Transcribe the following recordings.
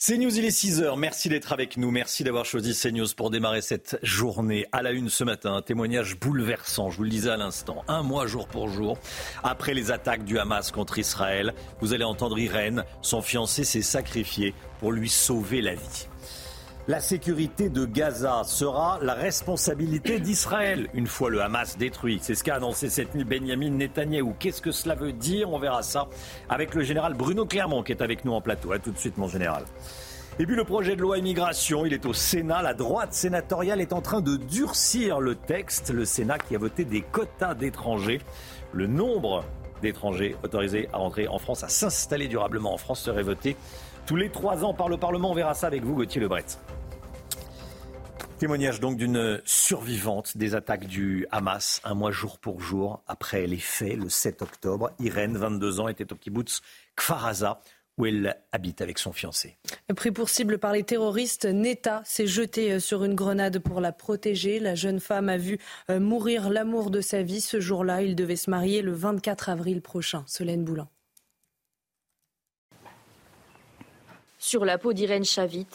CNews, il est 6h. Merci d'être avec nous. Merci d'avoir choisi CNews pour démarrer cette journée. À la une ce matin, un témoignage bouleversant, je vous le disais à l'instant. Un mois jour pour jour, après les attaques du Hamas contre Israël, vous allez entendre Irène, son fiancé s'est sacrifié pour lui sauver la vie. La sécurité de Gaza sera la responsabilité d'Israël une fois le Hamas détruit. C'est ce qu'a annoncé cette nuit Benjamin Netanyahou. Qu'est-ce que cela veut dire? On verra ça avec le général Bruno Clermont qui est avec nous en plateau. A tout de suite, mon général. Et puis le projet de loi immigration, il est au Sénat. La droite sénatoriale est en train de durcir le texte. Le Sénat qui a voté des quotas d'étrangers. Le nombre d'étrangers autorisés à rentrer en France, à s'installer durablement en France serait voté tous les trois ans par le Parlement. On verra ça avec vous, Gauthier Lebret. Témoignage donc d'une survivante des attaques du Hamas, un mois jour pour jour après les faits, le 7 octobre. Irène, 22 ans, était au kibbutz Kfaraza, où elle habite avec son fiancé. Pris pour cible par les terroristes, Neta s'est jeté euh, sur une grenade pour la protéger. La jeune femme a vu euh, mourir l'amour de sa vie. Ce jour-là, il devait se marier le 24 avril prochain. Solène Boulin. Sur la peau d'Irène Chavit,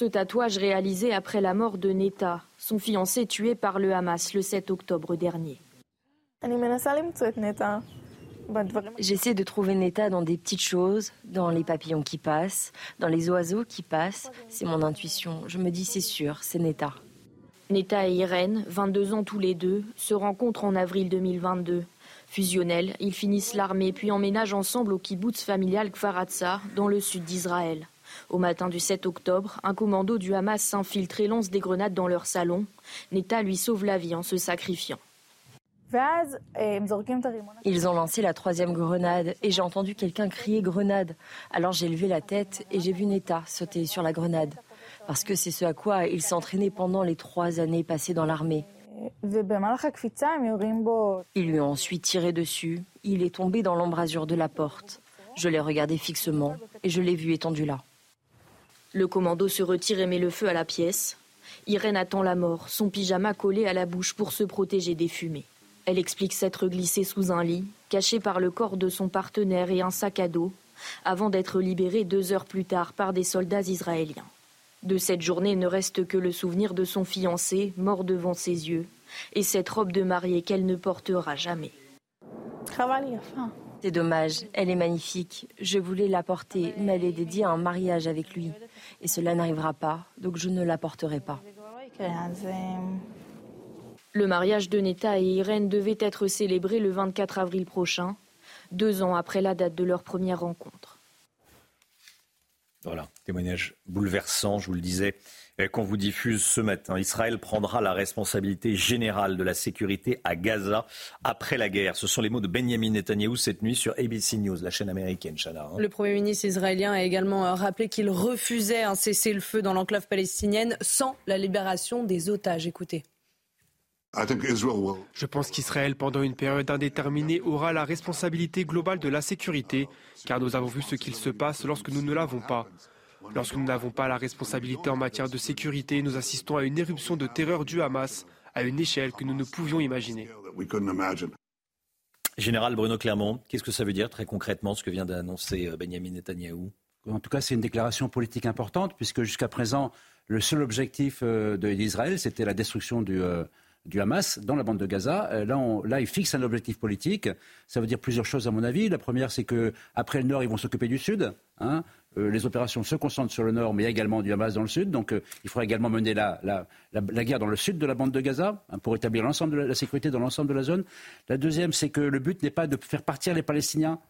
ce tatouage réalisé après la mort de Neta, son fiancé tué par le Hamas le 7 octobre dernier. J'essaie de trouver Neta dans des petites choses, dans les papillons qui passent, dans les oiseaux qui passent. C'est mon intuition. Je me dis c'est sûr, c'est Neta. Neta et Irène, 22 ans tous les deux, se rencontrent en avril 2022. Fusionnels, ils finissent l'armée puis emménagent ensemble au kibbutz familial Kfaratsa, dans le sud d'Israël. Au matin du 7 octobre, un commando du Hamas s'infiltre et lance des grenades dans leur salon. Neta lui sauve la vie en se sacrifiant. Ils ont lancé la troisième grenade et j'ai entendu quelqu'un crier grenade. Alors j'ai levé la tête et j'ai vu Neta sauter sur la grenade. Parce que c'est ce à quoi il s'entraînait pendant les trois années passées dans l'armée. Ils lui ont ensuite tiré dessus. Il est tombé dans l'embrasure de la porte. Je l'ai regardé fixement et je l'ai vu étendu là. Le commando se retire et met le feu à la pièce. Irène attend la mort, son pyjama collé à la bouche pour se protéger des fumées. Elle explique s'être glissée sous un lit, cachée par le corps de son partenaire et un sac à dos, avant d'être libérée deux heures plus tard par des soldats israéliens. De cette journée ne reste que le souvenir de son fiancé, mort devant ses yeux, et cette robe de mariée qu'elle ne portera jamais. C'est dommage, elle est magnifique. Je voulais la porter, mais elle est dédiée à un mariage avec lui. Et cela n'arrivera pas, donc je ne la porterai pas. Le mariage de Neta et Irène devait être célébré le 24 avril prochain, deux ans après la date de leur première rencontre. Voilà, témoignage bouleversant, je vous le disais, qu'on vous diffuse ce matin. Israël prendra la responsabilité générale de la sécurité à Gaza après la guerre. Ce sont les mots de Benjamin Netanyahou cette nuit sur ABC News, la chaîne américaine. Chana, hein. Le Premier ministre israélien a également euh, rappelé qu'il refusait un cessez-le-feu dans l'enclave palestinienne sans la libération des otages. Écoutez. Je pense qu'Israël, pendant une période indéterminée, aura la responsabilité globale de la sécurité, car nous avons vu ce qu'il se passe lorsque nous ne l'avons pas. Lorsque nous n'avons pas la responsabilité en matière de sécurité, nous assistons à une éruption de terreur du Hamas à une échelle que nous ne pouvions imaginer. Général Bruno Clermont, qu'est-ce que ça veut dire très concrètement ce que vient d'annoncer euh, Benjamin Netanyahou En tout cas, c'est une déclaration politique importante, puisque jusqu'à présent, le seul objectif euh, d'Israël, c'était la destruction du, euh, du Hamas dans la bande de Gaza. Là, là, ils fixent un objectif politique. Ça veut dire plusieurs choses, à mon avis. La première, c'est que après le Nord, ils vont s'occuper du Sud. Hein. Euh, les opérations se concentrent sur le Nord, mais il y a également du Hamas dans le Sud. Donc, euh, il faudra également mener la, guerre dans le Sud de la bande de Gaza hein, pour établir l'ensemble de la, sécurité dans l'ensemble de la zone. La deuxième, c'est que le but n'est pas de faire partir les Palestiniens.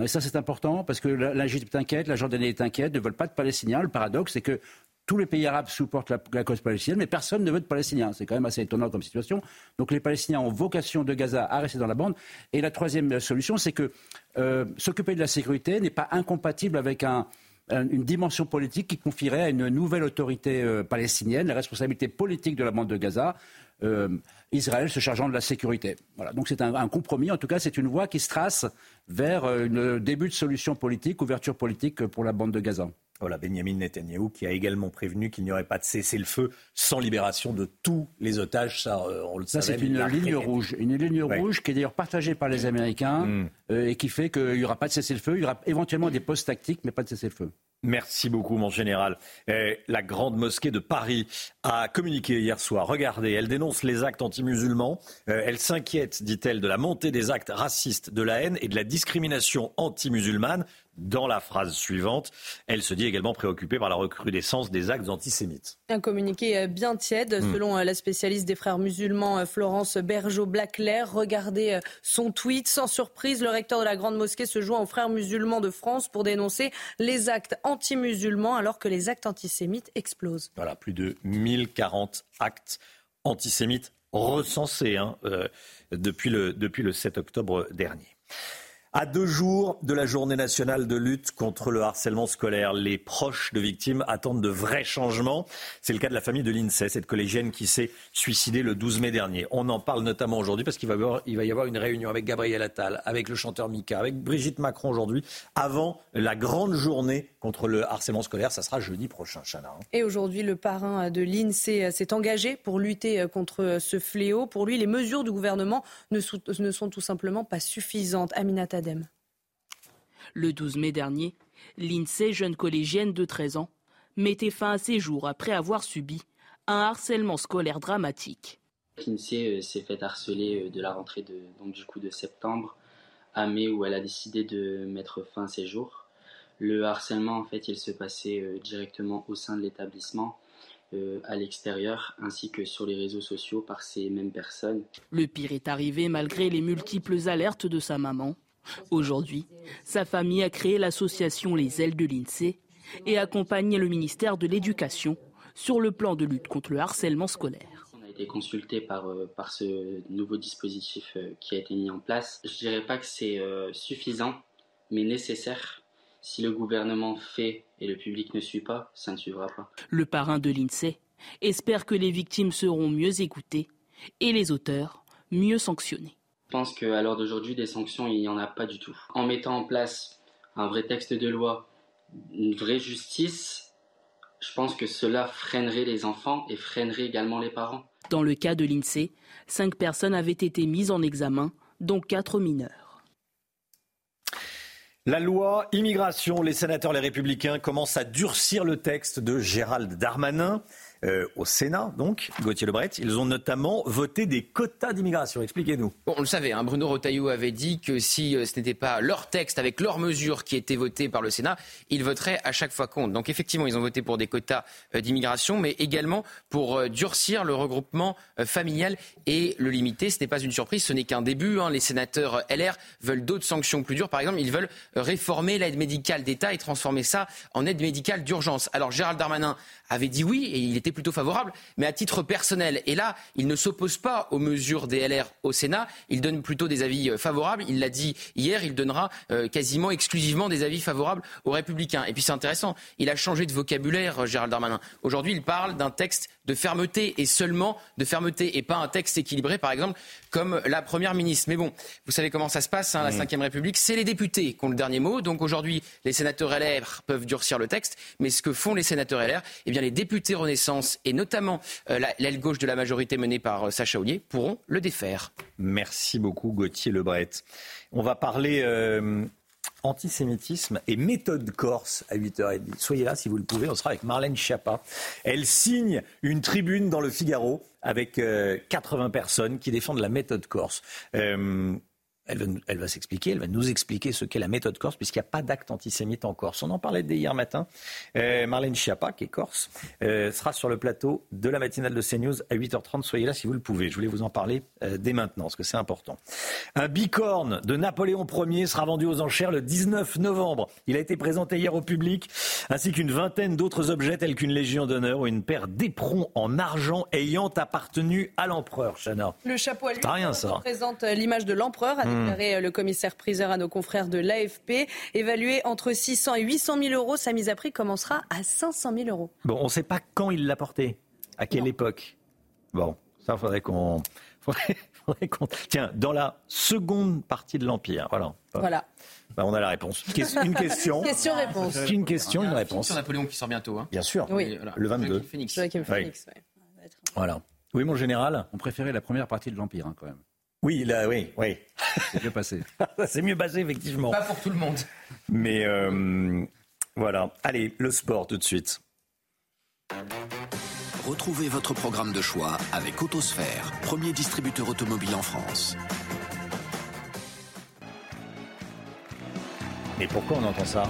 Et ça, c'est important parce que l'Égypte est inquiète, la Jordanie est inquiète, ne veulent pas de Palestiniens. Le paradoxe, c'est que tous les pays arabes supportent la, cause palestinienne, mais personne ne veut de Palestiniens. C'est quand même assez étonnant comme situation. Donc les Palestiniens ont vocation de Gaza à rester dans la bande. Et la troisième solution, c'est que euh, s'occuper de la sécurité n'est pas incompatible avec une dimension politique qui confierait à une nouvelle autorité euh, palestinienne la responsabilité politique de la bande de Gaza, euh, Israël se chargeant de la sécurité. Donc c'est un, un, compromis, en tout cas c'est une voie qui se trace vers un début de solution politique, ouverture politique pour la bande de Gaza. Voilà, Benjamin Netanyahu qui a également prévenu qu'il n'y aurait pas de cessez-le-feu sans libération de tous les otages. Ça, euh, on le Ça, c'est une ligne rouge. Une ligne rouge qui est d'ailleurs partagée par les Américains mm. euh, et qui fait qu'il n'y aura pas de cessez-le-feu. Il y aura éventuellement des postes tactiques, mais pas de cessez-le-feu. Merci beaucoup, mon général. la grande mosquée de Paris a communiqué hier soir. Regardez, elle dénonce les actes anti-musulmans. Euh, elle s'inquiète, dit-elle, de la montée des actes racistes, de la haine et de la discrimination anti-musulmane dans la phrase suivante. Elle se dit également préoccupée par la recrudescence des actes antisémites. Un communiqué euh, bien tiède, hmm. selon euh, la spécialiste des frères musulmans euh, Florence Bergeau-Blaclair. Regardez son tweet. Sans surprise, le recteur de la Grande Mosquée se joint aux frères musulmans de France pour dénoncer les actes anti-musulmans alors que les actes antisémites explosent. Voilà, plus de 1040 actes antisémites recensés hein, depuis, le, depuis le 7 octobre dernier. À deux jours de la journée nationale de lutte contre le harcèlement scolaire, les proches de victimes attendent de vrais changements. C'est le cas de la famille de l'INSEE, cette collégienne qui s'est suicidée le 12 mai dernier. On en parle notamment aujourd'hui parce qu'il va, y avoir une réunion avec Gabriel Attal, avec le chanteur Mika, avec Brigitte Macron aujourd'hui, avant la grande journée contre le harcèlement scolaire. Ça sera jeudi prochain, Chana. Hein. Et aujourd'hui, le parrain de l'INSEE s'est engagé pour lutter contre ce fléau. Pour lui, les mesures du gouvernement ne, sont tout simplement pas suffisantes. Aminata le 12 mai dernier, l'INSEE, jeune collégienne de 13 ans, mettait fin à ses jours après avoir subi un harcèlement scolaire dramatique. L'INSEE euh, s'est fait harceler euh, de la rentrée de, donc du coup de septembre à mai où elle a décidé de mettre fin à ses jours. Le harcèlement, en fait, il se passait euh, directement au sein de l'établissement, à l'extérieur, ainsi que sur les réseaux sociaux par ces mêmes personnes. Le pire est arrivé malgré les multiples alertes de sa maman. Aujourd'hui, sa famille a créé l'association Les Ailes de l'INSEE et accompagne le ministère de l'Éducation sur le plan de lutte contre le harcèlement scolaire. On a été consulté par, euh, par ce nouveau dispositif euh, qui a été mis en place. Je ne dirais pas que c'est euh, suffisant, mais nécessaire. Si le gouvernement fait et le public ne suit pas, ça ne suivra pas. Le parrain de l'INSEE espère que les victimes seront mieux écoutées et les auteurs mieux sanctionnés. Je pense qu'à l'heure d'aujourd'hui, des sanctions, il n'y en a pas du tout. En mettant en place un vrai texte de loi, une vraie justice, je pense que cela freinerait les enfants et freinerait également les parents. Dans le cas de l'INSEE, cinq personnes avaient été mises en examen, dont quatre mineurs. La loi immigration, les sénateurs, les républicains commencent à durcir le texte de Gérald Darmanin. Euh, au Sénat, donc, Gauthier Lebret. Ils ont notamment voté des quotas d'immigration. Expliquez-nous. Bon, on le savait, hein, Bruno Retailleau avait dit que si euh, ce n'était pas leur texte avec leurs mesures qui étaient votées par le Sénat, ils voteraient à chaque fois contre. Donc effectivement, ils ont voté pour des quotas euh, d'immigration, mais également pour durcir le regroupement familial et le limiter. Ce n'est pas une surprise, ce n'est qu'un début. Hein. Les sénateurs LR veulent d'autres sanctions plus dures. Par exemple, ils veulent réformer l'aide médicale d'État et transformer ça en aide médicale d'urgence. Alors Gérald Darmanin avait dit oui et il était plutôt favorable, mais à titre personnel. Et là, il ne s'oppose pas aux mesures des LR au Sénat, il donne plutôt des avis euh, favorables. Il l'a dit hier, il donnera euh, quasiment exclusivement des avis favorables aux Républicains. Et puis c'est intéressant, il a changé de vocabulaire, euh, Gérald Darmanin. Aujourd'hui, il parle d'un texte de fermeté et seulement de fermeté et pas un texte équilibré, par exemple, comme la Première ministre. Mais bon, vous savez comment ça se passe, hein, la Ve République, c'est les députés qui ont le dernier mot. Donc aujourd'hui, les sénateurs LR peuvent durcir le texte, mais ce que font les sénateurs LR, eh bien les députés Renaissance et notamment euh, l'aile gauche de la majorité menée par euh, Sacha Ollier pourront le défaire. Merci beaucoup Gauthier Lebret. On va parler euh, antisémitisme et méthode corse à 8h30. Soyez là si vous le pouvez, on sera avec Marlène Schiappa. Elle signe une tribune dans le Figaro avec 80 personnes qui défendent la méthode corse. Elle va, s'expliquer, elle va nous expliquer ce qu'est la méthode corse, puisqu'il n'y a pas d'acte antisémite en Corse. On en parlait dès hier matin. Euh, Marlène Schiappa, qui est corse, euh, sera sur le plateau de la matinale de CNews à 8h30. Soyez là si vous le pouvez. Je voulais vous en parler euh, dès maintenant, parce que c'est important. Un bicorne de Napoléon Ier sera vendu aux enchères le 19 novembre. Il a été présenté hier au public, ainsi qu'une vingtaine d'autres objets, tels qu'une légion d'honneur ou une paire d'éperons en argent ayant appartenu à l'empereur. Chana. Le chapeau à lui rien, ça. représente l'image de l'empereur déclaré hmm. le commissaire priseur à nos confrères de l'AFP. Évalué entre 600 et 800 000 euros, sa mise à prix commencera à 500 000 euros. Bon, on ne sait pas quand il l'a porté, à quelle époque? Bon, ça, faudrait qu'on. Faudrait, Tiens, dans la seconde partie de l'Empire, voilà. Voilà. Bah, on a la réponse. Une question. Question-réponse. Une question, une réponse. Sur Napoléon qui sort bientôt. Hein. Bien sûr. Oui. Le 22. Phoenix. Joachim Phoenix, ouais. Voilà. Oui, mon général? On préférait la première partie de l'Empire, hein, quand même. Oui, là, oui, oui. C'est mieux passé. C'est mieux passé, effectivement. Pas pour tout le monde. Mais euh, voilà. Allez, le sport tout de suite. Retrouvez votre programme de choix avec Autosphère, premier distributeur automobile en France. Et pourquoi on entend ça?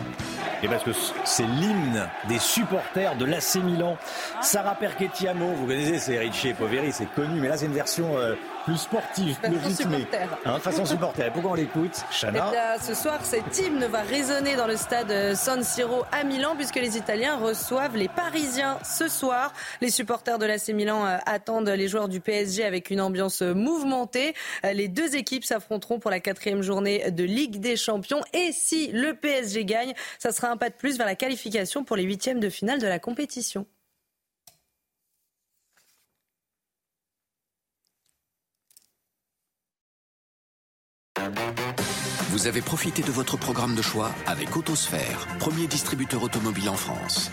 Et parce que c'est l'hymne des supporters de l'AC Milan. Sarah Perchettiamo, vous connaissez, c'est Ricci et Poveri, c'est connu, mais là c'est une version euh, plus sportive, plus Façon rythmée. Hein, façon supporter. Pourquoi on l'écoute Eh Chana bien, ce soir, cet hymne va résonner dans le stade San Siro à Milan puisque les Italiens reçoivent les Parisiens ce soir. Les supporters de l'AC Milan euh, attendent les joueurs du PSG avec une ambiance mouvementée. Euh, Les deux équipes s'affronteront pour la quatrième journée de Ligue des Champions et si le PSG gagne, ça sera un pas de plus vers la qualification pour les huitièmes de finale de la compétition. Vous avez profité de votre programme de choix avec Autosphère, premier distributeur automobile en France.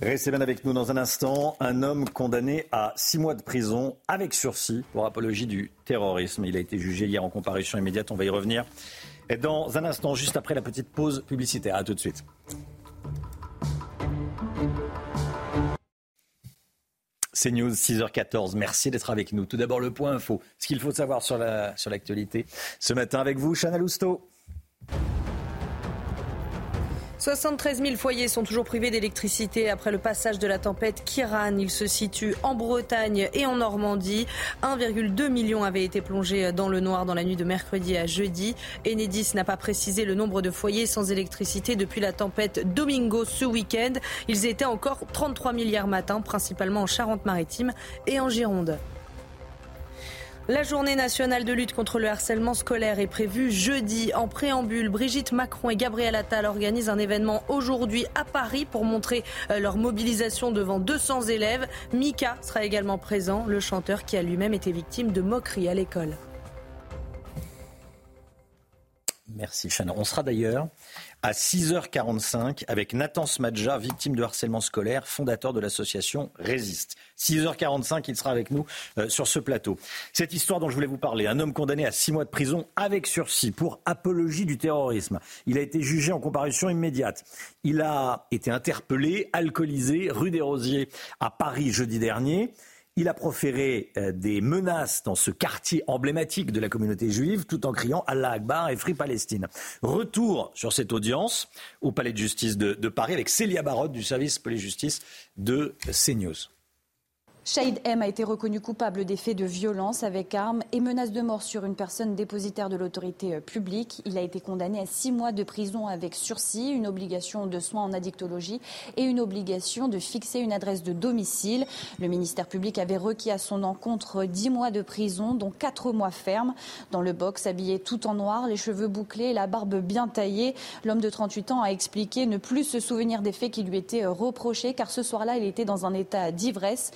Restez bien avec nous dans un instant. Un homme condamné à six mois de prison avec sursis pour apologie du terrorisme. Il a été jugé hier en comparution immédiate. On va y revenir Et dans un instant, juste après la petite pause publicitaire. À tout de suite. C'est News 6h14. Merci d'être avec nous. Tout d'abord, le point info. Ce qu'il faut savoir sur la- sur l'actualité. Ce matin, avec vous, Chana Lousteau. 73 000 foyers sont toujours privés d'électricité après le passage de la tempête Kiran. Il se situe en Bretagne et en Normandie. 1,2 million avaient été plongés dans le noir dans la nuit de mercredi à jeudi. Enedis n'a pas précisé le nombre de foyers sans électricité depuis la tempête Domingo ce week-end. Ils étaient encore 33 000 hier matin, principalement en Charente-Maritime et en Gironde. La journée nationale de lutte contre le harcèlement scolaire est prévue jeudi. En préambule, Brigitte Macron et Gabriel Attal organisent un événement aujourd'hui à Paris pour montrer euh, leur mobilisation devant 200 élèves. Mika sera également présent, le chanteur qui a lui-même été victime de moqueries à l'école. Merci Chana. On sera d'ailleurs à 6h45 avec Nathan Smadja, victime de harcèlement scolaire, fondateur de l'association Résiste. 6h45, il sera avec nous euh, sur ce plateau. Cette histoire dont je voulais vous parler, un homme condamné à 6 mois de prison avec sursis pour apologie du terrorisme. Il a été jugé en comparution immédiate. Il a été interpellé, alcoolisé, rue des Rosiers à Paris jeudi dernier. Il a proféré euh, des menaces dans ce quartier emblématique de la communauté juive tout en criant Allah Akbar et Free Palestine. Retour sur cette audience au palais de justice de, Paris avec Célia Barotte du service police-justice de CNews. Shahid M a été reconnu coupable des faits de violence avec arme et menace de mort sur une personne dépositaire de l'autorité euh, publique. Il a été condamné à six mois de prison avec sursis, une obligation de soins en addictologie et une obligation de fixer une adresse de domicile. Le ministère public avait requis à son encontre dix mois de prison, dont quatre mois fermes. Dans le box, habillé tout en noir, les cheveux bouclés, la barbe bien taillée, l'homme de 38 ans a expliqué ne plus se souvenir des faits qui lui étaient euh, reprochés, car ce soir-là, il était dans un état d'ivresse.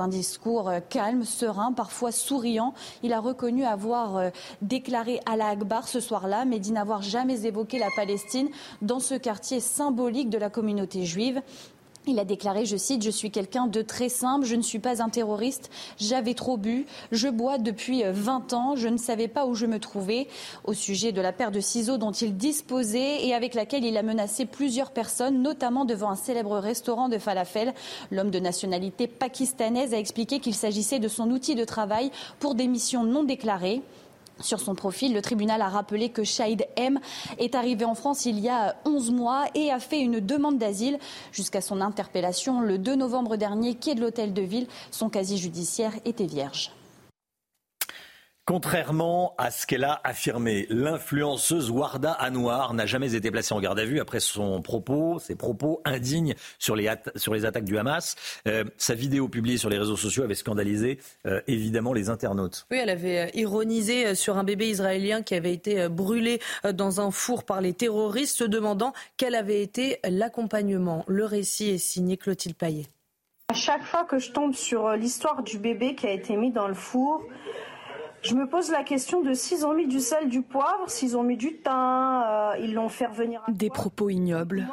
Un discours euh, calme, serein, parfois souriant, il a reconnu avoir euh, déclaré Allah Akbar ce soir-là, mais dit n'avoir jamais évoqué la Palestine dans ce quartier symbolique de la communauté juive. Il a déclaré, je cite, Je suis quelqu'un de très simple, je ne suis pas un terroriste, j'avais trop bu, je bois depuis euh, 20 ans, je ne savais pas où je me trouvais. Au sujet de la paire de ciseaux dont il disposait et avec laquelle il a menacé plusieurs personnes, notamment devant un célèbre restaurant de falafel, l'homme de nationalité pakistanaise a expliqué qu'il s'agissait de son outil de travail pour des missions non déclarées. Sur son profil, le tribunal a rappelé que Shahid M est arrivé en France il y a 11 mois et a fait une demande d'asile. Jusqu'à son interpellation le 2 novembre dernier, quai de l'hôtel de ville, son casier judiciaire était vierge. Contrairement à ce qu'elle a affirmé, l'influenceuse Warda Anwar n'a jamais été placée en garde à vue après son propos, ses propos indignes sur les, sur les attaques du Hamas. Euh, sa vidéo publiée sur les réseaux sociaux avait scandalisé euh, évidemment les internautes. Oui, elle avait euh, ironisé sur un bébé israélien qui avait été brûlé dans un four par les terroristes, se demandant quel avait été l'accompagnement. Le récit est signé Clotilde Paillet. À chaque fois que je tombe sur l'histoire du bébé qui a été mis dans le four, Je me pose la question de s'ils ont mis du sel, du poivre, s'ils ont mis du thym, euh, ils l'ont fait revenir. Des propos ignobles.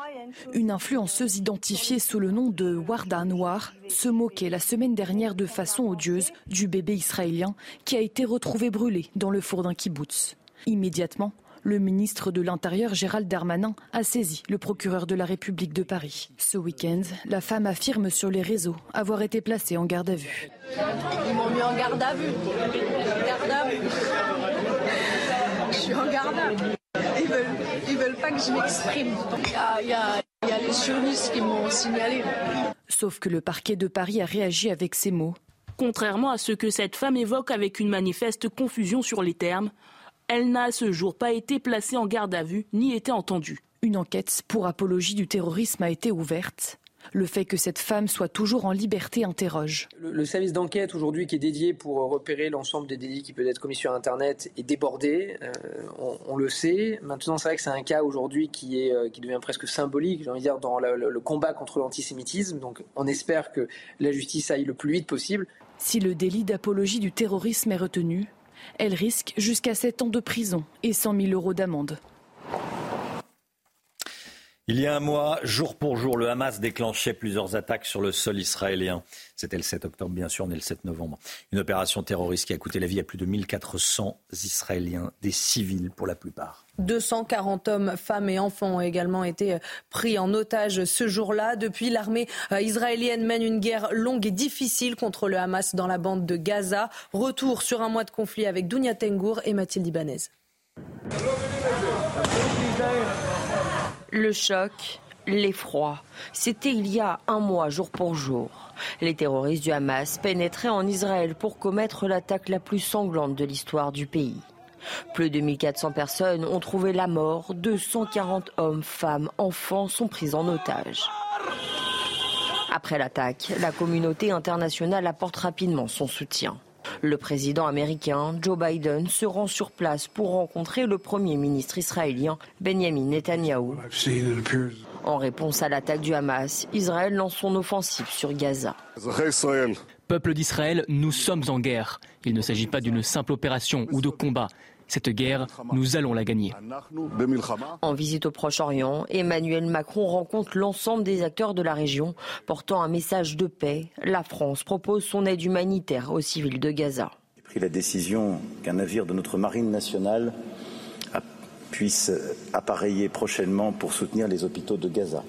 Une influenceuse identifiée sous le nom de Warda Noir se moquait la semaine dernière de façon odieuse du bébé israélien qui a été retrouvé brûlé dans le four d'un kibbutz. Immédiatement, le ministre de l'Intérieur Gérald Darmanin a saisi le procureur de la République de Paris. Ce week-end, la femme affirme sur les réseaux avoir été placée en garde à vue. Ils m'ont mis en garde à vue. Garde à vue. Je suis en garde à vue. Ils veulent, ils veulent pas que je m'exprime. Il y a, il y a les sionistes qui m'ont signalé. Sauf que le parquet de Paris a réagi avec ces mots. Contrairement à ce que cette femme évoque avec une manifeste confusion sur les termes, elle n'a à ce jour pas été placée en garde à vue ni été entendue. Une enquête pour apologie du terrorisme a été ouverte. Le fait que cette femme soit toujours en liberté interroge. Le, le service d'enquête aujourd'hui qui est dédié pour repérer l'ensemble des délits qui peuvent être commis sur Internet est débordé, euh, on, on, le sait. Maintenant, c'est vrai que c'est un cas aujourd'hui qui, est, euh, qui devient presque symbolique, j'ai envie de dire, dans le, le combat contre l'antisémitisme. Donc on espère que la justice aille le plus vite possible. Si le délit d'apologie du terrorisme est retenu, elle risque jusqu'à 7 ans de prison et 100 000 euros d'amende. Il y a un mois, jour pour jour, le Hamas déclenchait plusieurs attaques sur le sol israélien. C'était le 7 octobre, bien sûr, on est le 7 novembre. Une opération terroriste qui a coûté la vie à plus de 1400 Israéliens, des civils pour la plupart. 240 hommes, femmes et enfants ont également été pris en otage ce jour-là. Depuis, l'armée israélienne mène une guerre longue et difficile contre le Hamas dans la bande de Gaza. Retour sur un mois de conflit avec Dounia Tengour et Mathilde Ibanez. Le choc, l'effroi, c'était il y a un mois, jour pour jour. Les terroristes du Hamas pénétraient en Israël pour commettre l'attaque la plus sanglante de l'histoire du pays. Plus de 1400 personnes ont trouvé la mort, 240 hommes, femmes, enfants sont pris en otage. Après l'attaque, la communauté internationale apporte rapidement son soutien. Le président américain Joe Biden se rend sur place pour rencontrer le premier ministre israélien Benjamin Netanyahou. En réponse à l'attaque du Hamas, Israël lance son offensive sur Gaza. Peuple d'Israël, nous sommes en guerre. Il ne s'agit pas d'une simple opération ou de combat. Cette guerre, nous allons la gagner. En visite au Proche-Orient, Emmanuel Macron rencontre l'ensemble des acteurs de la région, portant un message de paix. La France propose son aide humanitaire aux civils de Gaza. J'ai pris la décision qu'un navire de notre marine nationale puisse appareiller prochainement pour soutenir les hôpitaux de Gaza.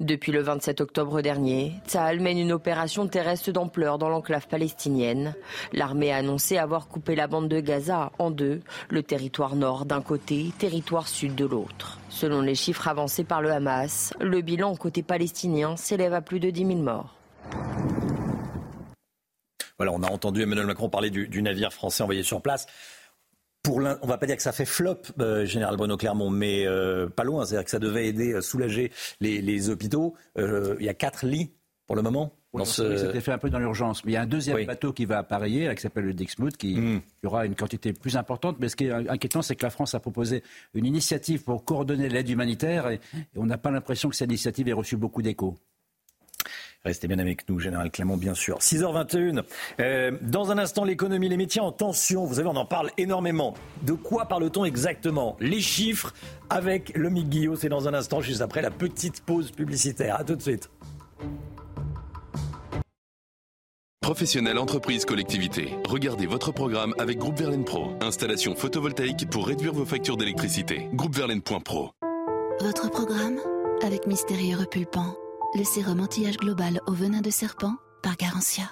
Depuis le 27 octobre dernier, Tsahal mène une opération terrestre d'ampleur dans l'enclave palestinienne. L'armée a annoncé avoir coupé la bande de Gaza en deux, le territoire nord d'un côté, territoire sud de l'autre. Selon les chiffres avancés par le Hamas, le bilan côté palestinien s'élève à plus de 10 000 morts. Voilà, on a entendu Emmanuel Macron parler du, du navire français envoyé sur place pour on va pas dire que ça fait flop, euh, général Bruno Clermont, mais euh, pas loin. C'est-à-dire que ça devait aider à soulager les, les hôpitaux. Euh, il y a quatre lits pour le moment. Oui, ce... C'était fait un peu dans l'urgence. Mais il y a un deuxième oui. bateau qui va appareiller, qui s'appelle le Dixmude, qui mm. y aura une quantité plus importante. Mais ce qui est inquiétant, c'est que la France a proposé une initiative pour coordonner l'aide humanitaire et, et on n'a pas l'impression que cette initiative ait reçu beaucoup d'écho. Restez bien avec nous, Général Clément, bien sûr. 6h21. Euh, dans un instant, l'économie, les métiers en tension. Vous savez, on en parle énormément. De quoi parle-t-on exactement? Les chiffres avec le Guillot. C'est dans un instant, juste après la petite pause publicitaire. À tout de suite. Professionnels, entreprises, collectivités. Regardez votre programme avec Groupe Verlaine Pro. Installation photovoltaïque pour réduire vos factures d'électricité. Groupeverlaine.pro. Votre programme avec Mystérieux Repulpant le sérum anti-âge global au venin de serpent par Garantia.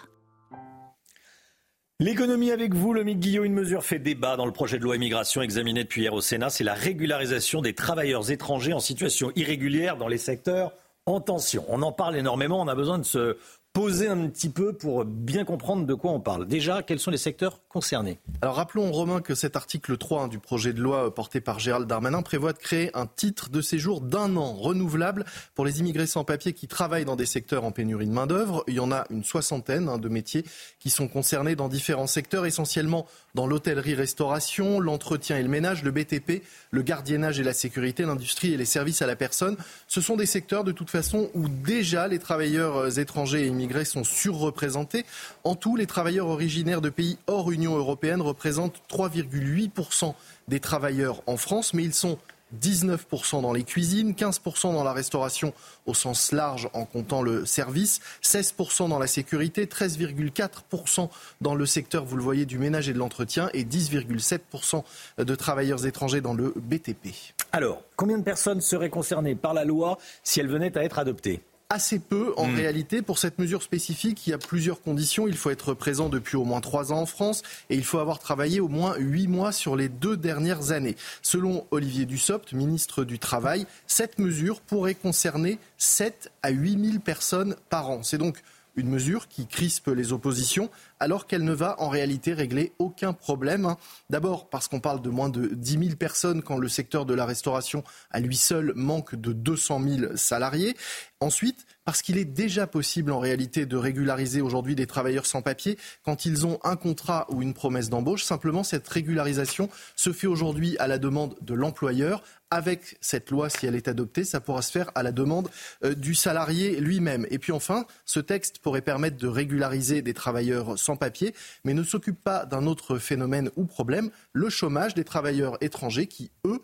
L'économie avec vous, le Guillot, une mesure fait débat dans le projet de loi immigration examiné depuis hier au Sénat, c'est la régularisation des travailleurs étrangers en situation irrégulière dans les secteurs en tension. On en parle énormément, on a besoin de se poser un petit peu pour bien comprendre de quoi on parle. Déjà, quels sont les secteurs concernés Alors rappelons, Romain, que cet article 3 hein, du projet de loi porté par Gérald Darmanin prévoit de créer un titre de séjour d'un an renouvelable pour les immigrés sans papier qui travaillent dans des secteurs en pénurie de main-d'œuvre. Il y en a une soixantaine hein, de métiers qui sont concernés dans différents secteurs, essentiellement dans l'hôtellerie-restauration, l'entretien et le ménage, le BTP, le gardiennage et la sécurité, l'industrie et les services à la personne. Ce sont des secteurs de toute façon où déjà les travailleurs étrangers et immigrés sont surreprésentés. En tout, les travailleurs originaires de pays hors Union européenne représentent 3,8% des travailleurs en France, mais ils sont 19% dans les cuisines, 15% dans la restauration au sens large en comptant le service, 16% dans la sécurité, 13,4% dans le secteur, vous le voyez, du ménage et de l'entretien et 10,7% de travailleurs étrangers dans le BTP. Alors, combien de personnes seraient concernées par la loi si elle venait à être adoptée? Assez peu en hmm. réalité. Pour cette mesure spécifique, il y a plusieurs conditions. Il faut être présent depuis au moins trois ans en France et il faut avoir travaillé au moins huit mois sur les deux dernières années. Selon Olivier Dussopt, ministre du Travail, cette mesure pourrait concerner 7 à 8 000 personnes par an. C'est donc une mesure qui crispe les oppositions alors qu'elle ne va en réalité régler aucun problème. D'abord parce qu'on parle de moins de 10 000 personnes quand le secteur de la restauration à lui seul manque de 200 000 salariés. Ensuite, parce qu'il est déjà possible en réalité de régulariser aujourd'hui des travailleurs sans papier quand ils ont un contrat ou une promesse d'embauche. Simplement, cette régularisation se fait aujourd'hui à la demande de l'employeur avec cette loi, si elle est adoptée, ça pourra se faire à la demande euh, du salarié lui-même. Et puis enfin, ce texte pourrait permettre de régulariser des travailleurs sans papier, mais ne s'occupe pas d'un autre phénomène ou problème, le chômage des travailleurs étrangers qui, eux,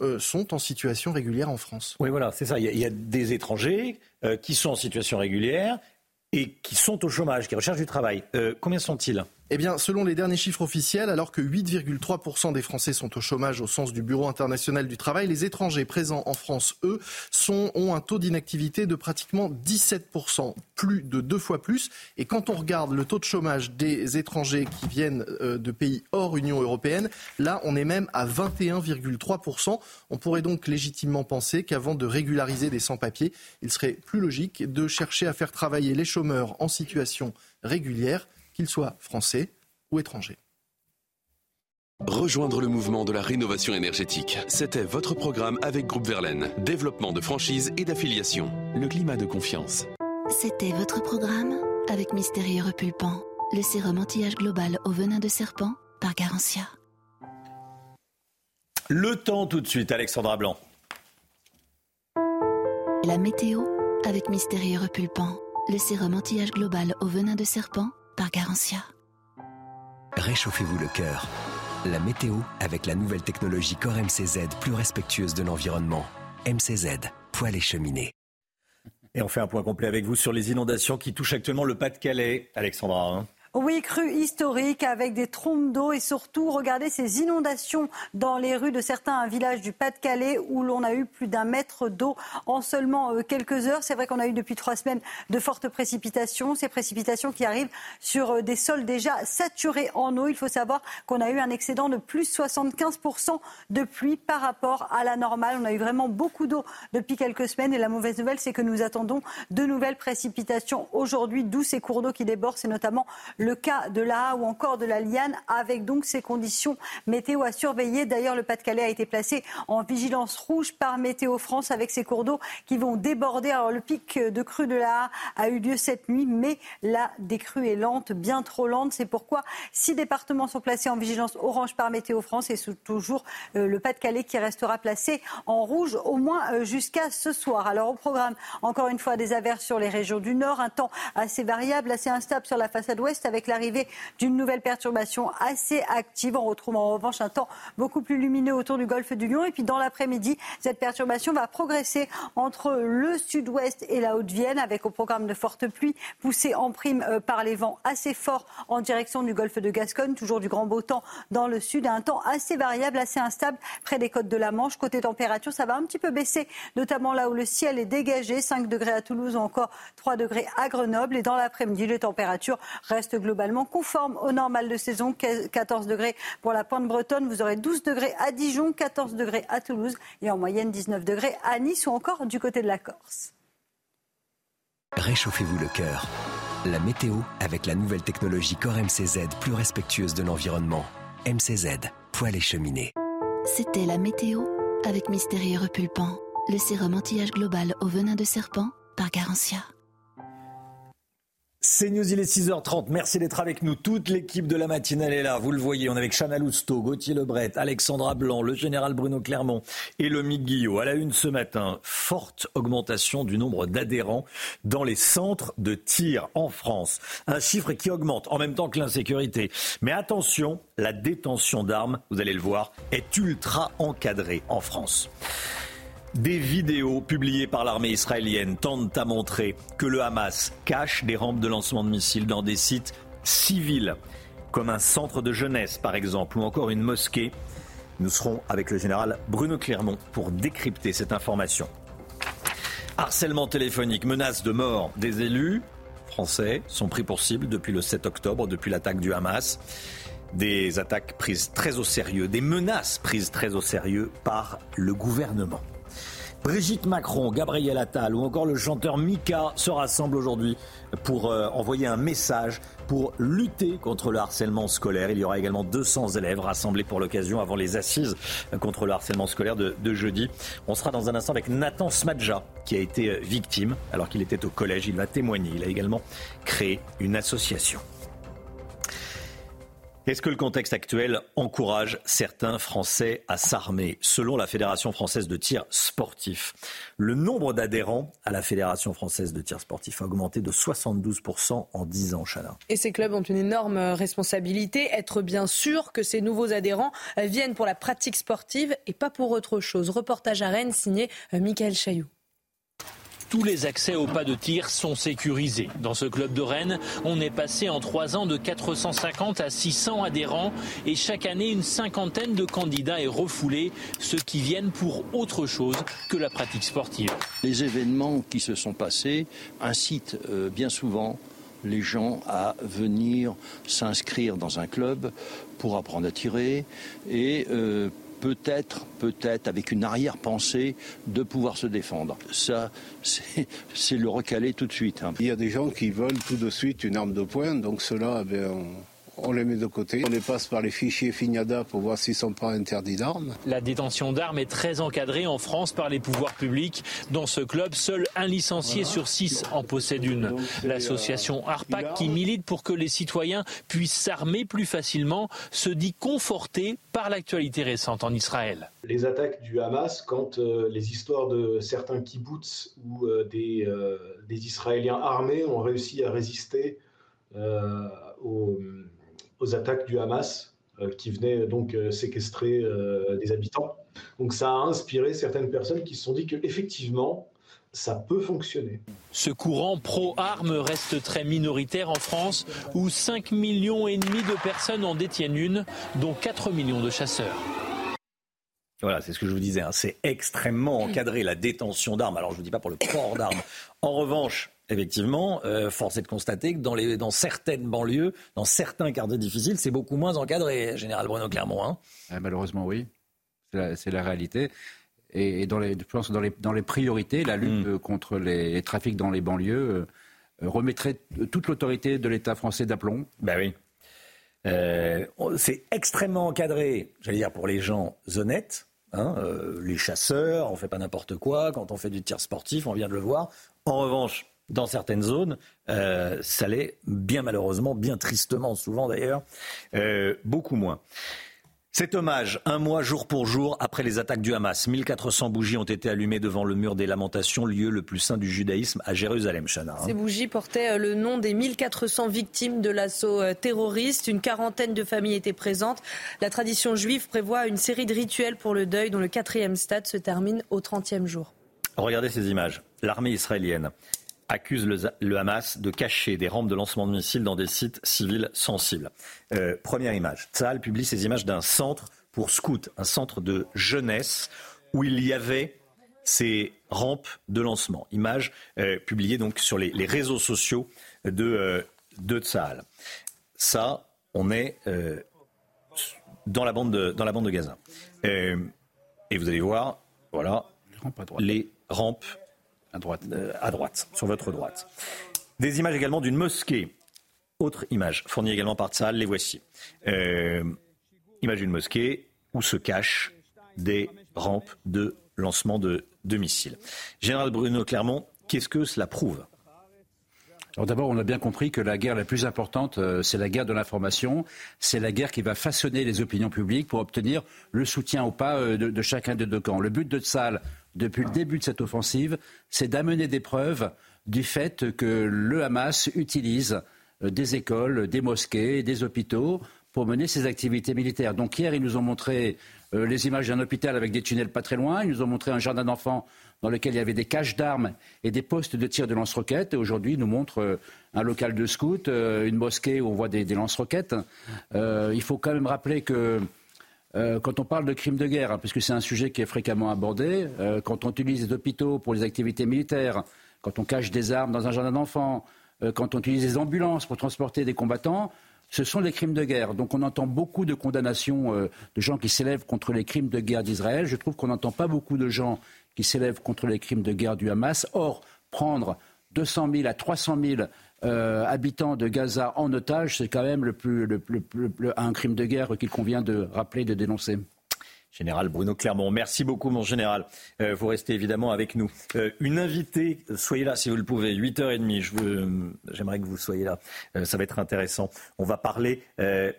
euh, sont en situation régulière en France. Oui, voilà, c'est ça. Il y, a, des étrangers euh, qui sont en situation régulière et qui sont au chômage, qui recherchent du travail. combien sont-ils? Eh bien, selon les derniers chiffres officiels, alors que 8,3% des Français sont au chômage au sens du Bureau international du travail, les étrangers présents en France, eux, ont un taux d'inactivité de pratiquement 17%, plus de deux fois plus. Et quand on regarde le taux de chômage des étrangers qui viennent euh, de pays hors Union européenne, là, on est même à 21,3%. On pourrait donc légitimement penser qu'avant de régulariser des sans-papiers, il serait plus logique de chercher à faire travailler les chômeurs en situation régulière qu'ils soient français ou étrangers. Rejoindre le mouvement de la rénovation énergétique. C'était votre programme avec Groupe Verlaine. Développement de franchise et d'affiliation. Le climat de confiance. C'était votre programme avec Mystérieux Repulpant. Le sérum anti-âge global au venin de serpent par Garantia. Le temps tout de suite, Alexandra Blanc. La météo avec Mystérieux Repulpant. Le sérum anti-âge global au venin de serpent par Garantia. Réchauffez-vous le cœur. La météo avec la nouvelle technologie Core MCZ plus respectueuse de l'environnement. MCZ, poêle et cheminée. Et on fait un point complet avec vous sur les inondations qui touchent actuellement le Pas-de-Calais, Alexandra. Hein. Oui, crue historique avec des trompes d'eau et surtout, regardez ces inondations dans les rues de certains villages du Pas-de-Calais où l'on a eu plus d'un mètre d'eau en seulement euh, quelques heures. C'est vrai qu'on a eu depuis trois semaines de fortes précipitations, ces précipitations qui arrivent sur euh, des sols déjà saturés en eau. Il faut savoir qu'on a eu un excédent de plus 75% de pluie par rapport à la normale. On a eu vraiment beaucoup d'eau depuis quelques semaines et la mauvaise nouvelle, c'est que nous attendons de nouvelles précipitations aujourd'hui, d'où ces cours d'eau qui débordent. C'est notamment le cas de la ou encore de la Liane, avec donc ces conditions météo à surveiller. D'ailleurs, le Pas-de-Calais a été placé en vigilance rouge par Météo France avec ces cours d'eau qui vont déborder. Alors, le pic de crue de la a eu lieu cette nuit, mais la décrue est lente, bien trop lente. C'est pourquoi six départements sont placés en vigilance orange par Météo France et c'est toujours euh, le Pas-de-Calais qui restera placé en rouge au moins euh, jusqu'à ce soir. Alors, au programme, encore une fois, des averses sur les régions du Nord, un temps assez variable, assez instable sur la façade ouest avec l'arrivée d'une nouvelle perturbation assez active. On retrouve en revanche un temps beaucoup plus lumineux autour du golfe du Lion. Et puis dans l'après-midi, cette perturbation va progresser entre le sud-ouest et la Haute-Vienne avec au programme de fortes pluies poussées en prime euh, par les vents assez forts en direction du golfe de Gascogne. Toujours du grand beau temps dans le sud et un temps assez variable, assez instable près des côtes de la Manche. Côté température, ça va un petit peu baisser, notamment là où le ciel est dégagé. 5 degrés à Toulouse ou encore 3 degrés à Grenoble. Et dans l'après-midi, les températures restent globalement conforme au normal de saison. 14 degrés pour la pointe bretonne. Vous aurez 12 degrés à Dijon, 14 degrés à Toulouse et en moyenne 19 degrés à Nice ou encore du côté de la Corse. Réchauffez-vous le cœur. La météo avec la nouvelle technologie Core MCZ plus respectueuse de l'environnement. MCZ, poêle et cheminée. C'était la météo avec Mystérieux Repulpant, le sérum anti-âge global au venin de serpent par Garantia. C'est News, il est 6h30. Merci d'être avec nous. Toute l'équipe de la matinale est là. Vous le voyez, on est avec Chana Lousteau, Gauthier Lebret, Alexandra Blanc, le général Bruno Clermont et le Guillot. À la une ce matin, forte augmentation du nombre d'adhérents dans les centres de tir en France. Un chiffre qui augmente en même temps que l'insécurité. Mais attention, la détention d'armes, vous allez le voir, est ultra encadrée en France. Des vidéos publiées par l'armée israélienne tentent à montrer que le Hamas cache des rampes de lancement de missiles dans des sites civils, comme un centre de jeunesse par exemple, ou encore une mosquée. Nous serons avec le général Bruno Clermont pour décrypter cette information. Harcèlement téléphonique, menace de mort des élus français sont pris pour cible depuis le 7 octobre, depuis l'attaque du Hamas. Des attaques prises très au sérieux, des menaces prises très au sérieux par le gouvernement. Brigitte Macron, Gabriel Attal ou encore le chanteur Mika se rassemblent aujourd'hui pour euh, envoyer un message pour lutter contre le harcèlement scolaire. Il y aura également 200 élèves rassemblés pour l'occasion avant les assises contre le harcèlement scolaire de, de, jeudi. On sera dans un instant avec Nathan Smadja qui a été euh, victime alors qu'il était au collège. Il va témoigner. Il a également créé une association. Est-ce que le contexte actuel encourage certains Français à s'armer Selon la Fédération française de tir sportif, le nombre d'adhérents à la Fédération française de tir sportif a augmenté de 72% en 10 ans, Chana. Et ces clubs ont une énorme responsabilité, être bien sûr que ces nouveaux adhérents viennent pour la pratique sportive et pas pour autre chose. Reportage à Rennes signé euh, Michael Chailloux. Tous les accès au pas de tir sont sécurisés. Dans ce club de Rennes, on est passé en trois ans de 450 à 600 adhérents et chaque année, une cinquantaine de candidats est refoulée, ceux qui viennent pour autre chose que la pratique sportive. Les événements qui se sont passés incitent euh, bien souvent les gens à venir s'inscrire dans un club pour apprendre à tirer et euh, peut-être, peut-être avec une arrière-pensée de pouvoir se défendre. Ça, c'est le recaler tout de suite. Hein. Il y a des gens qui veulent tout de suite une arme de poing, donc cela, eh on, on les met de côté. On les passe par les fichiers FINADA pour voir s'ils ne sont pas interdits d'armes. La détention d'armes est très encadrée en France par les pouvoirs publics. Dans ce club, seul un licencié sur six en possède une. L'association ARPAC, qui milite pour que les citoyens puissent s'armer plus facilement, se dit confortée par l'actualité récente en Israël. Les attaques du Hamas, quand euh, les histoires de certains kibbutz ou euh, des, euh, des, Israéliens armés ont réussi à résister aux aux attaques du Hamas euh, qui venaient donc euh, séquestrer euh, des habitants. Donc ça a inspiré certaines personnes qui se sont dit qu'effectivement, ça peut fonctionner. Ce courant pro-armes reste très minoritaire en France, où 5 millions et demi de personnes en détiennent une, dont 4 millions de chasseurs. Voilà, c'est ce que je vous disais, hein. c'est extrêmement encadré la détention d'armes. Alors je ne vous dis pas pour le port d'armes. En revanche, effectivement, euh, force est de constater que dans, les, dans certaines banlieues, dans certains quartiers difficiles, c'est beaucoup moins encadré, Général Bruno Clermont. Hein. Ah, malheureusement, oui. C'est la, réalité. Et, dans les, je pense que dans les, dans les priorités, la lutte hmm. contre les, trafics dans les banlieues euh, remettrait toute l'autorité de l'État français d'aplomb. Ben oui. Euh, c'est extrêmement encadré, j'allais dire, pour les gens honnêtes. Hein, les chasseurs, on fait pas n'importe quoi. Quand on fait du tir sportif, on vient de le voir. En revanche, dans certaines zones, euh, ça l'est bien malheureusement, bien tristement souvent d'ailleurs, euh, beaucoup moins. Cet hommage, un mois jour pour jour après les attaques du Hamas, 1400 bougies ont été allumées devant le mur des lamentations, lieu le plus saint du judaïsme à Jérusalem, Chana. Ces bougies portaient euh, le nom des 1400 victimes de l'assaut terroriste. Une quarantaine de familles étaient présentes. La tradition juive prévoit une série de rituels pour le deuil dont le quatrième stade se termine au 30e jour. Regardez ces images. L'armée israélienne accuse le, Hamas de cacher des rampes de lancement de missiles dans des sites civils sensibles. Euh, première image. Tzal publie ces images d'un centre pour scouts, un centre de jeunesse où il y avait ces rampes de lancement. Image euh, publiée donc sur les, réseaux sociaux de, euh, de Tzal. Ça, on est dans, la bande de, dans la bande de Gaza. et vous allez voir, voilà, les rampes à droite. Euh, à droite, sur votre droite. Des images également d'une mosquée. Autre image, fournie également par Tsahal, les voici. Euh, image d'une mosquée où se cachent des rampes de lancement de, de missiles. Général Bruno Clermont, qu'est-ce que cela prouve? Alors d'abord, on a bien compris que la guerre la plus importante, euh, c'est la guerre de l'information. C'est la guerre qui va façonner les opinions publiques pour obtenir le soutien ou pas euh, de, chacun des deux camps. Le but de Tsal, depuis le début de cette offensive, c'est d'amener des preuves du fait que le Hamas utilise euh, des écoles, des mosquées, des hôpitaux pour mener ses activités militaires. Donc hier, ils nous ont montré les images d'un hôpital avec des tunnels pas très loin. Ils nous ont montré un jardin d'enfants dans lequel il y avait des caches d'armes et des postes de tir de lance-roquettes. Et aujourd'hui, nous montre euh, un local de scout, euh, une mosquée où on voit des, lance-roquettes. Euh, il faut quand même rappeler que quand on parle de crimes de guerre, hein, puisque c'est un sujet qui est fréquemment abordé, quand on utilise des hôpitaux pour les activités militaires, quand on cache des armes dans un jardin d'enfants, quand on utilise des ambulances pour transporter des combattants, ce sont des crimes de guerre. Donc on entend beaucoup de condamnations de gens qui s'élèvent contre les crimes de guerre d'Israël. Je trouve qu'on n'entend pas beaucoup de gens qui s'élève contre les crimes de guerre du Hamas. Or, prendre 200 000 à 300 000 euh, habitants de Gaza en otage, c'est quand même le plus, un crime de guerre qu'il convient de rappeler, de dénoncer. Général Bruno Clermont, merci beaucoup mon général. Euh, vous restez évidemment avec nous. Euh, une invitée, soyez là si vous le pouvez, 8h30, je j'aimerais que vous soyez là, euh, ça va être intéressant. On va parler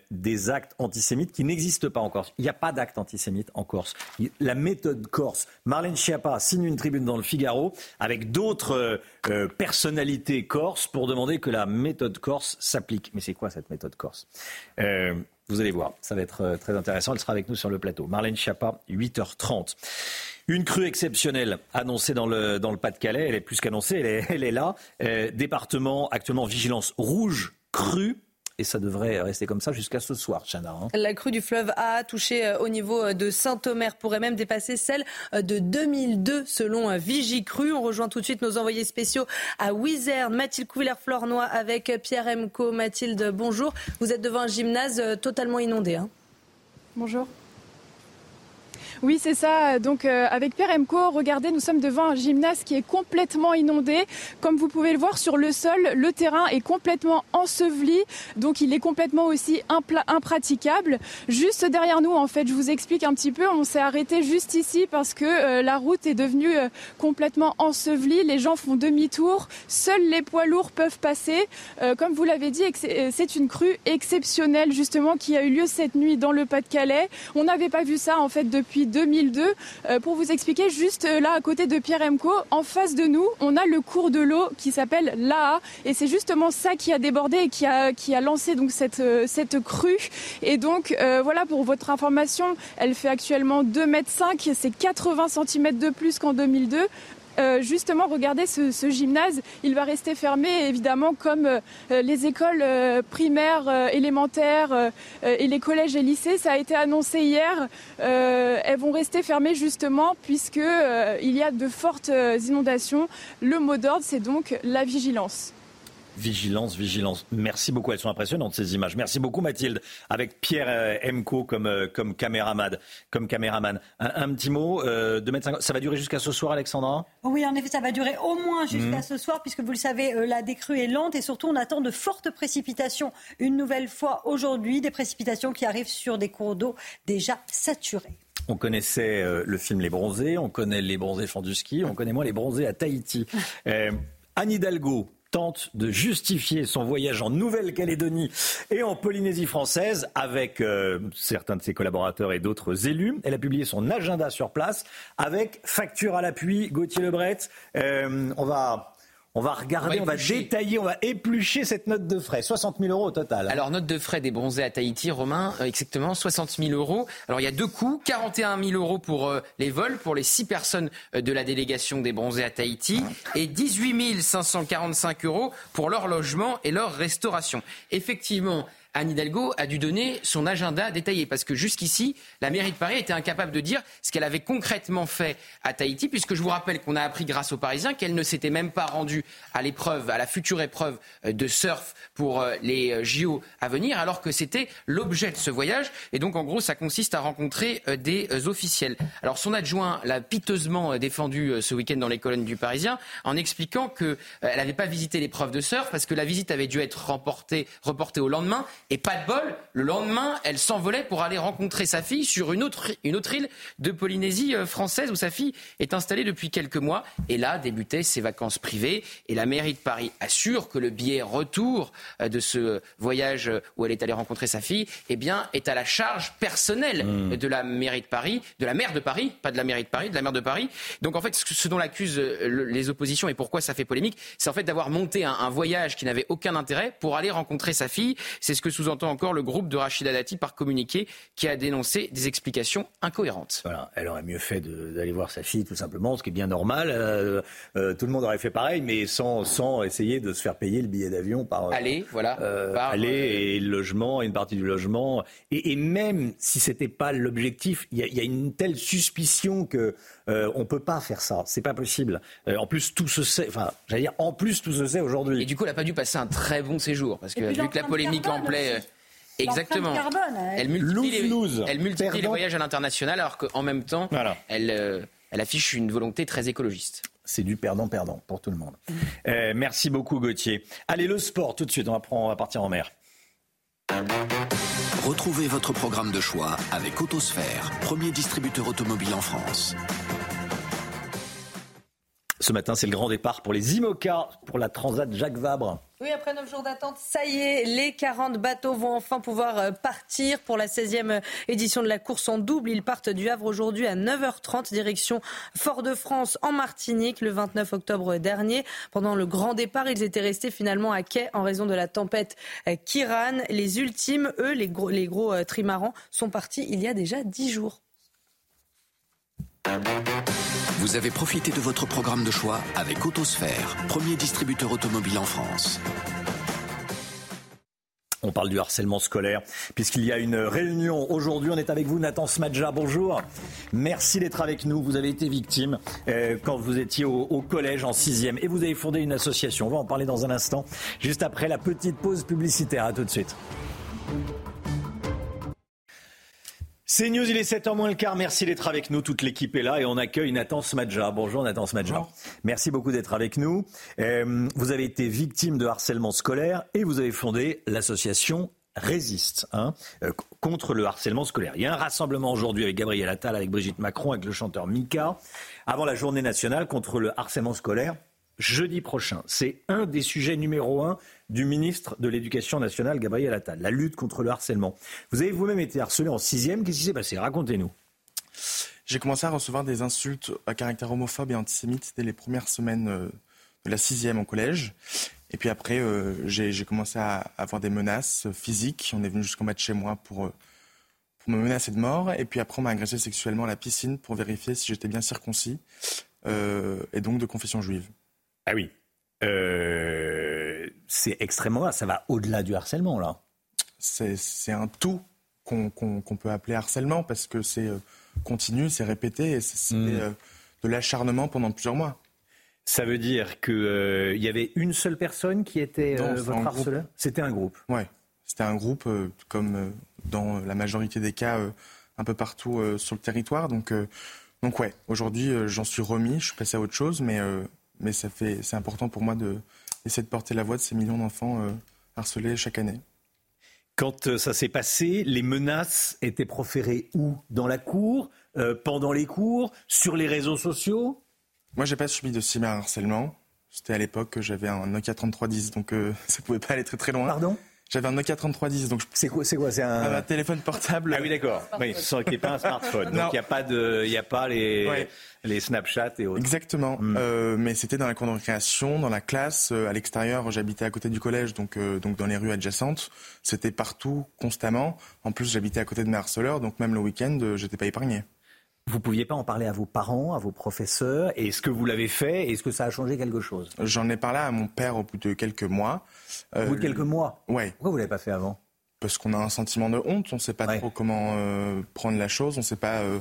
des actes antisémites qui n'existent pas en Corse. Il n'y a pas d'actes antisémites en Corse. La méthode corse, Marlène Schiappa signe une tribune dans le Figaro avec d'autres personnalités corses pour demander que la méthode corse s'applique. Mais c'est quoi cette méthode corse? Vous allez voir, ça va être euh, très intéressant. Elle sera avec nous sur le plateau. Marlène Schiappa, 8h30. Une crue exceptionnelle annoncée dans le, Pas-de-Calais. Elle est plus qu'annoncée, elle est, elle est là. Euh, département actuellement vigilance rouge crue et ça devrait rester comme ça jusqu'à ce soir, Chana. Hein. La crue du fleuve A touché euh, au niveau euh, de Saint-Omer pourrait même dépasser celle euh, de 2002 selon Vigicru. On rejoint tout de suite nos envoyés spéciaux à Wizerne, Mathilde Couvillère-Flornois avec Pierre Emco. Mathilde, bonjour. Vous êtes devant un gymnase totalement inondé. Hein. Bonjour. Oui, c'est ça. Donc euh, avec Pierre Emco, regardez, nous sommes devant un gymnase qui est complètement inondé. Comme vous pouvez le voir sur le sol, le terrain est complètement enseveli, donc il est complètement aussi impraticable. Juste derrière nous, en fait, je vous explique un petit peu, on s'est arrêté juste ici parce que euh, la route est devenue euh, complètement ensevelie, les gens font demi-tour, seuls les poids lourds peuvent passer. comme vous l'avez dit, c'est une crue exceptionnelle justement qui a eu lieu cette nuit dans le Pas-de-Calais. On n'avait pas vu ça en fait depuis 2002. Euh, pour vous expliquer, juste euh, là à côté de Pierre Emco, en face de nous, on a le cours de l'eau qui s'appelle l'AA. Et c'est justement ça qui a débordé et qui a, lancé donc cette, euh, cette crue. Et donc voilà, pour votre information, elle fait actuellement 2,5 mètres. C'est 80 cm de plus qu'en 2002. Euh, justement, regardez ce, gymnase, il va rester fermé, évidemment, comme euh, les écoles euh, primaires, élémentaires et les collèges et lycées. Ça a été annoncé hier. elles vont rester fermées, justement, puisqu'il y a de fortes inondations. Le mot d'ordre, c'est donc la vigilance. Vigilance, vigilance. Merci beaucoup. Elles sont impressionnantes ces images. Merci beaucoup Mathilde. Avec Pierre euh, Emco comme euh, comme caméraman. Comme caméraman. Un, petit mot euh, de. Ça va durer jusqu'à ce soir, Alexandra? Oui, en effet, ça va durer au moins jusqu'à mhm. ce soir, puisque vous le savez, la décrue est lente et surtout on attend de fortes précipitations. Une nouvelle fois aujourd'hui, des précipitations qui arrivent sur des cours d'eau déjà saturés. On connaissait le film Les Bronzés, on connaît Les Bronzés font du ski, on connaît moins Les Bronzés à Tahiti. Anne Hidalgo, tente de justifier son voyage en Nouvelle-Calédonie et en Polynésie française avec euh, certains de ses collaborateurs et d'autres élus. Elle a publié son agenda sur place avec facture à l'appui. Gauthier Lebret, euh, on va on va regarder, on va, détailler, on va éplucher cette note de frais. 60 000 euros au total. Alors, note de frais des bronzés à Tahiti, Romain, euh, exactement 60 000 euros. Alors, il y a deux coûts 41 000 euros pour euh, les vols pour les six personnes euh, de la délégation des bronzés à Tahiti et 18 545 euros pour leur logement et leur restauration. Effectivement, Anne Hidalgo a dû donner son agenda détaillé parce que jusqu'ici, la mairie de Paris était incapable de dire ce qu'elle avait concrètement fait à Tahiti, puisque je vous rappelle qu'on a appris grâce aux Parisiens qu'elle ne s'était même pas rendue à l'épreuve, à la future épreuve euh, de surf pour euh, les euh, JO à venir, alors que c'était l'objet de ce voyage. Et donc, en gros, ça consiste à rencontrer des officiels. Alors, son adjoint l'a piteusement défendu ce week-end dans les colonnes du Parisien en expliquant qu'elle n'avait pas visité l'épreuve de surf parce que la visite avait dû être reportée au lendemain Et pas de bol, le lendemain, elle s'envolait pour aller rencontrer sa fille sur une autre, une autre île de Polynésie euh, française où sa fille est installée depuis quelques mois. Et là débutaient ses vacances privées. Et la mairie de Paris assure que le billet retour euh, de ce voyage euh, où elle est allée rencontrer sa fille, eh bien, est à la charge personnelle Mmh. de la mairie de Paris, de la maire de Paris, pas de la mairie de Paris, de la maire de Paris. Donc en fait, ce dont l'accusent le- les oppositions et pourquoi ça fait polémique, c'est en fait d'avoir monté un, un voyage qui n'avait aucun intérêt pour aller rencontrer sa fille. C'est ce que sous-entend encore le groupe de Rachida Dati par communiqué qui a dénoncé des explications incohérentes. Voilà, elle aurait mieux fait d'aller voir sa fille tout simplement, ce qui est bien normal. Euh, euh, tout le monde aurait fait pareil, mais sans, sans essayer de se faire payer le billet d'avion par Aller, voilà, euh, par, aller euh, et le logement, une partie du logement. Et, et même si c'était pas l'objectif, il y, a- il y a une telle suspicion que euh, on peut pas faire ça. C'est pas possible. Euh, en plus, tout se sait. Enfin, j'allais dire, en plus, tout se sait aujourd'hui. Et du coup, elle n'a pas dû passer un très bon séjour parce que vu que la polémique en plaît. aussi. euh, Exactement. Carbone, elle. Elle multiplie, les, Lose-lose. elle multiplie les Perdant. voyages à l'international alors qu'en même temps, elle, euh, elle affiche une volonté très écologiste. C'est du perdant-perdant pour tout le monde. Euh, merci beaucoup, Gauthier. Allez, le sport, tout de suite, on va, prendre- on va partir en mer. Retrouvez votre programme de choix avec Autosphère, premier distributeur automobile en France. Ce matin, c'est le grand départ pour les IMOCA, pour la Transat Jacques Vabre. Oui, après 9 jours d'attente, ça y est, les 40 bateaux vont enfin pouvoir euh, partir pour la 16e édition de la course en double. Ils partent du Havre aujourd'hui à 9h30, direction Fort-de-France en Martinique le 29 octobre dernier. Pendant le grand départ, ils étaient restés finalement à quai en raison de la tempête euh, Kiran. Les ultimes, eux, les gros, les gros euh, trimarans, sont partis il y a déjà 10 jours. Vous avez profité de votre programme de choix avec Autosphère, premier distributeur automobile en France. On parle du harcèlement scolaire, puisqu'il y a une réunion aujourd'hui. On est avec vous, Nathan Smadja. Bonjour. Merci d'être avec nous. Vous avez été victime euh, quand vous étiez au, collège en sixième et vous avez fondé une association. On va en parler dans un instant, juste après la petite pause publicitaire. À tout de suite. C'est News, il est 7h moins le quart. Merci d'être avec nous. Toute l'équipe est là et on accueille Nathan Smadja. Bonjour Nathan Smadja. Merci beaucoup d'être avec nous. Euh, vous avez été victime de harcèlement scolaire et vous avez fondé l'association Résiste hein, euh, contre le harcèlement scolaire. Il y a un rassemblement aujourd'hui avec Gabriel Attal, avec Brigitte Macron, avec le chanteur Mika, avant la journée nationale contre le harcèlement scolaire. Jeudi prochain, c'est un des sujets numéro un du ministre de l'Éducation nationale, Gabriel Attal, la lutte contre le harcèlement. Vous avez vous-même été harcelé en sixième. Qu'est-ce qui s'est passé? Racontez-nous. J'ai commencé à recevoir des insultes à caractère homophobe et antisémite. C'était les premières semaines euh, de la sixième au collège. Et puis après, euh, j'ai commencé à avoir des menaces physiques. On est venu jusqu'en bas de chez moi pour, euh, pour me menacer de mort. Et puis après, on m'a agressé sexuellement à la piscine pour vérifier si j'étais bien circoncis. et donc de confession juive. Ah oui. Euh, c'est extrêmement grave. Ça va au-delà du harcèlement, là. C'est un tout qu'on peut appeler harcèlement parce que c'est euh, continu, c'est répété et c'est c'est, euh, de l'acharnement pendant plusieurs mois. Ça veut dire qu'il euh, y avait une seule personne qui était votre harceleur? C'était un groupe. Ouais, c'était un groupe comme dans la majorité des cas un peu partout sur le territoire. Donc, donc ouais, aujourd'hui j'en suis remis, je suis passé à autre chose, mais, mais ça fait, c'est important pour moi de essayer de porter la voix de ces millions d'enfants euh, harcelés chaque année. Quand euh, ça s'est passé, les menaces étaient proférées où? Dans la cour? Euh, Pendant les cours? Sur les réseaux sociaux? Moi, j'ai pas subi de cyberharcèlement. C'était à l'époque que j'avais un Nokia 3310, donc euh, ça pouvait pas aller très très loin. Pardon? J'avais un Nokia 3310, donc c'est quoi C'est quoi C'est un... un téléphone portable. Ah oui, d'accord. Oui, ce qui n'est pas un smartphone. Non. Donc il n'y a pas de, il a pas les, Ouais. les Snapchat et autres. Exactement. Euh, mais c'était dans la cour de récréation, dans la classe, euh, à l'extérieur. J'habitais à côté du collège, donc, euh, donc dans les rues adjacentes. C'était partout, constamment. En plus, j'habitais à côté de mes harceleurs, donc même le week-end, euh, j'étais pas épargné. Vous pouviez pas en parler à vos parents, à vos professeurs. Et Est-ce que vous l'avez fait Est-ce que ça a changé quelque chose? J'en ai parlé à mon père au bout de quelques mois. Au bout de Euh, quelques mois? Ouais. Pourquoi vous l'avez pas fait avant? Parce qu'on a un sentiment de honte, on ne sait pas trop comment euh, prendre la chose, on sait pas. euh,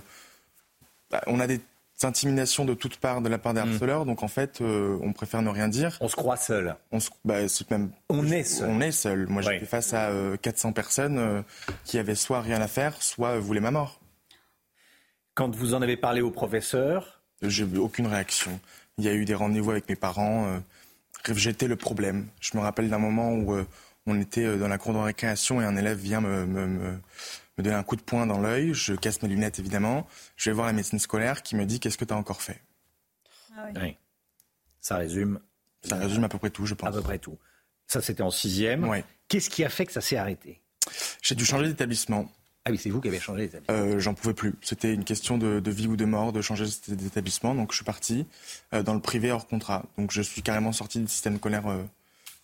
bah, on a des intimidations de toutes parts de la part des harceleurs, donc en fait, on préfère ne rien dire. On se croit seul. On se, bah, c'est même. On est seul. On est seul. Moi, Ouais. j'étais face à euh, 400 personnes qui avaient soit rien à faire, soit voulaient ma mort. Quand vous en avez parlé au professeur? J'ai eu aucune réaction. Il y a eu des rendez-vous avec mes parents. euh, j'étais le problème. Je me rappelle d'un moment où euh, On était dans la cour de récréation et un élève vient me, me, me, me donner un coup de poing dans l'œil. Je casse mes lunettes évidemment. Je vais voir la médecine scolaire qui me dit qu'est-ce que tu as encore fait? Ah oui. Ça résume. Ça résume à peu près tout, je pense. À peu près tout. Ça, c'était en sixième. Ouais. Qu'est-ce qui a fait que ça s'est arrêté? J'ai dû changer d'établissement. Ah oui, c'est vous qui avez changé d'établissement. Euh, J'en pouvais plus. C'était une question de, de, vie ou de mort de changer d'établissement. Donc je suis parti euh, dans le privé hors contrat. Donc je suis carrément sorti du système scolaire euh,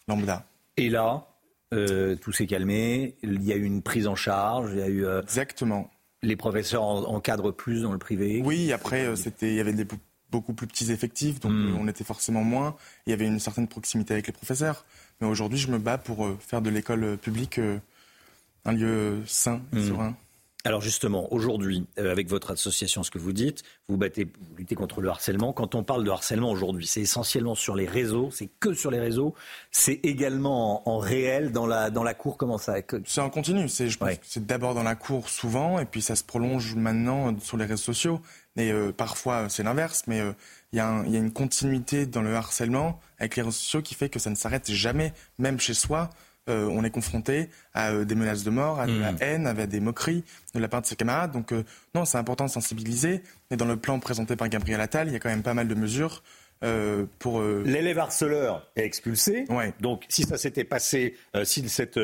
lambda. Et là, euh, tout s'est calmé. Il y a eu une prise en charge. Il y a eu. euh, Exactement. Les professeurs en- encadrent plus dans le privé. Oui, après, euh, c'était, il y avait des beaucoup plus petits effectifs, donc Hmm. on était forcément moins. Il y avait une certaine proximité avec les professeurs. Mais aujourd'hui, je me bats pour euh, faire de l'école euh, publique euh, un lieu sain et Hmm. serein. Alors justement, aujourd'hui, euh, avec votre association, ce que vous dites, vous battez, vous luttez contre le harcèlement. Quand on parle de harcèlement aujourd'hui, c'est essentiellement sur les réseaux, c'est que sur les réseaux, c'est également en, en réel dans la dans la cour. Comment ça C'est en continu. C'est, je pense que c'est d'abord dans la cour souvent, et puis ça se prolonge maintenant euh, sur les réseaux sociaux. Mais euh, parfois, c'est l'inverse. Mais euh, il y a une continuité dans le harcèlement avec les réseaux sociaux qui fait que ça ne s'arrête jamais, même chez soi. Euh, on est confronté à euh, des menaces de mort, à de la haine, à des moqueries de la part de ses camarades. Donc euh, non, c'est important de sensibiliser. Et dans le plan présenté par Gabriel Attal, il y a quand même pas mal de mesures euh, pour... euh, L'élève harceleur est expulsé. Ouais. Donc si ça s'était passé, euh, si cette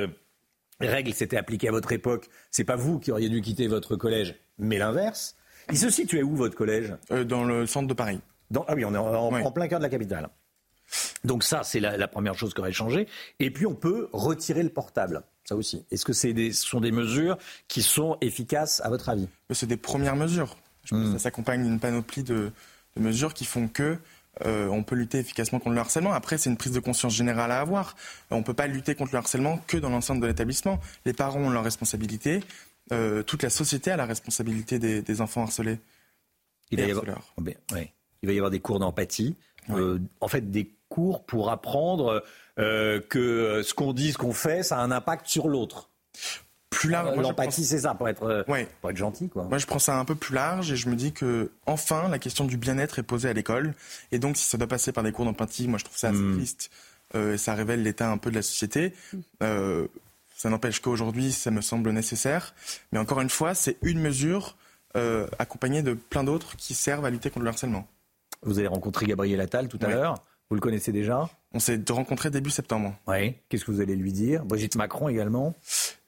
règle s'était appliquée à votre époque, c'est pas vous qui auriez dû quitter votre collège, mais l'inverse. Il se situait où votre collège? Euh, Dans le centre de Paris. Dans- ah oui, on est en, en plein cœur de la capitale. Donc ça, c'est la, la première chose qui aurait changé. Et puis on peut retirer le portable. Ça aussi. Est-ce que c'est des, ce sont des mesures qui sont efficaces à votre avis? C'est des premières mesures. Je pense que ça s'accompagne d'une panoplie de, de mesures qui font que euh, on peut lutter efficacement contre le harcèlement. Après, c'est une prise de conscience générale à avoir. Euh, On ne peut pas lutter contre le harcèlement que dans l'enceinte de l'établissement. Les parents ont leur responsabilité. Euh, toute la société a la responsabilité des, des enfants harcelés. Il va, y avoir. Oh ben, ouais. Il va y avoir des cours d'empathie. Euh, en fait, des cours pour apprendre euh, que ce qu'on dit, ce qu'on fait, ça a un impact sur l'autre. Plus large. L'empathie, pense- c'est ça, pour être, euh, Ouais. pour être gentil. Quoi. Moi, je prends ça un peu plus large et je me dis que, enfin, la question du bien-être est posée à l'école. Et donc, si ça doit passer par des cours d'empathie, moi, je trouve ça assez Hmm. triste. Euh, et ça révèle l'état un peu de la société. Euh, ça n'empêche qu'aujourd'hui, ça me semble nécessaire. Mais encore une fois, c'est une mesure euh, accompagnée de plein d'autres qui servent à lutter contre le harcèlement. Vous avez rencontré Gabriel Attal tout à l'heure. Vous le connaissez déjà On s'est rencontrés début septembre. Oui. Qu'est-ce que vous allez lui dire? Brigitte Macron également?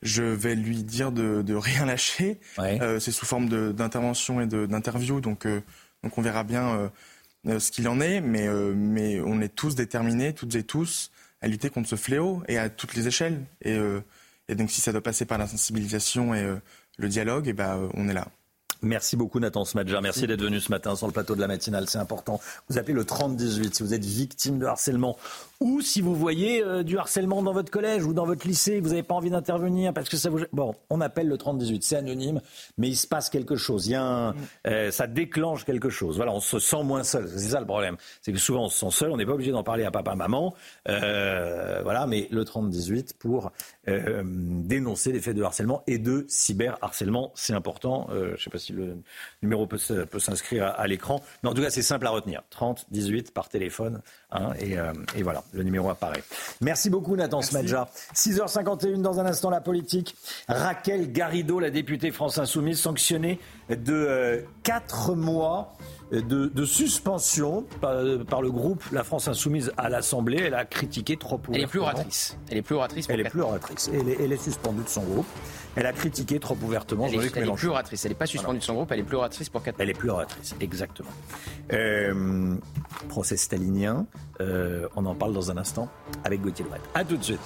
Je vais lui dire de, de rien lâcher. Euh, c'est sous forme d'intervention et d'interview, donc, euh, donc on verra bien euh, ce qu'il en est. Mais, mais on est tous déterminés, toutes et tous, à lutter contre ce fléau et à toutes les échelles. Et, et donc si ça doit passer par la sensibilisation et le dialogue, et ben, euh, on est là. Merci beaucoup Nathan Smadja. Merci d'être venu ce matin sur le plateau de la matinale. C'est important. Vous appelez le 3018 si vous êtes victime de harcèlement ou si vous voyez euh, du harcèlement dans votre collège ou dans votre lycée, vous n'avez pas envie d'intervenir parce que ça vous... Bon, on appelle le 3018. C'est anonyme, mais il se passe quelque chose. Il y a un... euh, ça déclenche quelque chose. Voilà, on se sent moins seul. C'est ça le problème. C'est que souvent on se sent seul. On n'est pas obligé d'en parler à papa, maman. Euh, voilà, mais le 3018 pour dénoncer les faits de harcèlement et de cyberharcèlement, c'est important. Je sais pas si le numéro peut, s'inscrire à l'écran, mais en tout cas c'est simple à retenir. 30 18 par téléphone, hein, et, euh, et voilà, le numéro apparaît. Merci beaucoup Nathan Smadja. 6h51 dans un instant la politique. Raquel Garrido, la députée France Insoumise, sanctionnée de 4 mois de, de suspension par, par le groupe La France Insoumise à l'Assemblée. Elle a critiqué trop Elle est plus oratrice. Elle est plus oratrice. Elle est plus oratrice. Elle est, elle est suspendue de son groupe. Elle a critiqué trop ouvertement Elle est, elle est plus oratrice. Elle n'est pas suspendue de son groupe. Elle est plus oratrice pour 4 Elle est plus oratrice, exactement. Euh, procès stalinien, euh, on en parle dans un instant avec Gauthier Lebret. A tout de suite.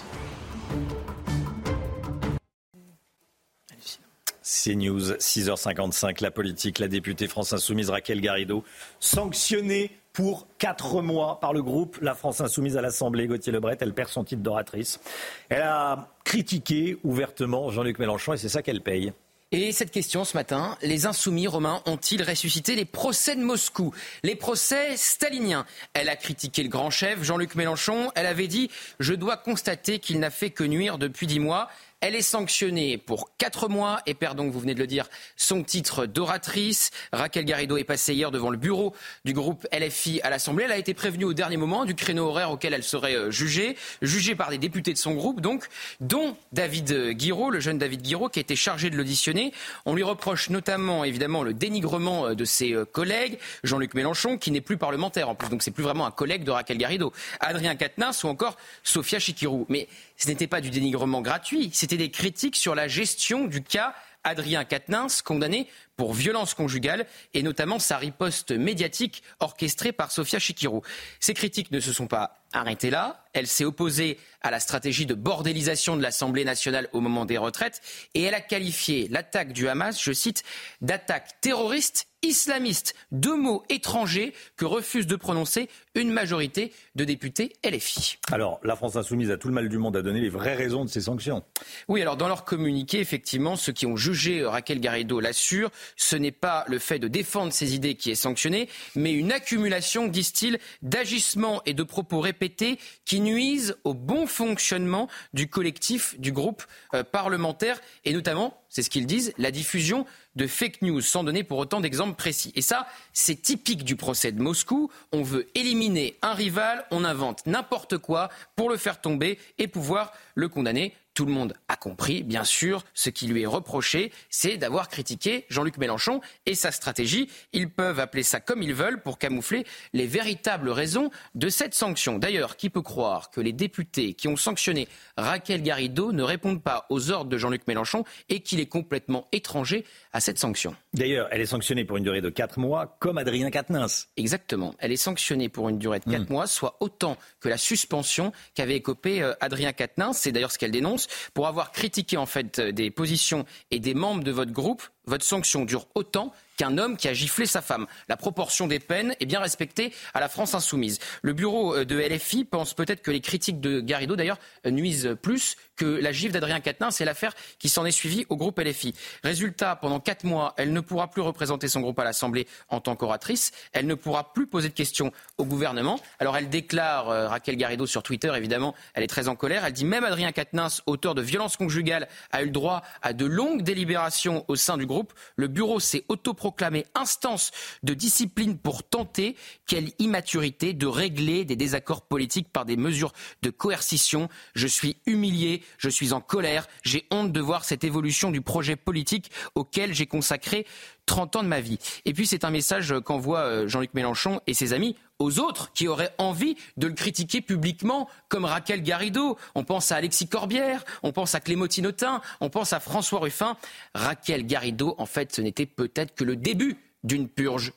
CNews, 6h55, la politique, la députée France Insoumise Raquel Garrido, sanctionnée pour 4 mois par le groupe La France Insoumise à l'Assemblée. Gauthier Lebret, elle perd son titre d'oratrice. Elle a critiqué ouvertement Jean-Luc Mélenchon et c'est ça qu'elle paye. Et cette question ce matin, les insoumis romains ont-ils ressuscité les procès de Moscou? Les procès staliniens. Elle a critiqué le grand chef Jean-Luc Mélenchon. Elle avait dit Je dois constater qu'il n'a fait que nuire depuis dix mois. Elle est sanctionnée pour 4 mois et perd donc, vous venez de le dire, son titre d'oratrice. Raquel Garrido est passée hier devant le bureau du groupe LFI à l'Assemblée. Elle a été prévenue au dernier moment du créneau horaire auquel elle serait euh, jugée, jugée par des députés de son groupe, donc, dont David Guiraud, le jeune David Guiraud, qui a été chargé de l'auditionner. On lui reproche notamment, évidemment, le dénigrement euh, de ses euh, collègues, Jean-Luc Mélenchon, qui n'est plus parlementaire en plus, donc c'est plus vraiment un collègue de Raquel Garrido, Adrien Quatennens ou encore Sophia Chikirou. Mais ce n'était pas du dénigrement gratuit, c'était des critiques sur la gestion du cas Adrien Quatennens, condamné pour violence conjugale et notamment sa riposte médiatique orchestrée par Sofia Chikirou. Ces critiques ne se sont pas arrêtées là. Elle s'est opposée à la stratégie de bordélisation de l'Assemblée nationale au moment des retraites et elle a qualifié l'attaque du Hamas, je cite, d'attaque terroriste islamiste, deux mots étrangers que refuse de prononcer une majorité de députés LFI. Alors, la France insoumise a tout le mal du monde à donner les vraies raisons de ces sanctions. Oui, alors dans leur communiqué, effectivement, ceux qui ont jugé Raquel Garrido l'assurent, ce n'est pas le fait de défendre ses idées qui est sanctionné, mais une accumulation, disent-ils, d'agissements et de propos répétés qui nuisent au bon fonctionnement du collectif, du groupe euh, parlementaire, et notamment, c'est ce qu'ils disent, la diffusion de fake news, sans donner pour autant d'exemples précis. Et ça, c'est typique du procès de Moscou. On veut éliminer un rival, on invente n'importe quoi pour le faire tomber et pouvoir le condamner. Tout le monde a compris, bien sûr, ce qui lui est reproché, c'est d'avoir critiqué Jean-Luc Mélenchon et sa stratégie. Ils peuvent appeler ça comme ils veulent pour camoufler les véritables raisons de cette sanction. D'ailleurs, qui peut croire que les députés qui ont sanctionné Raquel Garrido ne répondent pas aux ordres de Jean-Luc Mélenchon et qu'il est complètement étranger à cette sanction? D'ailleurs, elle est sanctionnée pour une durée de 4 mois, comme Adrien Quatennens. Exactement. Elle est sanctionnée pour une durée de 4 mois, soit autant que la suspension qu'avait écopé euh, Adrien Quatennens. C'est d'ailleurs ce qu'elle dénonce pour avoir critiqué en fait euh, des positions et des membres de votre groupe. Votre sanction dure autant qu'un homme qui a giflé sa femme. La proportion des peines est bien respectée à la France insoumise. Le bureau euh, de LFI pense peut-être que les critiques de Garrido, d'ailleurs, euh, nuisent plus que la gifle d'Adrien Quatennens. C'est l'affaire qui s'en est suivie au groupe LFI. Résultat, pendant quatre mois, elle ne pourra plus représenter son groupe à l'Assemblée en tant qu'oratrice. Elle ne pourra plus poser de questions au gouvernement. Alors elle déclare, Raquel Garrido sur Twitter, évidemment, elle est très en colère. Elle dit même Adrien Quatennens, auteur de violences conjugales, a eu le droit à de longues délibérations au sein du groupe le bureau s'est autoproclamé instance de discipline pour tenter, quelle immaturité, de régler des désaccords politiques par des mesures de coercition. Je suis humilié, je suis en colère, j'ai honte de voir cette évolution du projet politique auquel j'ai consacré 30 ans de ma vie. Et puis c'est un message qu'envoie euh, Jean-Luc Mélenchon et ses amis aux autres qui auraient envie de le critiquer publiquement, comme Raquel Garrido. On pense à Alexis Corbière, on pense à Clémentine Autain, on pense à François Ruffin. Raquel Garrido, en fait, ce n'était peut-être que le début d'une purge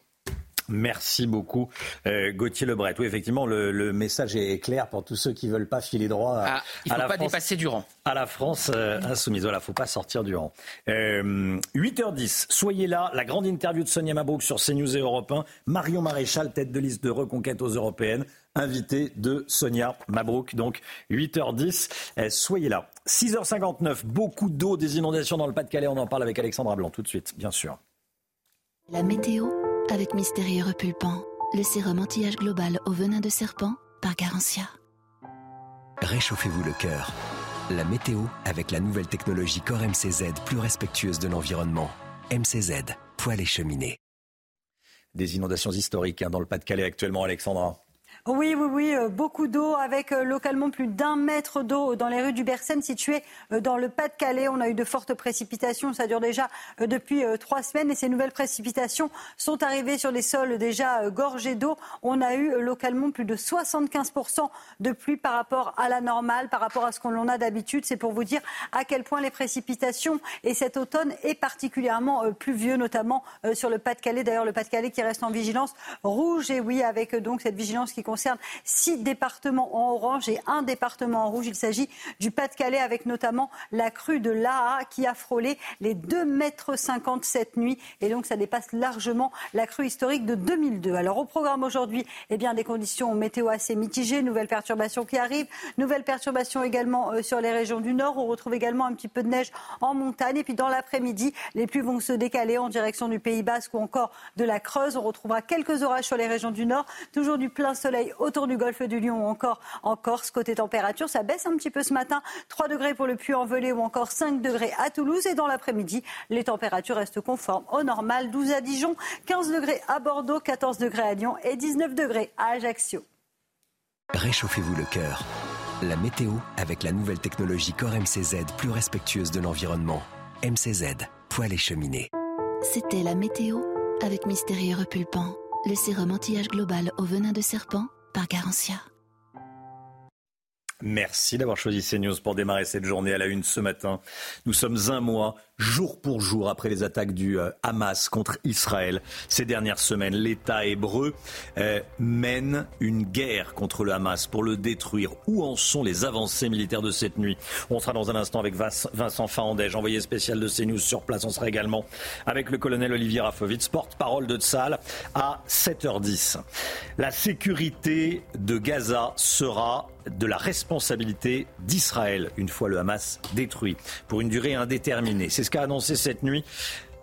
Merci beaucoup, euh, Gauthier Lebret. Oui, effectivement, le, message est clair pour tous ceux qui ne veulent pas filer droit à, ah, il faut pas dépasser du rang. À la France euh, insoumise. Voilà, faut pas sortir du rang. 8h10, euh, soyez là. La grande interview de Sonia Mabrouk sur CNews et Europe 1. Marion Maréchal, tête de liste de reconquête aux européennes. Invité de Sonia Mabrouk. Donc 8h10, soyez là. 6h59, beaucoup d'eau, des inondations dans le Pas-de-Calais. On en parle avec Alexandra Blanc tout de suite, bien sûr. La météo avec Mystérieux Repulpant, le sérum anti-âge global au venin de serpent par Garantia. Réchauffez-vous le cœur. La météo avec la nouvelle technologie Core MCZ plus respectueuse de l'environnement. MCZ, poêle et cheminée. Des inondations historiques hein, dans le Pas-de-Calais actuellement, Alexandra. Oui, oui, oui, euh, beaucoup d'eau avec euh, localement plus d'un mètre d'eau dans les rues du Bercène situées euh, dans le Pas-de-Calais. On a eu de fortes précipitations, ça dure déjà depuis trois semaines et ces nouvelles précipitations sont arrivées sur des sols déjà gorgés d'eau. On a eu localement plus de 75% de pluie par rapport à la normale, par rapport à ce qu'on en a d'habitude. C'est pour vous dire à quel point les précipitations et cet automne est particulièrement pluvieux, notamment sur le Pas-de-Calais. D'ailleurs, le Pas-de-Calais qui reste en vigilance rouge et oui, avec donc cette vigilance qui concerne six départements en orange et un département en rouge. Il s'agit du Pas-de-Calais avec notamment la crue de l'Aa qui a frôlé les 2,57 mètres cette nuit et donc ça dépasse largement la crue historique de 2002. Alors au programme aujourd'hui, eh bien des conditions météo assez mitigées, nouvelles perturbations qui arrivent, nouvelles perturbations également euh, sur les régions du nord. On retrouve également un petit peu de neige en montagne et puis dans l'après-midi, les pluies vont se décaler en direction du Pays Basque ou encore de la Creuse. On retrouvera quelques orages sur les régions du nord, toujours du plein soleil soleil autour du golfe du Lion ou encore en Corse. Côté température, ça baisse un petit peu ce matin. 3 degrés pour le Puy-en-Velay ou encore 5 degrés à Toulouse. Et dans l'après-midi, les températures restent conformes au normal. 12 à Dijon, 15 degrés à Bordeaux, 14 degrés à Lyon et 19 degrés à Ajaccio. Réchauffez-vous le cœur. La météo avec la nouvelle technologie Core MCZ plus respectueuse de l'environnement. MCZ, poêle et cheminée. C'était la météo avec Mystérieux Repulpant, le sérum anti-âge global au venin de serpent par Garantia. Merci d'avoir choisi CNews pour démarrer cette journée à la une ce matin. Nous sommes un mois jour pour jour après les attaques du euh, Hamas contre Israël. Ces dernières semaines, l'État hébreu euh, mène une guerre contre le Hamas pour le détruire. Où en sont les avancées militaires de cette nuit? On sera dans un instant avec Vincent Fahandège, envoyé spécial de CNews sur place. On sera également avec le colonel Olivier Rafovitz, porte-parole de Tzal, à 7h10. La sécurité de Gaza sera de la responsabilité d'Israël une fois le Hamas détruit pour une durée indéterminée. Qu'a annoncé cette nuit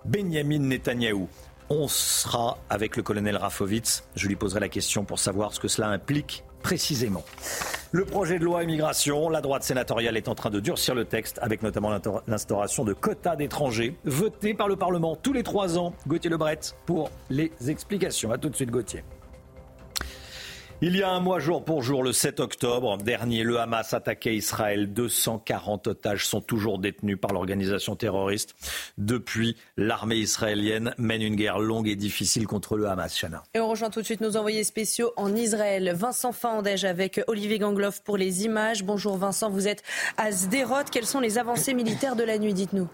Benjamin Netanyahou. On sera avec le colonel Rafovitz. Je lui poserai la question pour savoir ce que cela implique précisément. Le projet de loi immigration, la droite sénatoriale est en train de durcir le texte avec notamment l'instauration de quotas d'étrangers votés par le Parlement tous les trois ans. Gauthier Lebret pour les explications. A tout de suite Gauthier. Il y a un mois jour pour jour, le 7 octobre dernier, le Hamas attaquait Israël. 240 otages sont toujours détenus par l'organisation terroriste. Depuis, l'armée israélienne mène une guerre longue et difficile contre le Hamas. Chana. Et on rejoint tout de suite nos envoyés spéciaux en Israël. Vincent Fandège avec Olivier Gangloff pour les images. Bonjour Vincent, vous êtes à Sderot. Quelles sont les avancées militaires de la nuit Dites-nous?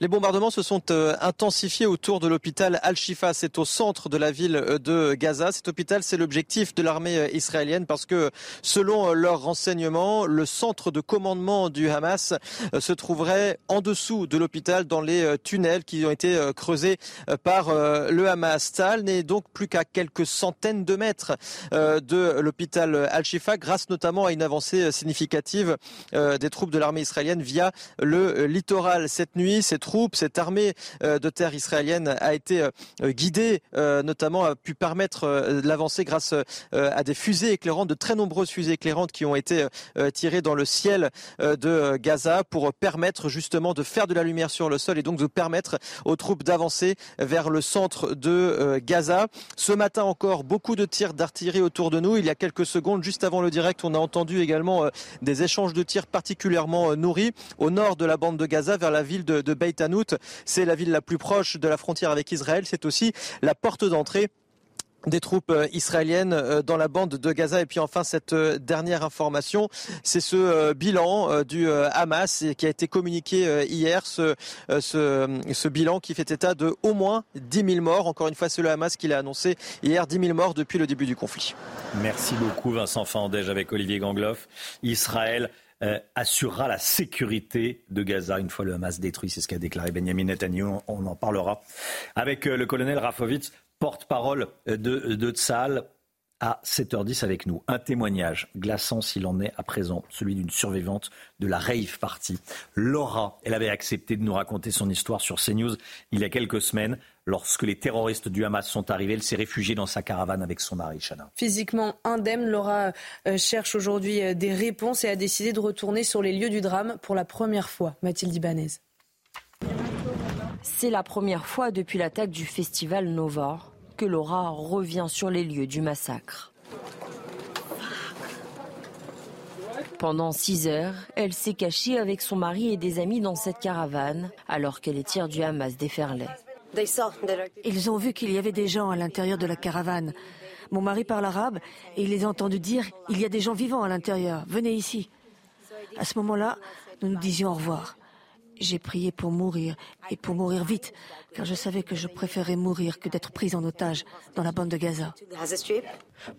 Les bombardements se sont euh, intensifiés autour de l'hôpital Al-Shifa. C'est au centre de la ville euh, de Gaza. Cet hôpital, c'est l'objectif de l'armée euh, israélienne parce que, selon leurs renseignements, le centre de commandement du Hamas se trouverait en dessous de l'hôpital dans les tunnels qui ont été creusés par le Hamas. Tal n'est donc plus qu'à quelques centaines de mètres de l'hôpital Al-Shifa grâce notamment à une avancée significative des troupes de l'armée israélienne via le littoral. Cette nuit, cette troupes, cette armée euh, de terre israélienne a été euh, guidée, euh, notamment a pu permettre l'avancée grâce à des fusées éclairantes, de très nombreuses fusées éclairantes qui ont été tirées dans le ciel de Gaza pour permettre justement de faire de la lumière sur le sol et donc de permettre aux troupes d'avancer vers le centre de Gaza. Ce matin encore, beaucoup de tirs d'artillerie autour de nous. Il y a quelques secondes, juste avant le direct, on a entendu également des échanges de tirs particulièrement nourris au nord de la bande de Gaza vers la ville de, de Beit C'est la ville la plus proche de la frontière avec Israël. C'est aussi la porte d'entrée des troupes euh, israéliennes euh, dans la bande de Gaza. Et puis enfin, cette euh, dernière information, c'est ce bilan du Hamas qui a été communiqué hier, ce, ce, bilan qui fait état de au moins 10 000 morts. Encore une fois, c'est le Hamas qui l'a annoncé hier, 10 000 morts depuis le début du conflit. Merci beaucoup Vincent Fandège avec Olivier Gangloff. Israël euh, assurera la sécurité de Gaza une fois le Hamas détruit. C'est ce qu'a déclaré Benjamin Netanyahu. On en parlera avec euh, le colonel Rafovitz, porte-parole de, de Tzal à 7h10 avec nous. Un témoignage glaçant s'il en est à présent, celui d'une survivante de la rave party. Laura, elle avait accepté de nous raconter son histoire sur CNews il y a quelques semaines. Lorsque les terroristes du Hamas sont arrivés, elle s'est réfugiée dans sa caravane avec son mari, Chana. Physiquement indemne, Laura euh, cherche aujourd'hui euh, des réponses et a décidé de retourner sur les lieux du drame pour la première fois. Mathilde Ibanez. C'est la première fois depuis l'attaque du festival Novor que Laura revient sur les lieux du massacre. Pendant six heures, elle s'est cachée avec son mari et des amis dans cette caravane, alors que les tirs du Hamas déferlaient. Ils ont vu qu'il y avait des gens à l'intérieur de la caravane. Mon mari parle arabe et il les a entendus dire Il y a des gens vivants à l'intérieur, venez ici. À ce moment-là, nous nous disions au revoir. J'ai prié pour mourir et pour mourir vite, car je savais que je préférais mourir que d'être prise en otage dans la bande de Gaza.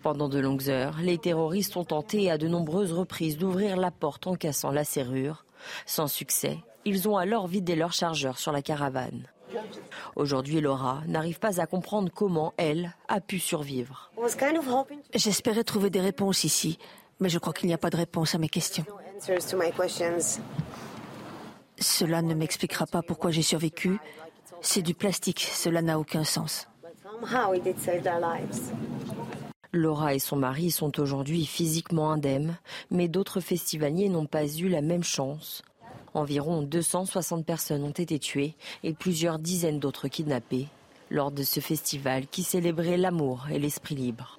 Pendant de longues heures, les terroristes ont tenté à de nombreuses reprises d'ouvrir la porte en cassant la serrure. Sans succès, ils ont alors vidé leur chargeur sur la caravane. Aujourd'hui, Laura n'arrive pas à comprendre comment elle a pu survivre. J'espérais trouver des réponses ici, mais je crois qu'il n'y a pas de réponse à mes questions. Cela ne m'expliquera pas pourquoi j'ai survécu. C'est du plastique, cela n'a aucun sens. Laura et son mari sont aujourd'hui physiquement indemnes, mais d'autres festivaliers n'ont pas eu la même chance. Environ 260 personnes ont été tuées et plusieurs dizaines d'autres kidnappées lors de ce festival qui célébrait l'amour et l'esprit libre.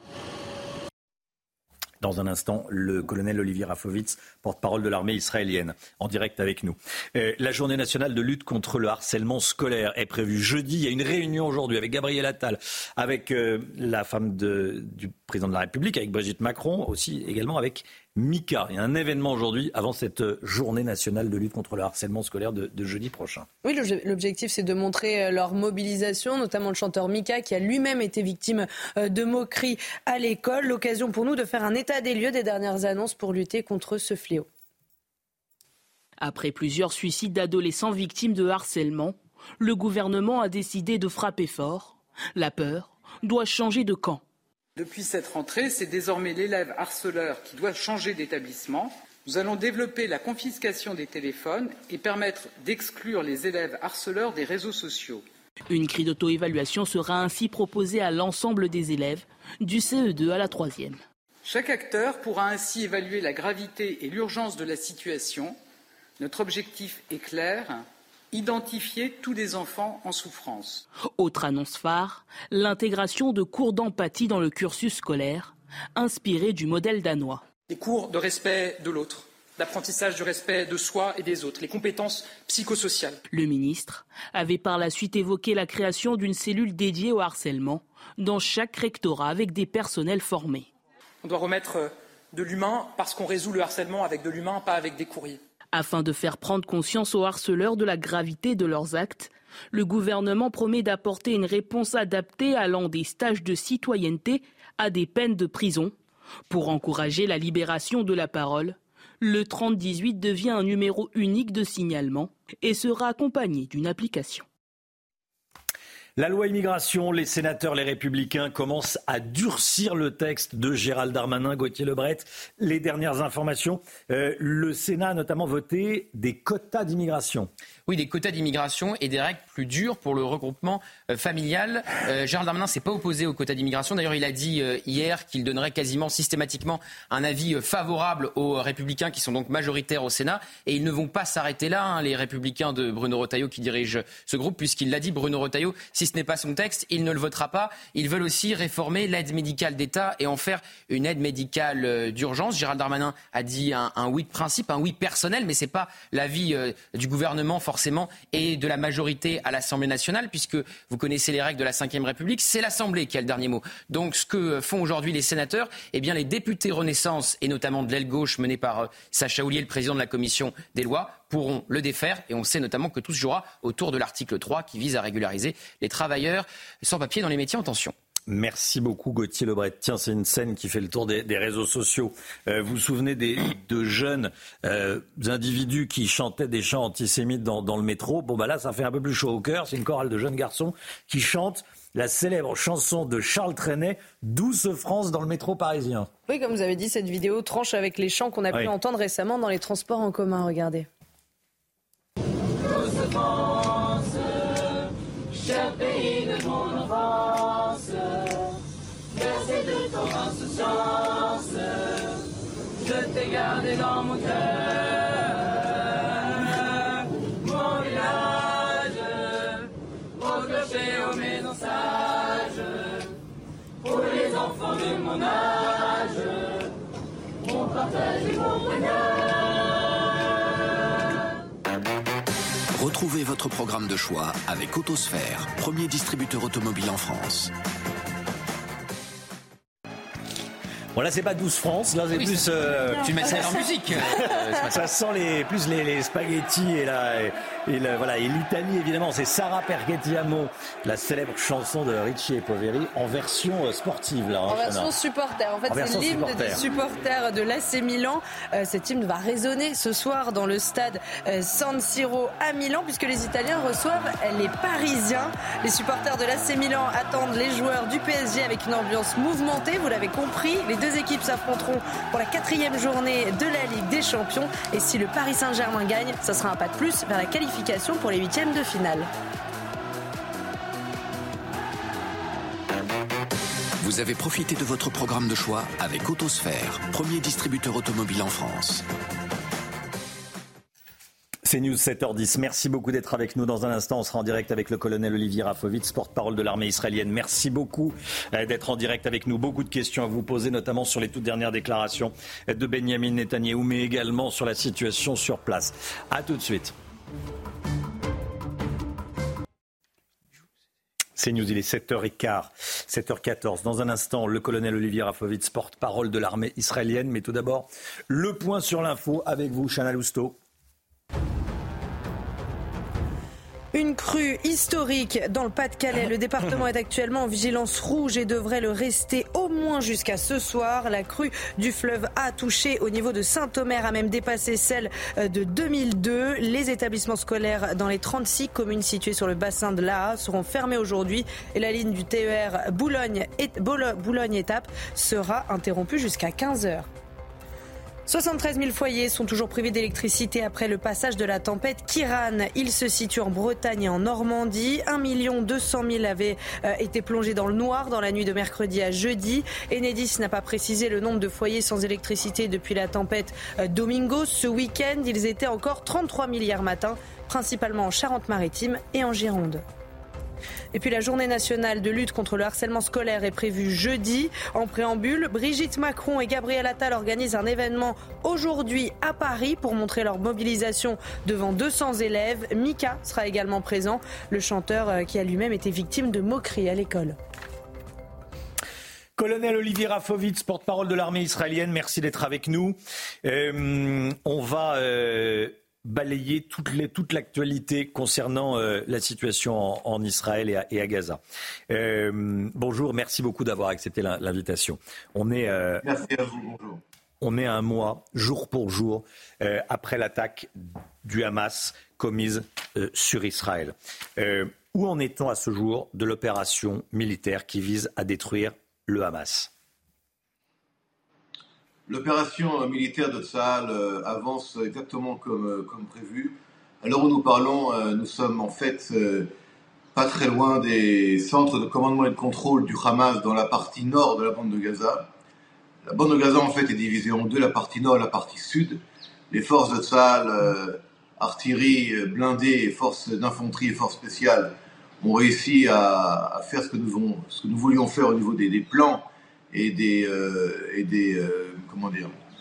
Dans un instant, le colonel Olivier Rafovitz, porte-parole de l'armée israélienne, en direct avec nous. Euh, la journée nationale de lutte contre le harcèlement scolaire est prévue jeudi. Il y a une réunion aujourd'hui avec Gabriel Attal, avec euh, la femme du président de la République, avec Brigitte Macron, aussi également avec Mika. Il y a un événement aujourd'hui avant cette journée nationale de lutte contre le harcèlement scolaire de, jeudi prochain. Oui, l'objectif c'est de montrer euh, leur mobilisation, notamment le chanteur Mika qui a lui-même été victime euh, de moqueries à l'école. L'occasion pour nous de faire un état des lieux des dernières annonces pour lutter contre ce fléau. Après plusieurs suicides d'adolescents victimes de harcèlement, le gouvernement a décidé de frapper fort. La peur doit changer de camp. Depuis cette rentrée, c'est désormais l'élève harceleur qui doit changer d'établissement. Nous allons développer la confiscation des téléphones et permettre d'exclure les élèves harceleurs des réseaux sociaux. Une grille d'auto-évaluation sera ainsi proposée à l'ensemble des élèves, du CE2 à la troisième. Chaque acteur pourra ainsi évaluer la gravité et l'urgence de la situation. Notre objectif est clair identifier tous les enfants en souffrance. Autre annonce phare, l'intégration de cours d'empathie dans le cursus scolaire, inspiré du modèle danois. Les cours de respect de l'autre, d'apprentissage du respect de soi et des autres, les compétences psychosociales. Le ministre avait par la suite évoqué la création d'une cellule dédiée au harcèlement dans chaque rectorat avec des personnels formés. On doit remettre de l'humain parce qu'on résout le harcèlement avec de l'humain, pas avec des courriers. Afin de faire prendre conscience aux harceleurs de la gravité de leurs actes, le gouvernement promet d'apporter une réponse adaptée allant des stages de citoyenneté à des peines de prison. Pour encourager la libération de la parole, le 3018 devient un numéro unique de signalement et sera accompagné d'une application. La loi immigration, les sénateurs, les républicains commencent à durcir le texte de Gérald Darmanin, Gauthier Lebret. Les dernières informations, euh, le Sénat a notamment voté des quotas d'immigration. Oui, des quotas d'immigration et des règles plus dures pour le regroupement euh, familial. Euh, Gérald Darmanin s'est pas opposé aux quotas d'immigration. D'ailleurs, il a dit euh, hier qu'il donnerait quasiment systématiquement un avis favorable aux républicains qui sont donc majoritaires au Sénat. Et ils ne vont pas s'arrêter là, hein, les républicains de Bruno Retailleau qui dirige ce groupe, puisqu'il l'a dit, Bruno Retailleau, si ce n'est pas son texte, il ne le votera pas. Ils veulent aussi réformer l'aide médicale d'État et en faire une aide médicale d'urgence. Gérald Darmanin a dit un, oui de principe, un oui personnel, mais c'est pas l'avis du gouvernement forcément et de la majorité à l'Assemblée nationale, puisque vous connaissez les règles de la Ve République, c'est l'Assemblée qui a le dernier mot. Donc ce que font aujourd'hui les sénateurs, eh bien les députés Renaissance, et notamment de l'aile gauche menée par euh, Sacha Oulier, le président de la Commission des lois, pourront le défaire. Et on sait notamment que tout se jouera autour de l'article 3 qui vise à régulariser les travailleurs sans papier dans les métiers en tension. Merci beaucoup Gauthier Lebret. Tiens, c'est une scène qui fait le tour des, réseaux sociaux. Euh, vous vous souvenez des, de jeunes euh, individus qui chantaient des chants antisémites dans, le métro? Bon, bah là, ça fait un peu plus chaud au cœur. C'est une chorale de jeunes garçons qui chantent la célèbre chanson de Charles Trenet, Douce France dans le métro parisien. Oui, comme vous avez dit, cette vidéo tranche avec les chants qu'on a pu entendre récemment dans les transports en commun. Regardez. Douce France, cher pays de mon enfance, bercé de ton insouciance, je t'ai gardé dans mon cœur. Mon village, au clocher, aux maisons sages, pour les enfants de mon âge, mon partage et mon poignard. Retrouvez votre programme de choix avec Autosphère, premier distributeur automobile en France. Bon là c'est pas 12 France, là c'est plus... Euh, tu mets ça en musique. ça sent les, plus les, spaghettis et la, et, voilà, et l'Italie évidemment, c'est Sarah Perghettiamo, la célèbre chanson de Ricci et Poveri en version euh, sportive. Là, hein, en version supporter, en fait c'est l'hymne des supporters de l'AC Milan. Euh, cet hymne va résonner ce soir dans le stade San Siro à Milan puisque les Italiens reçoivent les Parisiens. Les supporters de l'AC Milan attendent les joueurs du PSG avec une ambiance mouvementée, vous l'avez compris. Les deux équipes s'affronteront pour la quatrième journée de la Ligue des Champions. Et si le Paris Saint-Germain gagne, ça sera un pas de plus vers la qualification pour les huitièmes de finale. Vous avez profité de votre programme de choix avec Autosphère, premier distributeur automobile en France. C'est News 7h10. Merci beaucoup d'être avec nous. Dans un instant, on sera en direct avec le colonel Olivier Rafovitz, porte-parole de l'armée israélienne. Merci beaucoup euh, d'être en direct avec nous. Beaucoup de questions à vous poser, notamment sur les toutes dernières déclarations de Benjamin Netanyahou, mais également sur la situation sur place. A tout de suite. C'est News, il est 7h15, 7h14. Dans un instant, le colonel Olivier Rafovitz, porte-parole de l'armée israélienne. Mais tout d'abord, le point sur l'info avec vous, Chana Lousteau. Une crue historique dans le Pas-de-Calais. Le département est actuellement en vigilance rouge et devrait le rester au moins jusqu'à ce soir. La crue du fleuve a touché au niveau de Saint-Omer, a même dépassé celle de 2002. Les établissements scolaires dans les 36 communes situées sur le bassin de l'Aa seront fermés aujourd'hui et la ligne du TER Boulogne-Étape sera interrompue jusqu'à 15 heures. 73 000 foyers sont toujours privés d'électricité après le passage de la tempête Kiran. Il se situe en Bretagne et en Normandie. 1 200 000 avaient euh, été plongés dans le noir dans la nuit de mercredi à jeudi. Enedis n'a pas précisé le nombre de foyers sans électricité depuis la tempête euh, Domingo. Ce week-end, ils étaient encore 33 000 hier matin, principalement en Charente-Maritime et en Gironde. Et puis la journée nationale de lutte contre le harcèlement scolaire est prévue jeudi. En préambule, Brigitte Macron et Gabriel Attal organisent un événement aujourd'hui à Paris pour montrer leur mobilisation devant 200 élèves. Mika sera également présent, le chanteur euh, qui a lui-même été victime de moqueries à l'école. Colonel Olivier Rafovitz, porte-parole de l'armée israélienne, merci d'être avec nous. Euh, on va euh, balayer toute, l'actualité concernant euh, la situation en, Israël et à, Gaza. Euh, bonjour, merci beaucoup d'avoir accepté l'invitation. On est. Euh, merci à vous. Bonjour. On est un mois, jour pour jour, après l'attaque du Hamas commise sur Israël. où en est-on à ce jour de l'opération militaire qui vise à détruire le Hamas? L'opération militaire de Tsahal euh, avance exactement comme, euh, comme prévu. À l'heure où nous parlons, euh, nous sommes en fait pas très loin des centres de commandement et de contrôle du Hamas dans la partie nord de la bande de Gaza. La bande de Gaza en fait est divisée en deux, la partie nord et la partie sud. Les forces de Tsahal, artillerie blindée et forces d'infanterie et forces spéciales ont réussi à, faire ce que, nous voulions faire au niveau des, plans et des, euh, euh,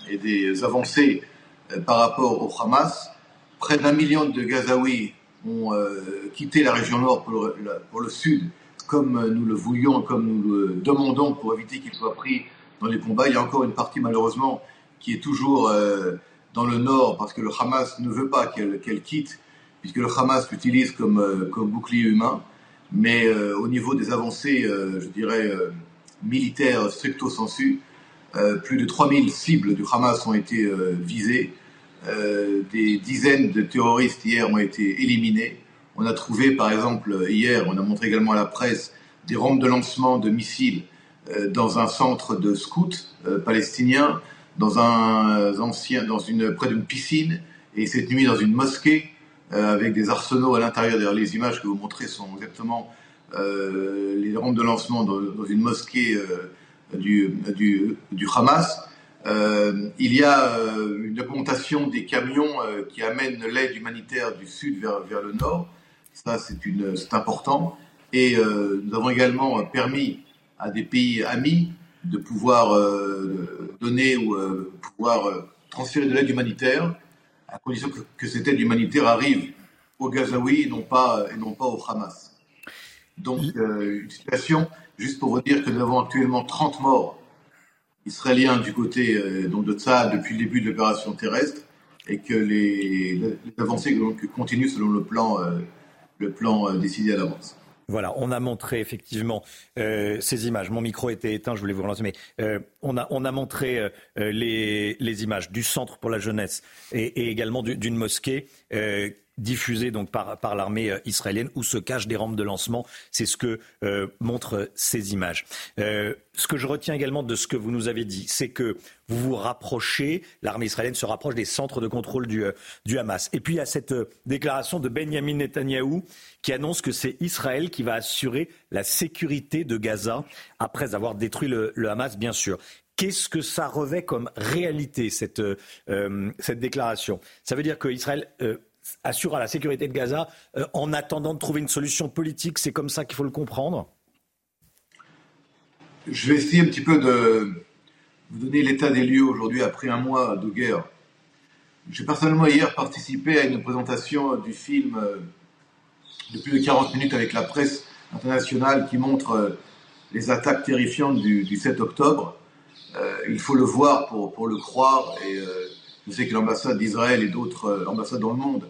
et des avancées euh, par rapport au Hamas. Près d'un million de Gazaouis ont quitté la région nord pour le, sud, comme nous le voulions, comme nous le demandons pour éviter qu'ils soient pris dans les combats. Il y a encore une partie malheureusement qui est toujours dans le nord parce que le Hamas ne veut pas qu'elle quitte, puisque le Hamas l'utilise comme, comme bouclier humain. Mais au niveau des avancées, je dirais, militaire stricto sensu. Euh, plus de 3000 cibles du Hamas ont été euh, visées. Euh, des dizaines de terroristes hier ont été éliminés. On a trouvé, par exemple, hier, on a montré également à la presse des rampes de lancement de missiles dans un centre de scouts palestiniens, dans un ancien, dans une près d'une piscine, et cette nuit dans une mosquée avec des arsenaux à l'intérieur. D'ailleurs, les images que vous montrez sont exactement les rampes de lancement dans, une mosquée du, du, du, Hamas. Euh, il y a une augmentation des camions qui amènent l'aide humanitaire du sud vers, vers le nord. Ça, c'est important. Et nous avons également permis à des pays amis de pouvoir donner ou pouvoir transférer de l'aide humanitaire à condition que, que, cette aide humanitaire arrive aux Gazaouis et non pas, et non pas au Hamas. Donc, euh, une situation, juste pour vous dire que nous avons actuellement 30 morts israéliens du côté euh, de Tsaad depuis le début de l'opération terrestre et que les, avancées continuent selon le plan, euh, le plan décidé à l'avance. Voilà, on a montré effectivement ces images. Mon micro était éteint, je voulais vous relancer, mais on, a, on a montré les, les, images du centre pour la jeunesse et également d'une mosquée diffusée donc par, par l'armée euh, israélienne où se cachent des rampes de lancement. C'est ce que euh, montrent ces images. Euh, ce que je retiens également de ce que vous nous avez dit, c'est que vous vous rapprochez, l'armée israélienne se rapproche des centres de contrôle du, du Hamas. Et puis il y a cette déclaration de Benjamin Netanyahou qui annonce que c'est Israël qui va assurer la sécurité de Gaza après avoir détruit le, Hamas, bien sûr. Qu'est-ce que ça revêt comme réalité, cette, cette déclaration? Ça veut dire qu'Israël euh, assurera la sécurité de Gaza euh, en attendant de trouver une solution politique. C'est comme ça qu'il faut le comprendre Je vais essayer un petit peu de vous donner l'état des lieux aujourd'hui après un mois de guerre. J'ai personnellement hier participé à une présentation du film de plus de 40 minutes avec la presse internationale qui montre les attaques terrifiantes du, du 7 octobre. Euh, il faut le voir pour, le croire. Et euh, je sais que l'ambassade d'Israël et d'autres euh, ambassades dans le monde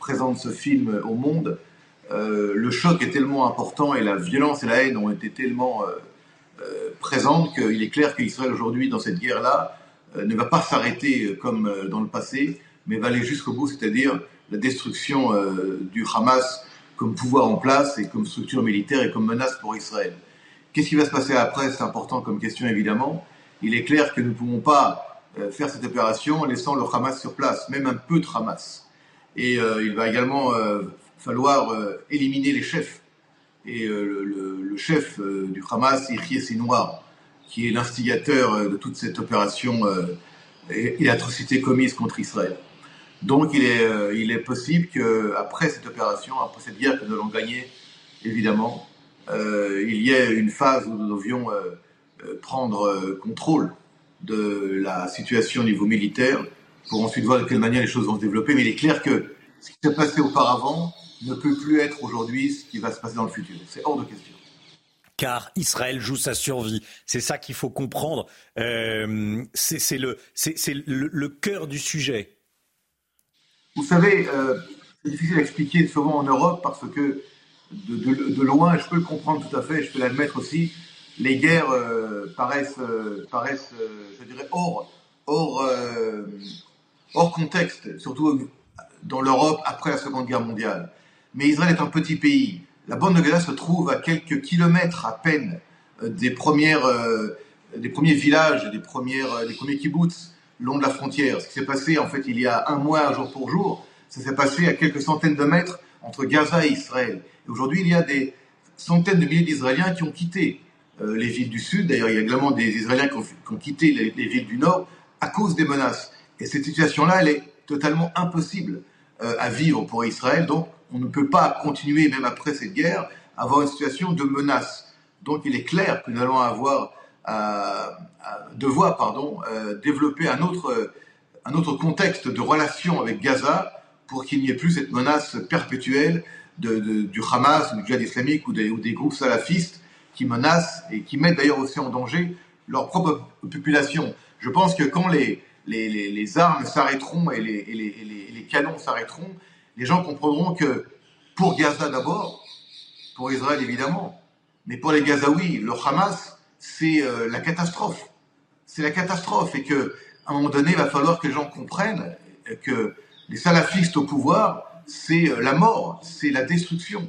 présentent ce film au monde. le choc est tellement important et la violence et la haine ont été tellement présentes qu'il est clair qu'Israël aujourd'hui, dans cette guerre-là, ne va pas s'arrêter comme dans le passé, mais va aller jusqu'au bout, c'est-à-dire la destruction du Hamas comme pouvoir en place et comme structure militaire et comme menace pour Israël. Qu'est-ce qui va se passer après? C'est important comme question évidemment il est clair que nous ne pouvons pas euh, faire cette opération en laissant le Hamas sur place, même un peu de Hamas. Et euh, il va également euh, falloir éliminer les chefs. Et le, chef du Hamas, Yahya Sinwar, qui est l'instigateur de toute cette opération et, l'atrocité commise contre Israël. Donc il est, il est possible qu'après cette opération, après cette guerre que nous allons gagner, évidemment, il y ait une phase où nous devions euh, prendre euh, contrôle de la situation au niveau militaire pour ensuite voir de quelle manière les choses vont se développer. Mais il est clair que ce qui s'est passé auparavant ne peut plus être aujourd'hui ce qui va se passer dans le futur. C'est hors de question. Car Israël joue sa survie. C'est ça qu'il faut comprendre. Euh, c'est le, le, le, cœur du sujet. Vous savez, c'est difficile à expliquer souvent en Europe parce que de, de, de, loin, je peux le comprendre tout à fait, je peux l'admettre aussi, les guerres euh, paraissent, euh, paraissent euh, je dirais, hors, hors, hors contexte, surtout dans l'Europe après la Seconde Guerre mondiale. Mais Israël est un petit pays. La bande de Gaza se trouve à quelques kilomètres à peine des, premières, des premiers villages, des, premières, des premiers kibbutz long de la frontière. Ce qui s'est passé en fait il y a un mois, jour pour jour, ça s'est passé à quelques centaines de mètres entre Gaza et Israël. Et aujourd'hui, il y a des centaines de milliers d'Israéliens qui ont quitté euh, les villes du Sud. D'ailleurs, il y a également des Israéliens qui ont, quitté les, villes du Nord à cause des menaces. Et cette situation-là, elle est totalement impossible euh, à vivre pour Israël. Donc, on ne peut pas continuer, même après cette guerre, à avoir une situation de menace. Donc, il est clair que nous allons avoir à, devoir pardon, euh, développer un autre, un autre contexte de relation avec Gaza pour qu'il n'y ait plus cette menace perpétuelle du Hamas, du djihad islamique ou des, ou des groupes salafistes qui menacent et qui mettent d'ailleurs aussi en danger leur propre population. Je pense que quand les, les, armes s'arrêteront et, les, les, canons s'arrêteront, les gens comprendront que pour Gaza d'abord, pour Israël évidemment, mais pour les Gazaouis, le Hamas, c'est euh, la catastrophe. C'est la catastrophe et que à un moment donné, il va falloir que les gens comprennent que les salafistes au pouvoir, c'est euh, la mort, c'est la destruction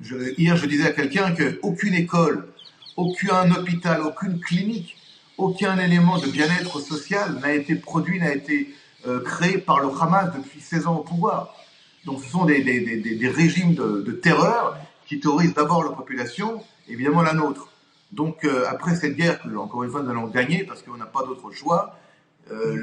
hier, je disais à quelqu'un qu'aucune école, aucun hôpital, aucune clinique, aucun élément de bien-être social n'a été produit, n'a été euh, créé par le Hamas depuis 16 ans au pouvoir. Donc ce sont des, régimes de, terreur qui terrorisent d'abord la population, évidemment la nôtre. Donc euh, après cette guerre que, encore une fois, nous allons gagner parce qu'on n'a pas d'autre choix, euh,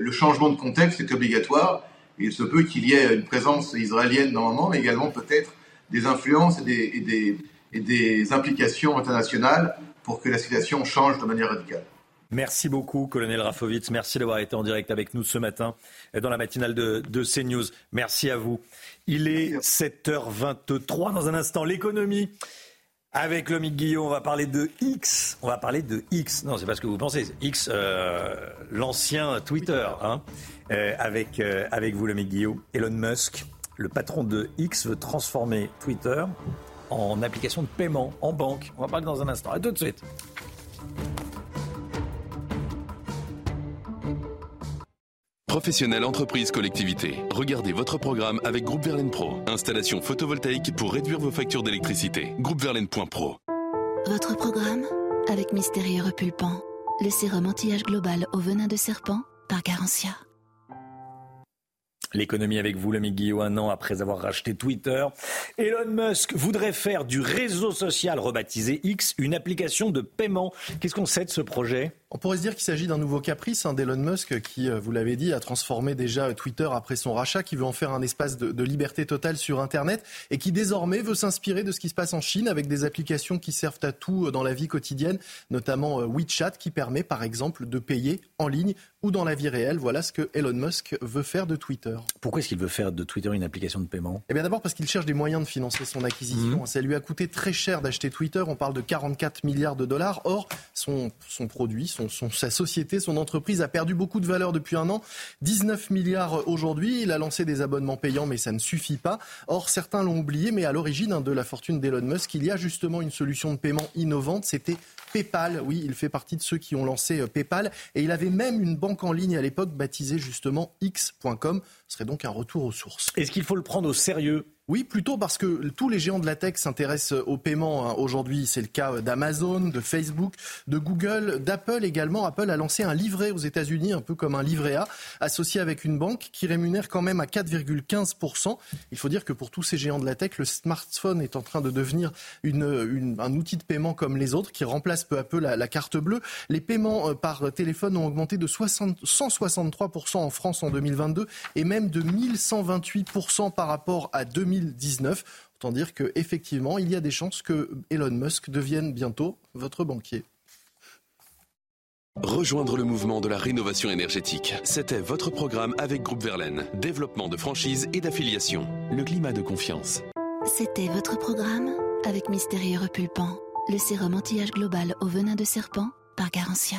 le, changement de contexte est obligatoire. Et il se peut qu'il y ait une présence israélienne normalement, mais également peut-être des influences et des, et des, implications internationales pour que la situation change de manière radicale. Merci beaucoup, colonel Rafovitz. Merci d'avoir été en direct avec nous ce matin dans la matinale de, de CNews. Merci à vous. Il est 7h23 dans un instant. L'économie. Avec Lomique Guillaume, on va parler de X. On va parler de X. Non, c'est pas ce que vous pensez. X, euh, l'ancien Twitter. Hein, euh, avec, euh, avec vous, Lomique Guillaume. Elon Musk le patron de X veut transformer Twitter en application de paiement en banque. On va parler dans un instant. À tout de suite. Professionnels, entreprises, collectivités. Regardez votre programme avec Groupe Verlaine Pro. Installation photovoltaïque pour réduire vos factures d'électricité. Groupeverlaine.pro. Votre programme avec Mystérieux Repulpant, le sérum anti-âge global au venin de serpent par Garantia. L'économie avec vous, l'ami Guillaume, un an après avoir racheté Twitter. Elon Musk voudrait faire du réseau social rebaptisé X une application de paiement. Qu'est-ce qu'on sait de ce projet? On pourrait se dire qu'il s'agit d'un nouveau caprice hein, d'Elon Musk qui, euh, vous l'avez dit, a transformé déjà Twitter après son rachat, qui veut en faire un espace de, de, liberté totale sur Internet et qui désormais veut s'inspirer de ce qui se passe en Chine avec des applications qui servent à tout euh, dans la vie quotidienne, notamment euh, WeChat qui permet par exemple de payer en ligne ou dans la vie réelle. Voilà ce que Elon Musk veut faire de Twitter. Pourquoi est-ce qu'il veut faire de Twitter une application de paiement? Eh bien d'abord parce qu'il cherche des moyens de financer son acquisition. Mmh. Ça lui a coûté très cher d'acheter Twitter. On parle de 44 milliards de dollars. Or, son, son produit, son, sa société, son entreprise a perdu beaucoup de valeur depuis un an. 19 milliards aujourd'hui. Il a lancé des abonnements payants, mais ça ne suffit pas. Or, certains l'ont oublié, mais à l'origine hein, de la fortune d'Elon Musk, il y a justement une solution de paiement innovante. C'était PayPal. Oui, il fait partie de ceux qui ont lancé euh, PayPal. Et il avait même une banque en ligne à l'époque baptisée justement X.com. Ce serait donc un retour aux sources. Est-ce qu'il faut le prendre au sérieux? Oui, plutôt parce que tous les géants de la tech s'intéressent au paiement. Hein. Aujourd'hui, c'est le cas d'Amazon, de Facebook, de Google, d'Apple également. Apple a lancé un livret aux États-Unis, un peu comme un livret A, associé avec une banque qui rémunère quand même à 4,15%. Il faut dire que pour tous ces géants de la tech, le smartphone est en train de devenir un outil de paiement comme les autres qui remplace peu à peu la, carte bleue. Les paiements euh, par téléphone ont augmenté de 60, 163% en France en 2022 et même de 1128% par rapport à 2000 2019. Autant dire qu'effectivement, il y a des chances que Elon Musk devienne bientôt votre banquier. Rejoindre le mouvement de la rénovation énergétique. C'était votre programme avec Groupe Verlaine. Développement de franchise et d'affiliation. Le climat de confiance. C'était votre programme avec Mystérieux Repulpant, le sérum anti-âge global au venin de serpent par Garantia.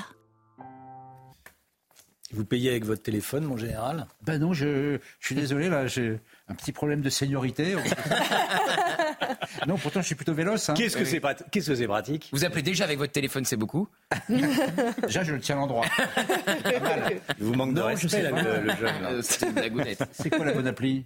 Vous payez avec votre téléphone, mon général? Ben non, je, je suis désolé, là, j'ai un petit problème de seniorité. non, pourtant, je suis plutôt véloce. Hein. Qu'est-ce que c'est que pratique? Vous appelez déjà avec votre téléphone, c'est beaucoup? Déjà, je le tiens à l'endroit. Il vous manque de respect, là, le, le, jeune. C'est quoi la bonne appli?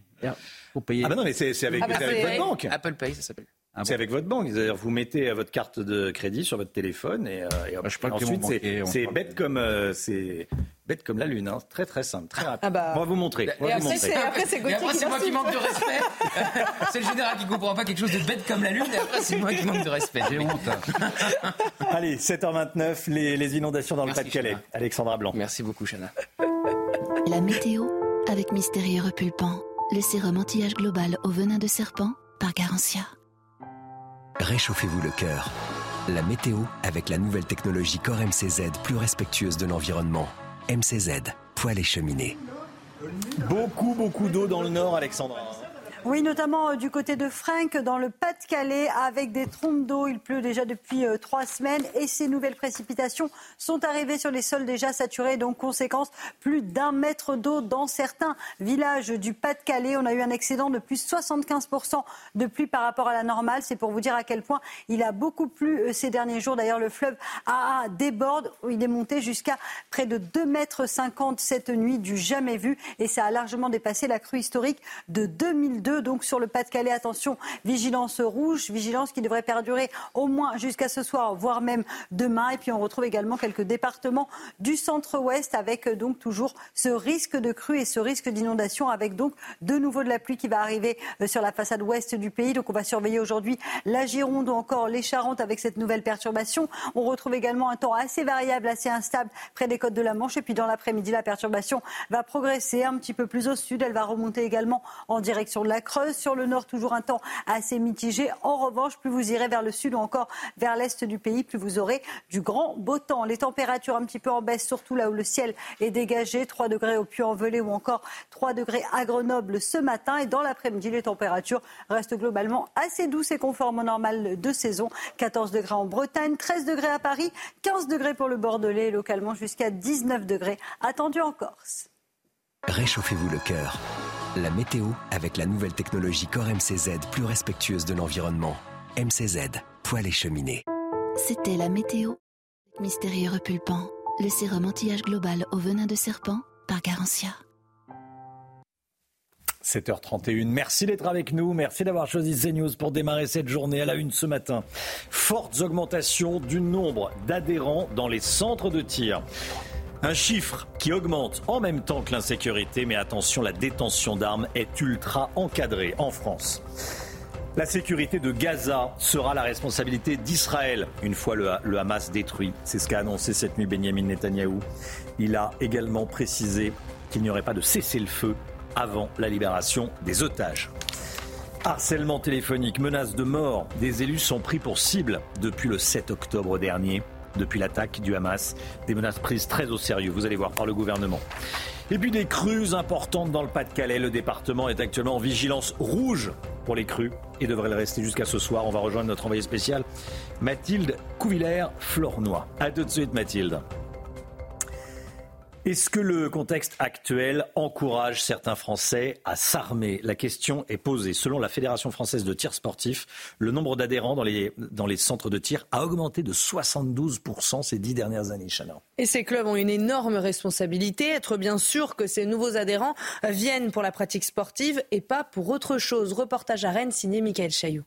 Pour payer. Ah ben non, mais c'est avec, ah bah avec votre banque. Apple Pay, ça s'appelle. Ah c'est avec votre banque. C'est-à-dire, vous mettez votre carte de crédit sur votre téléphone et, euh, et, bah, je ensuite, c'est bête comme euh, c'est bête comme la lune. Hein. Très très simple, très rapide. Ah bah... On va vous montrer. et après, c'est moi qui manque de respect. c'est le général qui comprend pas quelque chose de bête comme la lune. Et après, c'est moi qui manque de respect. J'ai honte. Allez, 7h29, les, les inondations dans le Pas-de-Calais. Alexandra Blanc. Merci beaucoup, Chana. La météo avec Mystérieux Repulpant, le sérum anti-âge global au venin de serpent par Garantia. Réchauffez-vous le cœur. La météo avec la nouvelle technologie Core MCZ plus respectueuse de l'environnement. MCZ, poêle et cheminée. Beaucoup, beaucoup d'eau dans le nord, Alexandra. Oui, notamment euh, du côté de Frank, dans le Pas-de-Calais, avec des trompes d'eau. Il pleut déjà depuis euh, trois semaines et ces nouvelles précipitations sont arrivées sur les sols déjà saturés. Donc, conséquence, plus d'un mètre d'eau dans certains villages du Pas-de-Calais. On a eu un excédent de plus de 75% de pluie par rapport à la normale. C'est pour vous dire à quel point il a beaucoup plu euh, ces derniers jours. D'ailleurs, le fleuve AA déborde. Il est monté jusqu'à près de 2,50 mètres cette nuit, du jamais vu. Et ça a largement dépassé la crue historique de 2002 donc sur le Pas-de-Calais. Attention, vigilance rouge, vigilance qui devrait perdurer au moins jusqu'à ce soir, voire même demain. Et puis on retrouve également quelques départements du centre-ouest avec euh, donc toujours ce risque de crue et ce risque d'inondation avec donc de nouveau de la pluie qui va arriver euh, sur la façade ouest du pays. Donc on va surveiller aujourd'hui la Gironde ou encore les Charentes avec cette nouvelle perturbation. On retrouve également un temps assez variable, assez instable près des côtes de la Manche. Et puis dans l'après-midi, la perturbation va progresser un petit peu plus au sud. Elle va remonter également en direction de la Creuse. Sur le nord, toujours un temps assez mitigé. En revanche, plus vous irez vers le sud ou encore vers l'est du pays, plus vous aurez du grand beau temps. Les températures un petit peu en baisse, surtout là où le ciel est dégagé. 3 degrés au Puy-en-Velay ou encore 3 degrés à Grenoble ce matin. Et dans l'après-midi, les températures restent globalement assez douces et conformes au normal de saison. 14 degrés en Bretagne, 13 degrés à Paris, 15 degrés pour le Bordelais, localement jusqu'à 19 degrés attendus en Corse. Réchauffez-vous le cœur. La météo avec la nouvelle technologie Core MCZ plus respectueuse de l'environnement. MCZ, poêle et cheminée. C'était la météo. Mystérieux repulpant, le sérum anti-âge global au venin de serpent par Garantia. 7h31. Merci d'être avec nous. Merci d'avoir choisi CNews pour démarrer cette journée à la une ce matin. Fortes augmentations du nombre d'adhérents dans les centres de tir. Un chiffre qui augmente en même temps que l'insécurité, mais attention, la détention d'armes est ultra encadrée en France. La sécurité de Gaza sera la responsabilité d'Israël une fois le, Hamas détruit. C'est ce qu'a annoncé cette nuit Benjamin Netanyahou. Il a également précisé qu'il n'y aurait pas de cessez-le-feu avant la libération des otages. Harcèlement téléphonique, menaces de mort, des élus sont pris pour cible depuis le 7 octobre dernier, depuis l'attaque du Hamas. Des menaces prises très au sérieux, vous allez voir, par le gouvernement. Et puis des crues importantes dans le Pas-de-Calais. Le département est actuellement en vigilance rouge pour les crues et devrait le rester jusqu'à ce soir. On va rejoindre notre envoyé spécial, Mathilde Couvillère-Flornois. A tout de suite, Mathilde. Est-ce que le contexte actuel encourage certains Français à s'armer? La question est posée. Selon la Fédération française de tir sportif, le nombre d'adhérents dans les, centres de tir a augmenté de 72% ces dix dernières années, Chana. Et ces clubs ont une énorme responsabilité, être bien sûr que ces nouveaux adhérents viennent pour la pratique sportive et pas pour autre chose. Reportage à Rennes signé Michael Chailloux.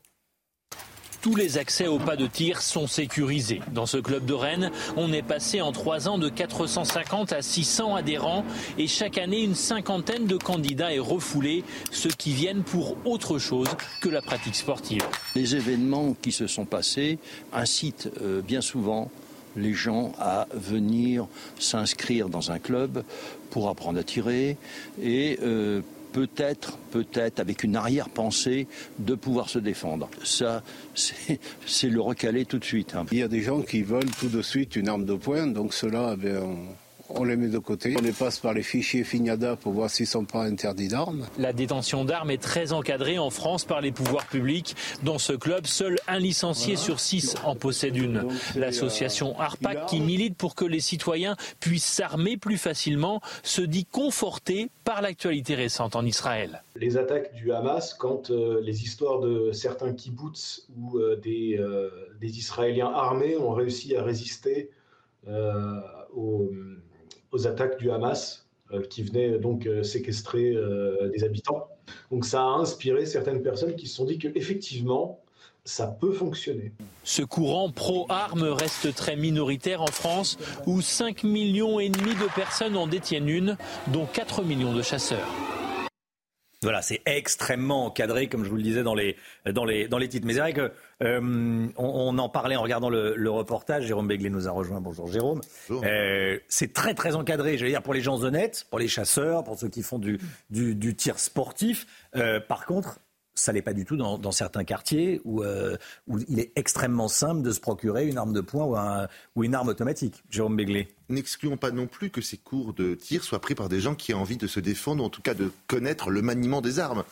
Tous les accès au pas de tir sont sécurisés. Dans ce club de Rennes, on est passé en trois ans de 450 à 600 adhérents et chaque année, une cinquantaine de candidats est refoulé, ceux qui viennent pour autre chose que la pratique sportive. Les événements qui se sont passés incitent euh, bien souvent les gens à venir s'inscrire dans un club pour apprendre à tirer et euh, peut-être, peut-être avec une arrière-pensée de pouvoir se défendre. Ça, c'est le recaler tout de suite. Hein. Il y a des gens qui veulent tout de suite une arme de poing, donc cela, eh on, les met de côté. On les passe par les fichiers FINADA pour voir s'ils ne sont pas interdits d'armes. La détention d'armes est très encadrée en France par les pouvoirs publics. Dans ce club, seul un licencié voilà. sur six en possède une. L'association ARPAC, qui milite pour que les citoyens puissent s'armer plus facilement, se dit confortée par l'actualité récente en Israël. Les attaques du Hamas, quand euh, les histoires de certains kibbutz ou euh, des, euh, des, Israéliens armés ont réussi à résister euh, aux aux attaques du Hamas euh, qui venaient donc euh, séquestrer euh, des habitants. Donc ça a inspiré certaines personnes qui se sont dit qu'effectivement, ça peut fonctionner. Ce courant pro-armes reste très minoritaire en France, où 5 millions de personnes en détiennent une, dont 4 millions de chasseurs. Voilà, c'est extrêmement encadré, comme je vous le disais dans les, dans les, dans les titres. Mais c'est vrai que euh, on, on, en parlait en regardant le, le, reportage. Jérôme Begley nous a rejoint. Bonjour Jérôme. Euh, c'est très très encadré. Veux dire pour les gens honnêtes, pour les chasseurs, pour ceux qui font du, du, du tir sportif. Euh, par contre, ça l'est pas du tout dans, dans certains quartiers où, euh, où, il est extrêmement simple de se procurer une arme de poing ou, un, ou une arme automatique. Jérôme Begley. N'excluons pas non plus que ces cours de tir soient pris par des gens qui ont envie de se défendre, ou en tout cas de connaître le maniement des armes.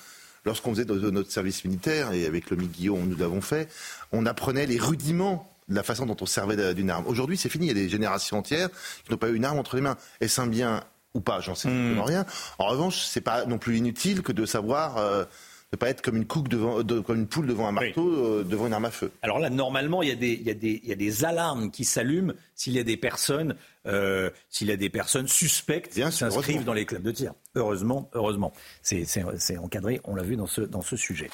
Lorsqu'on faisait notre service militaire, et avec le Guillaume, nous l'avons fait, on apprenait les rudiments de la façon dont on servait d'une arme. Aujourd'hui, c'est fini. Il y a des générations entières qui n'ont pas eu une arme entre les mains. Est-ce un bien ou pas? J'en sais mmh. rien. En revanche, c'est pas non plus inutile que de savoir. Euh, ne pas être comme une, couque devant, de, comme une poule devant un marteau, oui. euh, devant une arme à feu. Alors là, normalement, il y a des, il y a des, il y a des alarmes qui s'allument s'il y a des personnes, euh, s'il y a des personnes suspectes Bien qui s'inscrivent dans les clubs de tir. Heureusement, heureusement, c'est encadré. On l'a vu dans ce, dans ce sujet.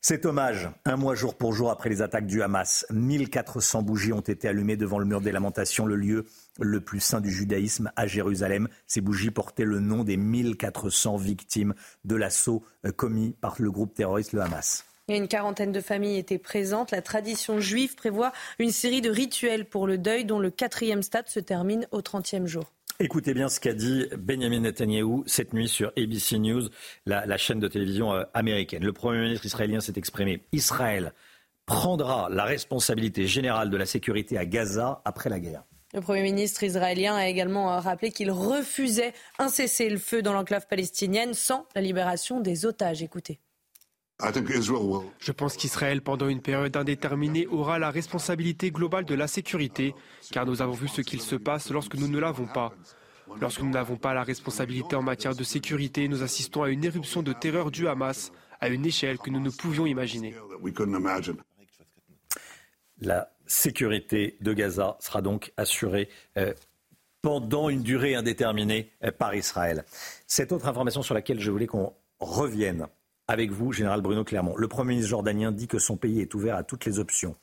Cet hommage, un mois jour pour jour après les attaques du Hamas, 1400 bougies ont été allumées devant le mur des lamentations, le lieu le plus saint du judaïsme à Jérusalem. Ces bougies portaient le nom des 1400 victimes de l'assaut commis par le groupe terroriste le Hamas. Et une quarantaine de familles étaient présentes. La tradition juive prévoit une série de rituels pour le deuil dont le quatrième stade se termine au 30e jour. Écoutez bien ce qu'a dit Benjamin Netanyahou cette nuit sur ABC News, la, la chaîne de télévision euh, américaine. Le Premier ministre israélien s'est exprimé. Israël prendra la responsabilité générale de la sécurité à Gaza après la guerre. Le Premier ministre israélien a également rappelé qu'il refusait un cessez-le-feu dans l'enclave palestinienne sans la libération des otages. Écoutez. Je pense qu'Israël, pendant une période indéterminée, aura la responsabilité globale de la sécurité, car nous avons vu ce qu'il se passe lorsque nous ne l'avons pas. Lorsque nous n'avons pas la responsabilité en matière de sécurité, nous assistons à une éruption de terreur du Hamas à une échelle que nous ne pouvions imaginer. La sécurité de Gaza sera donc assurée euh, pendant une durée indéterminée euh, par Israël. Cette autre information sur laquelle je voulais qu'on revienne avec vous, général Bruno Clermont. Le Premier ministre jordanien dit que son pays est ouvert à toutes les options.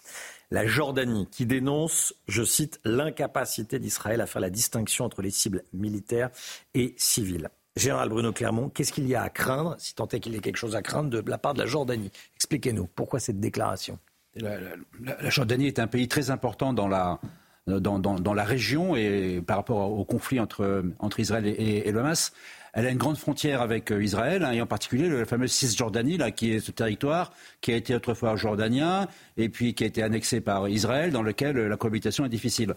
La Jordanie qui dénonce, je cite, l'incapacité d'Israël à faire la distinction entre les cibles militaires et civiles. Général Bruno Clermont, qu'est-ce qu'il y a à craindre, si tant est qu'il y ait quelque chose à craindre, de la part de la Jordanie? Expliquez-nous, pourquoi cette déclaration la, Jordanie est un pays très important dans la, dans, dans, la région et par rapport au conflit entre, entre Israël et, le Hamas. Elle a une grande frontière avec euh, Israël, hein, et en particulier le fameux Cisjordanie, là, qui est ce territoire qui a été autrefois jordanien et puis qui a été annexé par Israël, dans lequel euh, la cohabitation est difficile.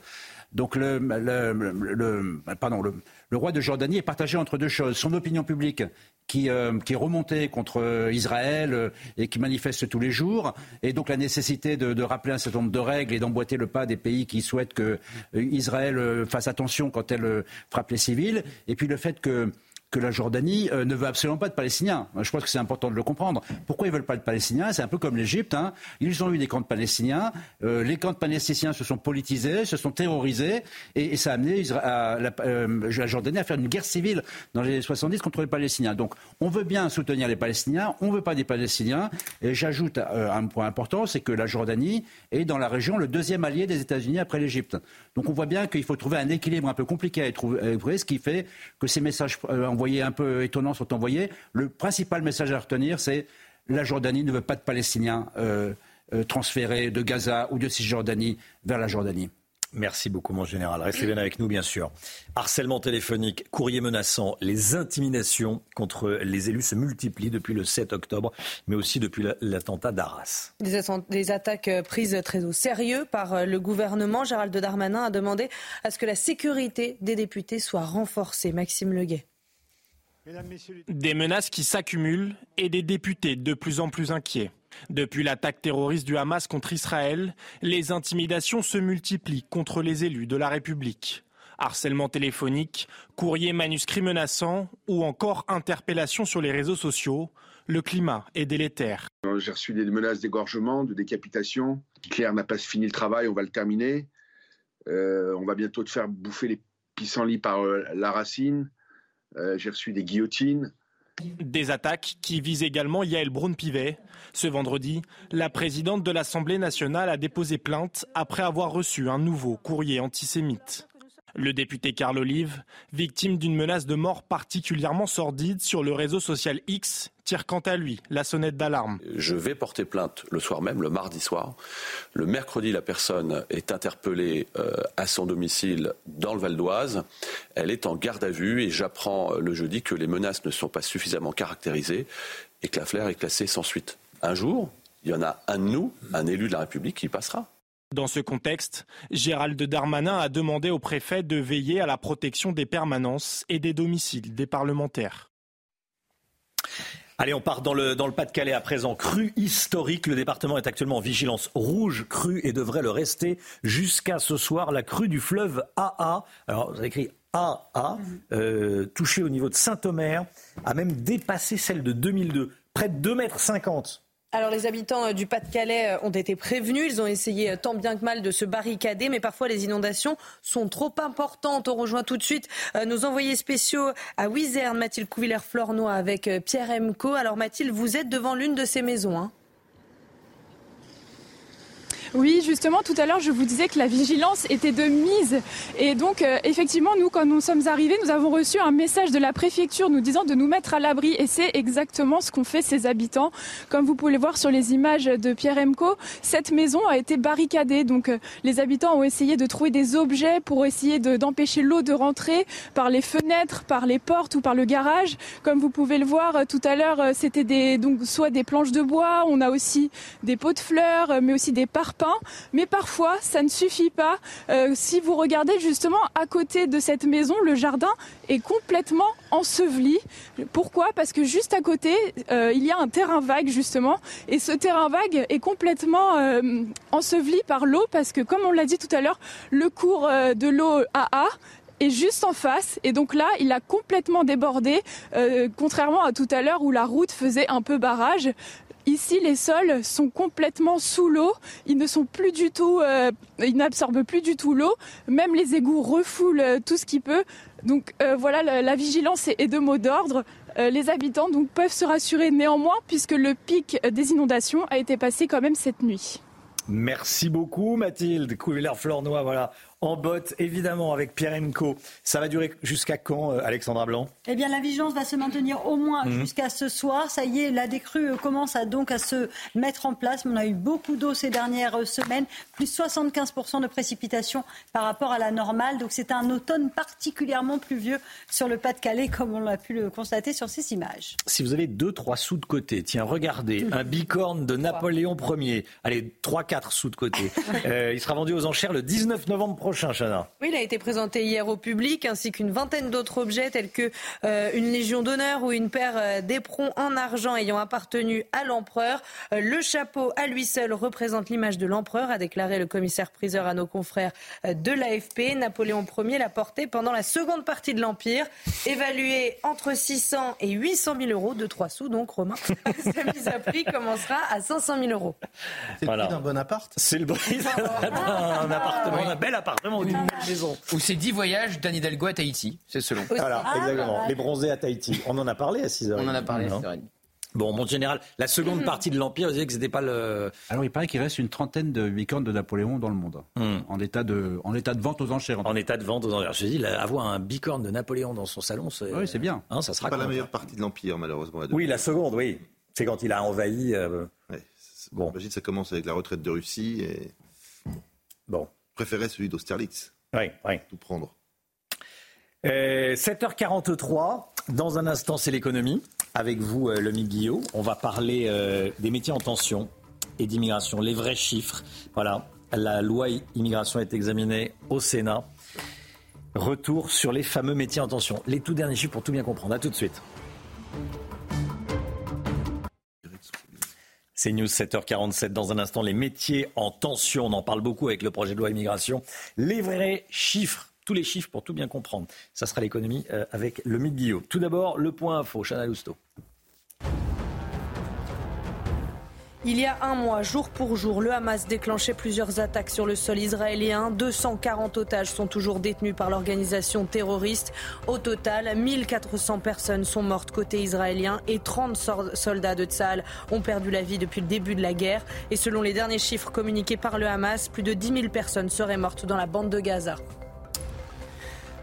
Donc le, le, pardon, le, roi de Jordanie est partagé entre deux choses. Son opinion publique qui, euh, est remontée contre Israël et qui manifeste tous les jours, et donc la nécessité de, de, rappeler un certain nombre de règles et d'emboîter le pas des pays qui souhaitent que Israël fasse attention quand elle frappe les civils, et puis le fait que que la Jordanie euh, ne veut absolument pas de Palestiniens. Je pense que c'est important de le comprendre. Pourquoi ils veulent pas de Palestiniens? C'est un peu comme l'Égypte. Hein. Ils ont eu des camps de Palestiniens. Euh, les camps de Palestiniens se sont politisés, se sont terrorisés, et, ça a amené la, euh, la, Jordanie à faire une guerre civile dans les années 70 contre les Palestiniens. Donc on veut bien soutenir les Palestiniens, on veut pas des Palestiniens. Et j'ajoute un point important, c'est que la Jordanie est dans la région le deuxième allié des États-Unis après l'Égypte. Donc on voit bien qu'il faut trouver un équilibre un peu compliqué à trouver, ce qui fait que ces messages envoyés un peu étonnants sont envoyés. Le principal message à retenir, c'est la Jordanie ne veut pas de Palestiniens euh, euh, transférés de Gaza ou de Cisjordanie vers la Jordanie. Merci beaucoup, mon général. Restez bien avec nous, bien sûr. Harcèlement téléphonique, courrier menaçant, les intimidations contre les élus se multiplient depuis le 7 octobre, mais aussi depuis l'attentat d'Arras. Des attaques prises très au sérieux par le gouvernement. Gérald Darmanin a demandé à ce que la sécurité des députés soit renforcée. Maxime Leguet. Des menaces qui s'accumulent et des députés de plus en plus inquiets. Depuis l'attaque terroriste du Hamas contre Israël, les intimidations se multiplient contre les élus de la République. Harcèlement téléphonique, courrier manuscrit menaçant ou encore interpellation sur les réseaux sociaux, le climat est délétère. J'ai reçu des menaces d'égorgement, de décapitation. Claire n'a pas fini le travail, on va le terminer. Euh, on va bientôt te faire bouffer les pissenlits par euh, la racine. Euh, j'ai reçu des guillotines. Des attaques qui visent également Yael Braun-Pivet. Ce vendredi, la présidente de l'Assemblée nationale a déposé plainte après avoir reçu un nouveau courrier antisémite. Le député Carl Olive, victime d'une menace de mort particulièrement sordide sur le réseau social X, tire quant à lui la sonnette d'alarme. Je vais porter plainte le soir même, le mardi soir. Le mercredi, la personne est interpellée euh, à son domicile dans le Val d'Oise. Elle est en garde à vue et j'apprends le jeudi que les menaces ne sont pas suffisamment caractérisées et que l'affaire est classée sans suite. Un jour, il y en a un de nous, un élu de la République, qui passera. Dans ce contexte, Gérald Darmanin a demandé au préfet de veiller à la protection des permanences et des domiciles des parlementaires. Allez, on part dans le, Pas-de-Calais à présent. Crue historique, le département est actuellement en vigilance rouge crue et devrait le rester jusqu'à ce soir. La crue du fleuve AA, alors vous avez écrit AA, euh, touchée au niveau de Saint-Omer, a même dépassé celle de 2002, près de 2,50 mètres. Alors les habitants euh, du Pas-de-Calais euh, ont été prévenus, ils ont essayé euh, tant bien que mal de se barricader, mais parfois les inondations sont trop importantes. On rejoint tout de suite nos envoyés spéciaux à Wizerne, Mathilde Couvillère-Flornois avec Pierre Emco. Alors Mathilde, vous êtes devant l'une de ces maisons. Hein oui, justement, tout à l'heure, je vous disais que la vigilance était de mise. Et donc, euh, effectivement, nous, quand nous sommes arrivés, nous avons reçu un message de la préfecture nous disant de nous mettre à l'abri. Et c'est exactement ce qu'ont fait ces habitants. Comme vous pouvez le voir sur les images de Pierre Emco, cette maison a été barricadée. Donc, euh, les habitants ont essayé de trouver des objets pour essayer d'empêcher l'eau de rentrer par les fenêtres, par les portes ou par le garage. Comme vous pouvez le voir euh, tout à l'heure, c'était des, donc, soit des planches de bois, on a aussi des pots de fleurs, mais aussi des parpaings mais parfois ça ne suffit pas. Euh, si vous regardez justement à côté de cette maison, le jardin est complètement enseveli. Pourquoi? Parce que juste à côté, euh, il y a un terrain vague justement, et ce terrain vague est complètement euh, enseveli par l'eau parce que comme on l'a dit tout à l'heure, le cours de l'eau AA est juste en face et donc là il a complètement débordé contrairement à tout à l'heure où la route faisait un peu barrage Ici, les sols sont complètement sous l'eau. Ils ne sont plus du tout, euh, ils n'absorbent plus du tout l'eau. Même les égouts refoulent euh, tout ce qui peut. Donc euh, voilà, la, la vigilance est, de mot d'ordre. Les habitants peuvent se rassurer néanmoins puisque le pic des inondations a été passé quand même cette nuit. Merci beaucoup Mathilde. Couvillère-Flornois, voilà. En botte, évidemment, avec Pierre Emco. Ça va durer jusqu'à quand, euh, Alexandra Blanc? Eh bien, la vigilance va se maintenir au moins Mhm. jusqu'à ce soir. Ça y est, la décrue commence à, donc à se mettre en place. On a eu beaucoup d'eau ces dernières euh, semaines, plus 75% de précipitations par rapport à la normale. Donc, c'est un automne particulièrement pluvieux sur le Pas-de-Calais, comme on l'a pu le constater sur ces images. Si vous avez deux, trois sous de côté, tiens, regardez, un bicorne de Napoléon Ier. Allez, trois, quatre sous de côté. Euh, il sera vendu aux enchères le 19 novembre prochain, Chana. Oui, il a été présenté hier au public, ainsi qu'une vingtaine d'autres objets tels que euh, une Légion d'honneur ou une paire euh, d'éperons en argent ayant appartenu à l'empereur. Euh, le chapeau à lui seul représente l'image de l'empereur, a déclaré le commissaire-priseur à nos confrères de l'AFP. Napoléon Ier l'a porté pendant la seconde partie de l'Empire, évalué entre 600 et 800 000 euros, de 3 sous donc, Romain. Sa mise à prix commencera à 500 000 euros. C'est le prix d'un bon appart C'est le prix d'un appartement, un bel appartement maison. Ou c'est 10 voyages d'Anne Hidalgo à Tahiti, c'est selon. Voilà, exactement. Les bronzés à Tahiti. On en a parlé à 6h. On en a parlé à 6h30. Bon, mon général, la seconde partie de l'Empire, vous disiez que c'était pas le. Alors il paraît qu'il reste une trentaine de bicornes de Napoléon dans le monde, en, état de, en état de vente aux enchères. En état de vente aux enchères. Je dis, là, avoir un bicorne de Napoléon dans son salon, c'est. Oui, c'est bien. Hein, ça sera C'est pas la meilleure partie de l'Empire, malheureusement. Oui, la seconde, oui. C'est quand il a envahi. euh, Bon. J'imagine que ça commence avec la retraite de Russie et. Bon. Préférait celui d'Austerlitz. Oui, oui. Tout prendre. Euh, 7h43. Dans un instant, c'est l'économie. Avec vous, euh, Lomi Guillot. On va parler euh, des métiers en tension et d'immigration. Les vrais chiffres. Voilà. La loi immigration est examinée au Sénat. Retour sur les fameux métiers en tension. Les tout derniers chiffres pour tout bien comprendre. À tout de suite. C'est News 7h47. Dans un instant, les métiers en tension. On en parle beaucoup avec le projet de loi immigration. Les vrais chiffres. Tous les chiffres pour tout bien comprendre. Ça sera l'économie euh, avec le Guillaume. Tout d'abord, le point info. Chana Lousteau. Il y a un mois, jour pour jour, le Hamas déclenchait plusieurs attaques sur le sol israélien. 240 otages sont toujours détenus par l'organisation terroriste. Au total, 1400 personnes sont mortes côté israélien et 30 soldats de Tsahal ont perdu la vie depuis le début de la guerre. Et selon les derniers chiffres communiqués par le Hamas, plus de 10 000 personnes seraient mortes dans la bande de Gaza.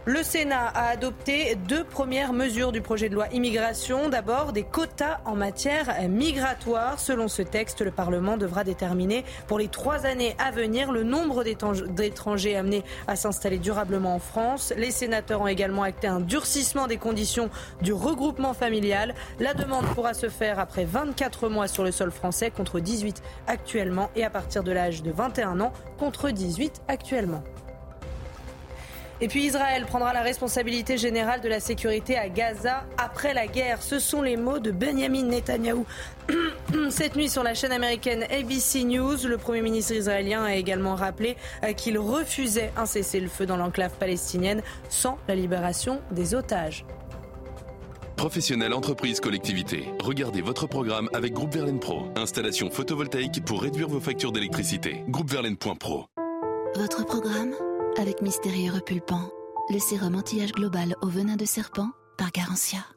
Le Sénat a adopté deux premières mesures du projet de loi immigration. D'abord, des quotas en matière migratoire. Selon ce texte, le Parlement devra déterminer pour les trois années à venir le nombre d'étrangers amenés à s'installer durablement en France. Les sénateurs ont également acté un durcissement des conditions du regroupement familial. La demande pourra se faire après 24 mois sur le sol français contre 18 actuellement et à partir de l'âge de 21 ans contre 18 actuellement. Et puis Israël prendra la responsabilité générale de la sécurité à Gaza après la guerre. Ce sont les mots de Benjamin Netanyahou. Cette nuit sur la chaîne américaine ABC News, le Premier ministre israélien a également rappelé qu'il refusait un cessez-le-feu dans l'enclave palestinienne sans la libération des otages. Professionnels, entreprises, collectivités. Regardez votre programme avec Groupe Verlaine Pro. Installation photovoltaïque pour réduire vos factures d'électricité. Groupeverlaine.pro. Votre programme avec Mystérieux Repulpant, le sérum anti-âge global au venin de serpent par Garantia.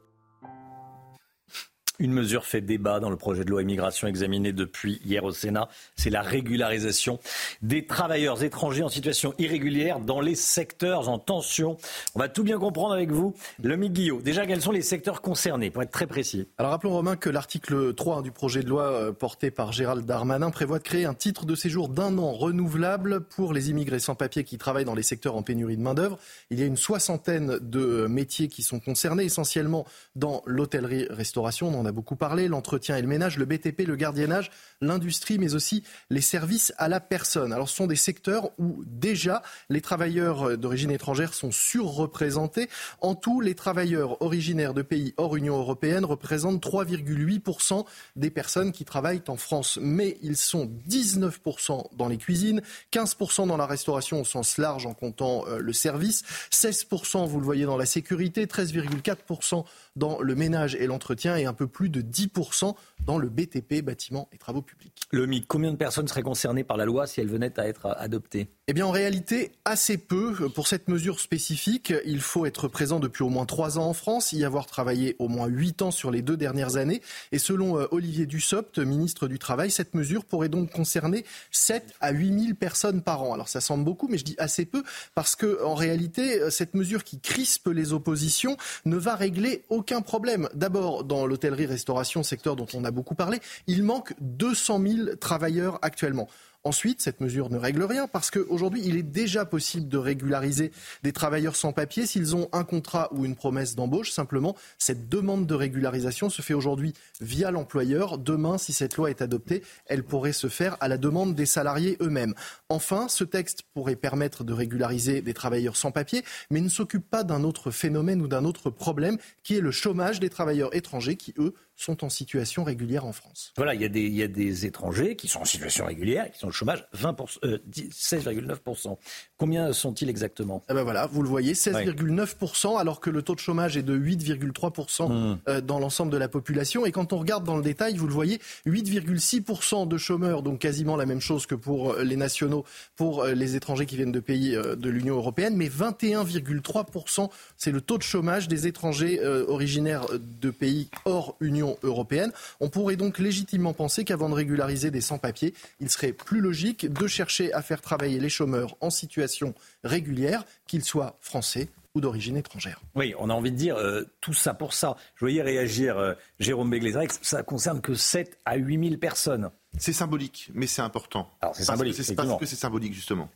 Une mesure fait débat dans le projet de loi immigration examiné depuis hier au Sénat, c'est la régularisation des travailleurs étrangers en situation irrégulière dans les secteurs en tension. On va tout bien comprendre avec vous. Le Guillot, déjà quels sont les secteurs concernés, pour être très précis Alors rappelons Romain que l'article 3 du projet de loi euh, porté par Gérald Darmanin prévoit de créer un titre de séjour d'un an renouvelable pour les immigrés sans papier qui travaillent dans les secteurs en pénurie de main-d'œuvre. Il y a une soixantaine de métiers qui sont concernés, essentiellement dans l'hôtellerie-restauration. A beaucoup parlé, l'entretien et le ménage, le BTP, le gardiennage, l'industrie, mais aussi les services à la personne. Alors ce sont des secteurs où déjà les travailleurs d'origine étrangère sont surreprésentés. En tout, les travailleurs originaires de pays hors Union européenne représentent 3,8% des personnes qui travaillent en France. Mais ils sont 19% dans les cuisines, 15% dans la restauration au sens large en comptant euh, le service, 16% vous le voyez dans la sécurité, 13,4% dans le ménage et l'entretien et un peu plus plus de 10% dans le BTP, bâtiments et travaux publics. Le MIC, combien de personnes seraient concernées par la loi si elle venait à être adoptée? Eh bien, en réalité, assez peu. Pour cette mesure spécifique, il faut être présent depuis au moins trois ans en France, y avoir travaillé au moins huit ans sur les deux dernières années. Et selon euh, Olivier Dussopt, ministre du Travail, cette mesure pourrait donc concerner 7 à 8 000 personnes par an. Alors, ça semble beaucoup, mais je dis assez peu parce que, en réalité, euh, cette mesure qui crispe les oppositions ne va régler aucun problème. D'abord, dans l'hôtellerie-restauration, secteur dont on a beaucoup parlé, il manque 200 000 travailleurs actuellement. Ensuite, cette mesure ne règle rien parce qu'aujourd'hui, il est déjà possible de régulariser des travailleurs sans papier s'ils ont un contrat ou une promesse d'embauche. Simplement, cette demande de régularisation se fait aujourd'hui via l'employeur. Demain, si cette loi est adoptée, elle pourrait se faire à la demande des salariés eux-mêmes. Enfin, ce texte pourrait permettre de régulariser des travailleurs sans papier, mais ne s'occupe pas d'un autre phénomène ou d'un autre problème qui est le chômage des travailleurs étrangers qui, eux, sont en situation régulière en France. Voilà, il y, a des, il y a des étrangers qui sont en situation régulière et qui sont au chômage 16,9%. Euh, Combien sont-ils exactement? Eh ben voilà, Vous le voyez, 16,9%, alors que le taux de chômage est de 8,3% mmh. euh, dans l'ensemble de la population. Et quand on regarde dans le détail, vous le voyez, 8,6% de chômeurs, donc quasiment la même chose que pour euh, les nationaux, pour les étrangers qui viennent de pays de l'Union européenne, mais 21,3%, c'est le taux de chômage des étrangers originaires de pays hors Union européenne. On pourrait donc légitimement penser qu'avant de régulariser des sans-papiers, il serait plus logique de chercher à faire travailler les chômeurs en situation régulière, qu'ils soient français ou d'origine étrangère. Oui, on a envie de dire euh, tout ça pour ça. Je voyais réagir euh, Jérôme Béglésarek, ça concerne que 7 à 8 000 personnes. C'est symbolique, mais c'est important. Alors c'est symbolique. C'est parce que c'est symbolique, justement.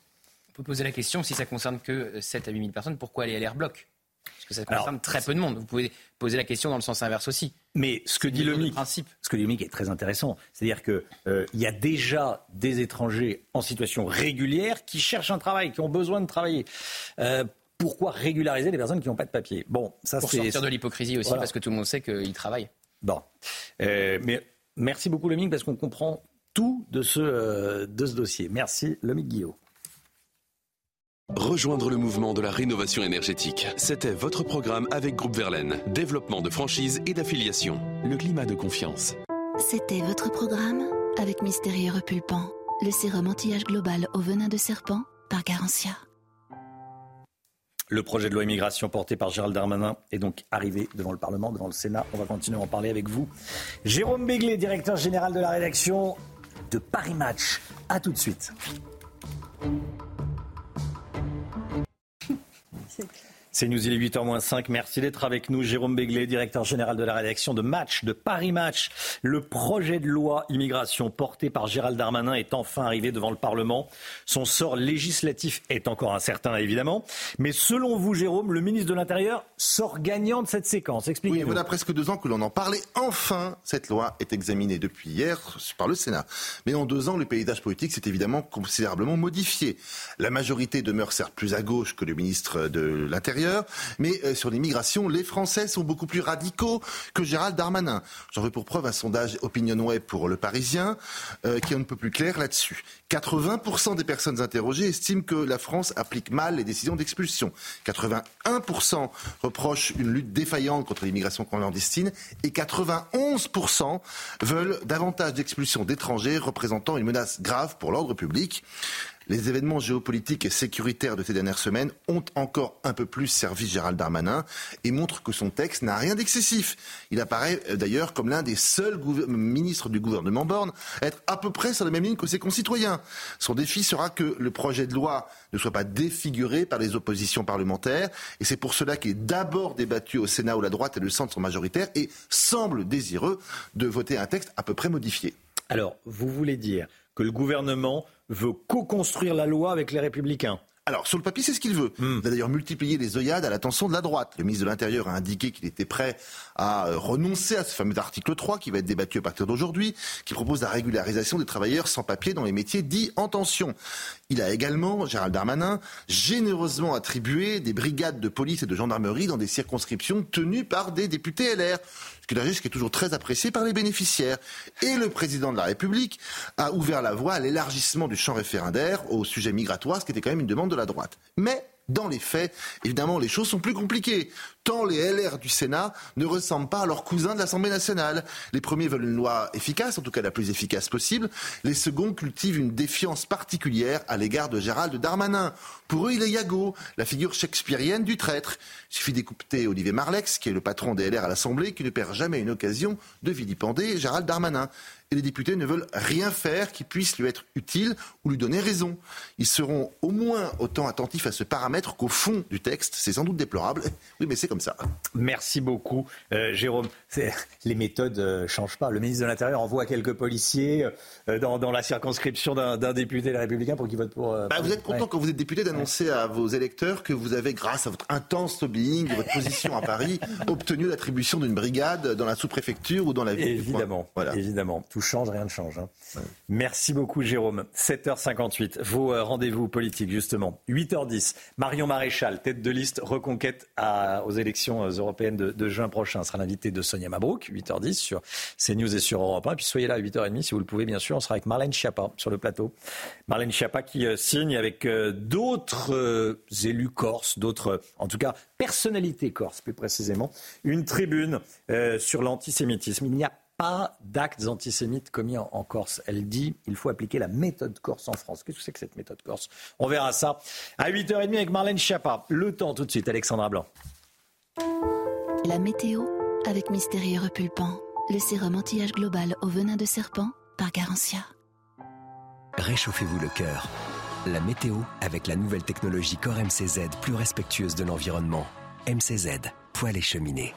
On peut poser la question, si ça concerne que 7 à 8 000 personnes, pourquoi aller à l'air bloc? Que ça concerne très peu de monde. Vous pouvez poser la question dans le sens inverse aussi. Mais ce que dit le MIC, ce que dit le MIC est très intéressant. C'est-à-dire qu'il euh, y a déjà des étrangers en situation régulière qui cherchent un travail, qui ont besoin de travailler. Euh, pourquoi régulariser les personnes qui n'ont pas de papier? Bon, ça Pour sortir de l'hypocrisie aussi, parce que tout le monde sait qu'ils travaillent. Bon. Euh, mais merci beaucoup, le MIC, parce qu'on comprend tout de ce, de ce dossier. Merci, le MIC Guillaume. Rejoindre le mouvement de la rénovation énergétique. C'était votre programme avec Groupe Verlaine. Développement de franchise et d'affiliation. Le climat de confiance. C'était votre programme avec Mystérieux Repulpant. Le sérum anti-âge global au venin de serpent par Garantia. Le projet de loi immigration porté par Gérald Darmanin est donc arrivé devant le Parlement, devant le Sénat. On va continuer à en parler avec vous. Jérôme Béglé, directeur général de la rédaction de Paris Match. A tout de suite. Sí. C'est News, il est 8h-5. Merci d'être avec nous. Jérôme Béglé, directeur général de la rédaction de Match, de Paris Match. Le projet de loi immigration porté par Gérald Darmanin est enfin arrivé devant le Parlement. Son sort législatif est encore incertain, évidemment. Mais selon vous, Jérôme, le ministre de l'Intérieur sort gagnant de cette séquence. Expliquez-vous. Oui, voilà presque deux ans que l'on en parlait. Enfin, cette loi est examinée depuis hier par le Sénat. Mais en deux ans, le paysage politique s'est évidemment considérablement modifié. La majorité demeure certes plus à gauche que le ministre de l'Intérieur mais euh, sur l'immigration, les Français sont beaucoup plus radicaux que Gérald Darmanin. J'en veux pour preuve un sondage Opinion Web pour Le Parisien euh, qui est un peu plus clair là-dessus. 80% des personnes interrogées estiment que la France applique mal les décisions d'expulsion. 81% reprochent une lutte défaillante contre l'immigration clandestine et 91% veulent davantage d'expulsions d'étrangers représentant une menace grave pour l'ordre public. Les événements géopolitiques et sécuritaires de ces dernières semaines ont encore un peu plus servi Gérald Darmanin et montrent que son texte n'a rien d'excessif. Il apparaît euh, d'ailleurs comme l'un des seuls ministres du gouvernement Borne à être à peu près sur la même ligne que ses concitoyens. Son défi sera que le projet de loi ne soit pas défiguré par les oppositions parlementaires et c'est pour cela qu'il est d'abord débattu au Sénat où la droite et le centre sont majoritaires et semble désireux de voter un texte à peu près modifié. Alors, vous voulez dire que le gouvernement veut co-construire la loi avec les républicains. Alors, sur le papier, c'est ce qu'il veut. Hmm. Il a d'ailleurs multiplié les œillades à l'attention de la droite. Le ministre de l'Intérieur a indiqué qu'il était prêt à euh, renoncer à ce fameux article 3 qui va être débattu à partir d'aujourd'hui, qui propose la régularisation des travailleurs sans papier dans les métiers dits en tension. Il a également, Gérald Darmanin, généreusement attribué des brigades de police et de gendarmerie dans des circonscriptions tenues par des députés LR ce qui est toujours très apprécié par les bénéficiaires. Et le président de la République a ouvert la voie à l'élargissement du champ référendaire au sujet migratoire, ce qui était quand même une demande de la droite. Mais dans les faits, évidemment, les choses sont plus compliquées. Tant les LR du Sénat ne ressemblent pas à leurs cousins de l'Assemblée nationale. Les premiers veulent une loi efficace, en tout cas la plus efficace possible. Les seconds cultivent une défiance particulière à l'égard de Gérald Darmanin. Pour eux, il est Yago, la figure shakespearienne du traître. Il suffit d'écouter Olivier Marlex, qui est le patron des LR à l'Assemblée, qui ne perd jamais une occasion de vilipender Gérald Darmanin et les députés ne veulent rien faire qui puisse lui être utile ou lui donner raison. Ils seront au moins autant attentifs à ce paramètre qu'au fond du texte. C'est sans doute déplorable. Oui, mais c'est comme ça. Merci beaucoup, euh, Jérôme. Les méthodes ne euh, changent pas. Le ministre de l'Intérieur envoie quelques policiers euh, dans, la circonscription d'un député républicain pour qu'il vote pour. Bah, vous êtes content quand vous êtes député d'annoncer à vos électeurs que vous avez, grâce à votre intense lobbying, votre position à Paris, obtenu l'attribution d'une brigade dans la sous-préfecture ou dans la ville. Évidemment, voilà. évidemment change, rien ne change. Hein. Merci beaucoup, Jérôme. 7h58, vos euh, rendez-vous politiques, justement. 8h10, Marion Maréchal, tête de liste reconquête aux élections euh, européennes de, juin prochain, sera l'invité de Sonia Mabrouk, 8h10 sur CNews et sur Europe 1. Puis soyez là à 8h30 si vous le pouvez, bien sûr. On sera avec Marlène Schiappa sur le plateau. Marlène Schiappa qui euh, signe avec d'autres élus corses, d'autres, en tout cas, personnalités corses plus précisément, une tribune sur l'antisémitisme. Il n'y a pas d'actes antisémites commis en, Corse. Elle dit il faut appliquer la méthode corse en France. Qu'est-ce que c'est que cette méthode corse On verra ça à 8h30 avec Marlène Schiappa. Le temps tout de suite, Alexandra Blanc. La météo avec Mystérieux Repulpant, le sérum anti-âge global au venin de serpent par Garantia. Réchauffez-vous le cœur. La météo avec la nouvelle technologie Core MCZ plus respectueuse de l'environnement. MCZ, poêle et cheminée.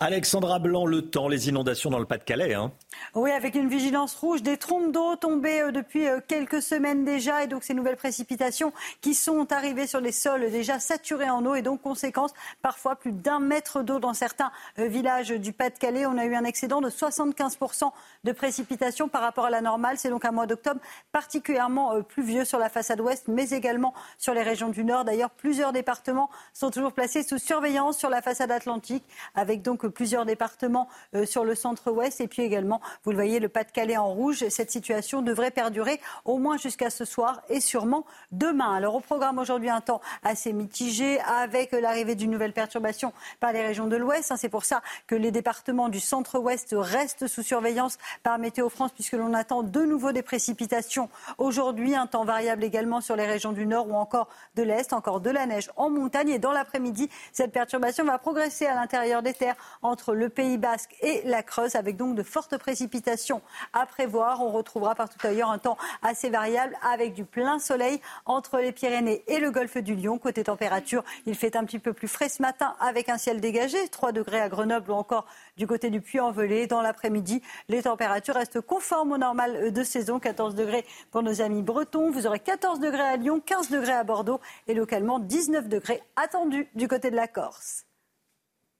Alexandra Blanc, le temps, les inondations dans le Pas-de-Calais. Hein. Oui, avec une vigilance rouge, des trompes d'eau tombées euh, depuis euh, quelques semaines déjà, et donc ces nouvelles précipitations qui sont arrivées sur les sols déjà saturés en eau, et donc conséquence, parfois plus d'un mètre d'eau dans certains euh, villages du Pas-de-Calais. On a eu un excédent de 75% de précipitations par rapport à la normale. C'est donc un mois d'octobre particulièrement pluvieux sur la façade ouest, mais également sur les régions du nord. D'ailleurs, plusieurs départements sont toujours placés sous surveillance sur la façade atlantique, avec donc plusieurs départements euh, sur le centre-ouest. Et puis également, vous le voyez, le Pas-de-Calais en rouge. Cette situation devrait perdurer au moins jusqu'à ce soir et sûrement demain. Alors au programme aujourd'hui, un temps assez mitigé avec l'arrivée d'une nouvelle perturbation par les régions de l'ouest. Hein, c'est pour ça que les départements du centre-ouest restent sous surveillance par Météo France puisque l'on attend de nouveau des précipitations aujourd'hui. Un temps variable également sur les régions du nord ou encore de l'est, encore de la neige en montagne. Et dans l'après-midi, cette perturbation va progresser à l'intérieur des terres entre le Pays basque et la Creuse, avec donc de fortes précipitations à prévoir. On retrouvera partout ailleurs un temps assez variable avec du plein soleil entre les Pyrénées et le golfe du Lion. Côté température, il fait un petit peu plus frais ce matin avec un ciel dégagé, 3 degrés à Grenoble ou encore du côté du Puy-en-Velay. Dans l'après-midi, les températures restent conformes au normal de saison, 14 degrés pour nos amis bretons. Vous aurez 14 degrés à Lyon, 15 degrés à Bordeaux et localement 19 degrés attendus du côté de la Corse.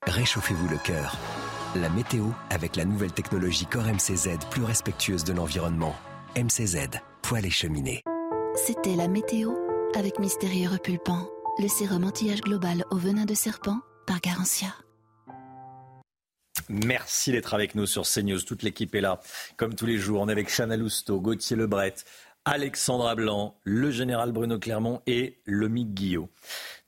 Réchauffez-vous le cœur. La météo avec la nouvelle technologie Core MCZ plus respectueuse de l'environnement. MCZ, poêle et cheminée. C'était la météo avec Mystérieux Repulpant, le sérum anti-âge global au venin de serpent par Garantia. Merci d'être avec nous sur CNews. Toute l'équipe est là, comme tous les jours. On est avec Chana Lousteau, Gauthier Lebret, Alexandra Blanc, le général Bruno Clermont et Lomique Guillot.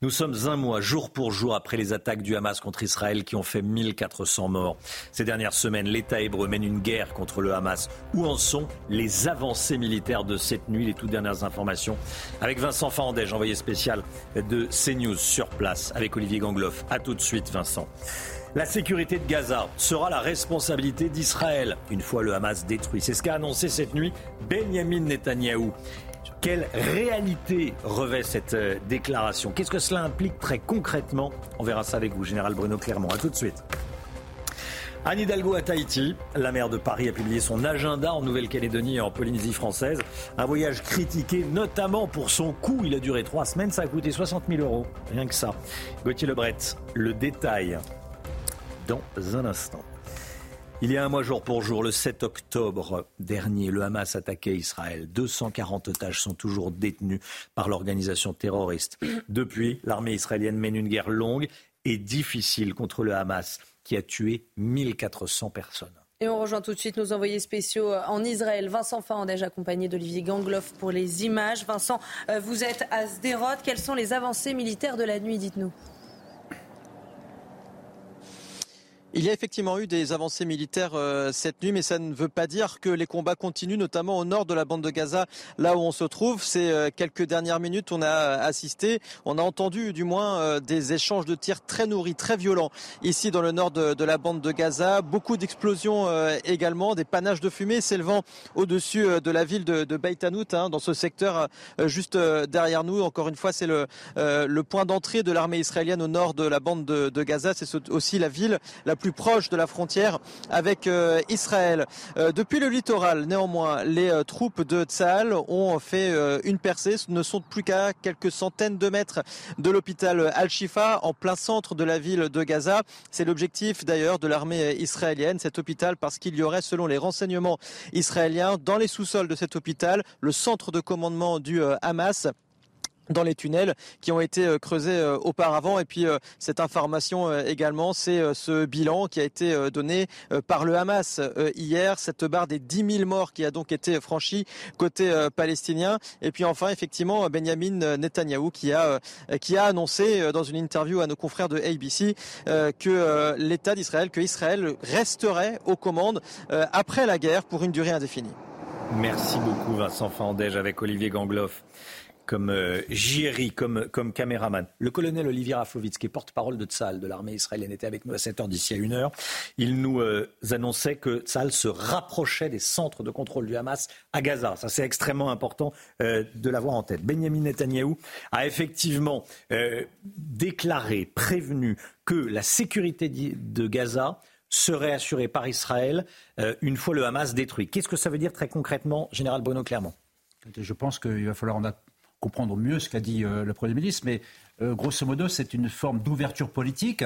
Nous sommes un mois, jour pour jour, après les attaques du Hamas contre Israël qui ont fait 1400 morts. Ces dernières semaines, l'État hébreu mène une guerre contre le Hamas. Où en sont les avancées militaires de cette nuit? Les toutes dernières informations avec Vincent Fandège, envoyé spécial de CNews sur place, avec Olivier Gangloff. A tout de suite, Vincent. La sécurité de Gaza sera la responsabilité d'Israël une fois le Hamas détruit. C'est ce qu'a annoncé cette nuit Benjamin Netanyahou. Quelle réalité revêt cette euh, déclaration? Qu'est-ce que cela implique très concrètement? On verra ça avec vous, Général Bruno Clermont. A tout de suite. Anne Hidalgo à Tahiti. La maire de Paris a publié son agenda en Nouvelle-Calédonie et en Polynésie française. Un voyage critiqué notamment pour son coût. Il a duré trois semaines, ça a coûté 60 000 euros. Rien que ça. Gauthier Lebret, le détail dans un instant. Il y a un mois jour pour jour, le 7 octobre dernier, le Hamas attaquait Israël. 240 otages sont toujours détenus par l'organisation terroriste. Depuis, l'armée israélienne mène une guerre longue et difficile contre le Hamas qui a tué 1400 personnes. Et on rejoint tout de suite nos envoyés spéciaux en Israël. Vincent Fandège, accompagné d'Olivier Gangloff pour les images. Vincent, vous êtes à Sderot. Quelles sont les avancées militaires de la nuit Dites-nous? Il y a effectivement eu des avancées militaires euh, cette nuit, mais ça ne veut pas dire que les combats continuent, notamment au nord de la bande de Gaza, là où on se trouve. Ces euh, quelques dernières minutes, on a assisté, on a entendu du moins euh, des échanges de tirs très nourris, très violents, ici dans le nord de, la bande de Gaza. Beaucoup d'explosions également, des panaches de fumée s'élevant au-dessus de la ville de, de Beit hein, dans ce secteur juste derrière nous. Encore une fois, c'est le, le point d'entrée de l'armée israélienne au nord de la bande de, de Gaza. C'est aussi la ville la plus proche de la frontière avec euh, Israël. Euh, depuis le littoral, néanmoins, les euh, troupes de Tsahal ont fait une percée. Ne sont plus qu'à quelques centaines de mètres de l'hôpital Al-Shifa, en plein centre de la ville de Gaza. C'est l'objectif d'ailleurs de l'armée israélienne, cet hôpital, parce qu'il y aurait, selon les renseignements israéliens, dans les sous-sols de cet hôpital, le centre de commandement du Hamas dans les tunnels qui ont été euh, creusés euh, auparavant. Et puis euh, cette information également, c'est ce bilan qui a été donné par le Hamas hier, cette barre des 10 000 morts qui a donc été franchie côté palestinien. Et puis enfin, effectivement, Benjamin Netanyahou qui a, qui a annoncé dans une interview à nos confrères de ABC que l'État d'Israël, que Israël resterait aux commandes après la guerre pour une durée indéfinie. Merci beaucoup Vincent Fandège avec Olivier Gangloff comme euh, comme, comme caméraman. Le colonel Olivier Rafovitz, qui est porte-parole de Tzal, de l'armée israélienne, était avec nous à 7h d'ici à 1h. Il nous euh, annonçait que Tzal se rapprochait des centres de contrôle du Hamas à Gaza. Ça, c'est extrêmement important euh, de l'avoir en tête. Benjamin Netanyahou a effectivement euh, déclaré, prévenu que la sécurité de Gaza serait assurée par Israël une fois le Hamas détruit. Qu'est-ce que ça veut dire très concrètement, Général Bruno Clermont? Je pense qu'il va falloir en comprendre mieux ce qu'a dit euh, le Premier ministre, mais euh, grosso modo, c'est une forme d'ouverture politique.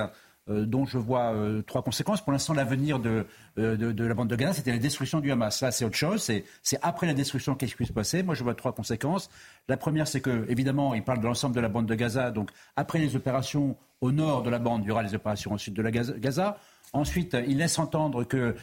Euh, dont je vois trois conséquences. Pour l'instant, l'avenir de, de, la bande de Gaza, c'était la destruction du Hamas. Ça, c'est autre chose. C'est après la destruction qu'est-ce qui se passer? Moi, je vois trois conséquences. La première, c'est que, évidemment, il parle de l'ensemble de la bande de Gaza. Donc, après les opérations au nord de la bande, il y aura les opérations au sud de la Gaza. Ensuite, il laisse entendre que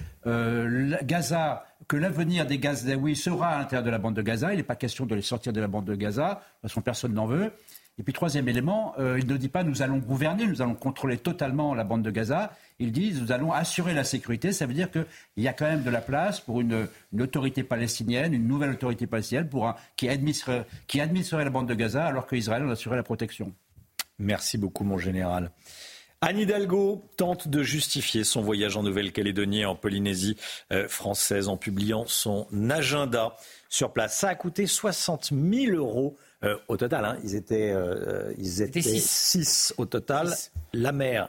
Gaza que l'avenir des Gazaouis sera à l'intérieur de la bande de Gaza. Il n'est pas question de les sortir de la bande de Gaza, parce que personne n'en veut. Et puis troisième élément, euh, il ne dit pas nous allons gouverner, nous allons contrôler totalement la bande de Gaza. Il dit nous allons assurer la sécurité. Ça veut dire qu'il y a quand même de la place pour une, autorité palestinienne, une nouvelle autorité palestinienne pour qui, administrerait, qui administrerait la bande de Gaza alors qu'Israël en assurait la protection. Merci beaucoup mon général. Anne Hidalgo tente de justifier son voyage en Nouvelle-Calédonie et en Polynésie euh, française en publiant son agenda sur place. Ça a coûté 60 000 euros euh, au total. Hein. Ils étaient, euh, ils étaient 6 au total. La mère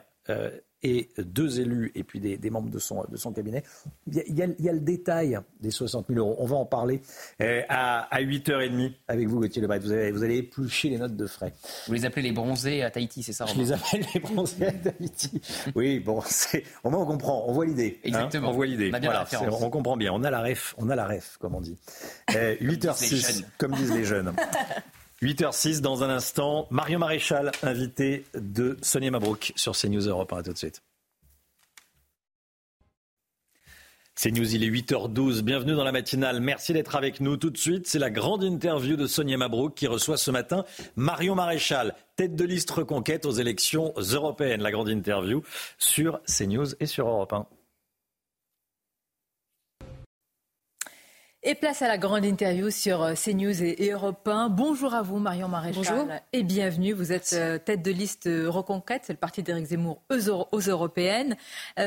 et deux élus et puis des, membres de son, de son cabinet. Il y, a, le détail des 60 000 euros. On va en parler euh, à, à 8h30 avec vous, Gauthier Lebret. Vous, vous allez éplucher les notes de frais. Vous les appelez les bronzés à Tahiti, c'est ça Je les appelle les bronzés à Tahiti. Oui, bon, au moins on comprend, on voit l'idée. Hein. Exactement. on voit l'idée. On, on, comprend bien. On a la ref, on a la ref, comme on dit. 8h06, euh, comme disent les jeunes. 8h06 dans un instant. Mario Maréchal, invité de Sonia Mabrouk sur CNews Europe. À tout de suite. CNews, il est 8h12. Bienvenue dans la matinale. Merci d'être avec nous tout de suite. C'est la grande interview de Sonia Mabrouk qui reçoit ce matin Marion Maréchal, tête de liste reconquête aux élections européennes. La grande interview sur CNews et sur Europe 1. Et place à la grande interview sur euh, CNews et Europe 1. Bonjour à vous, Marion Maréchal. Bonjour. Et bienvenue. Vous êtes euh, tête de liste euh, Reconquête, c'est le parti d'Éric Zemmour aux européennes.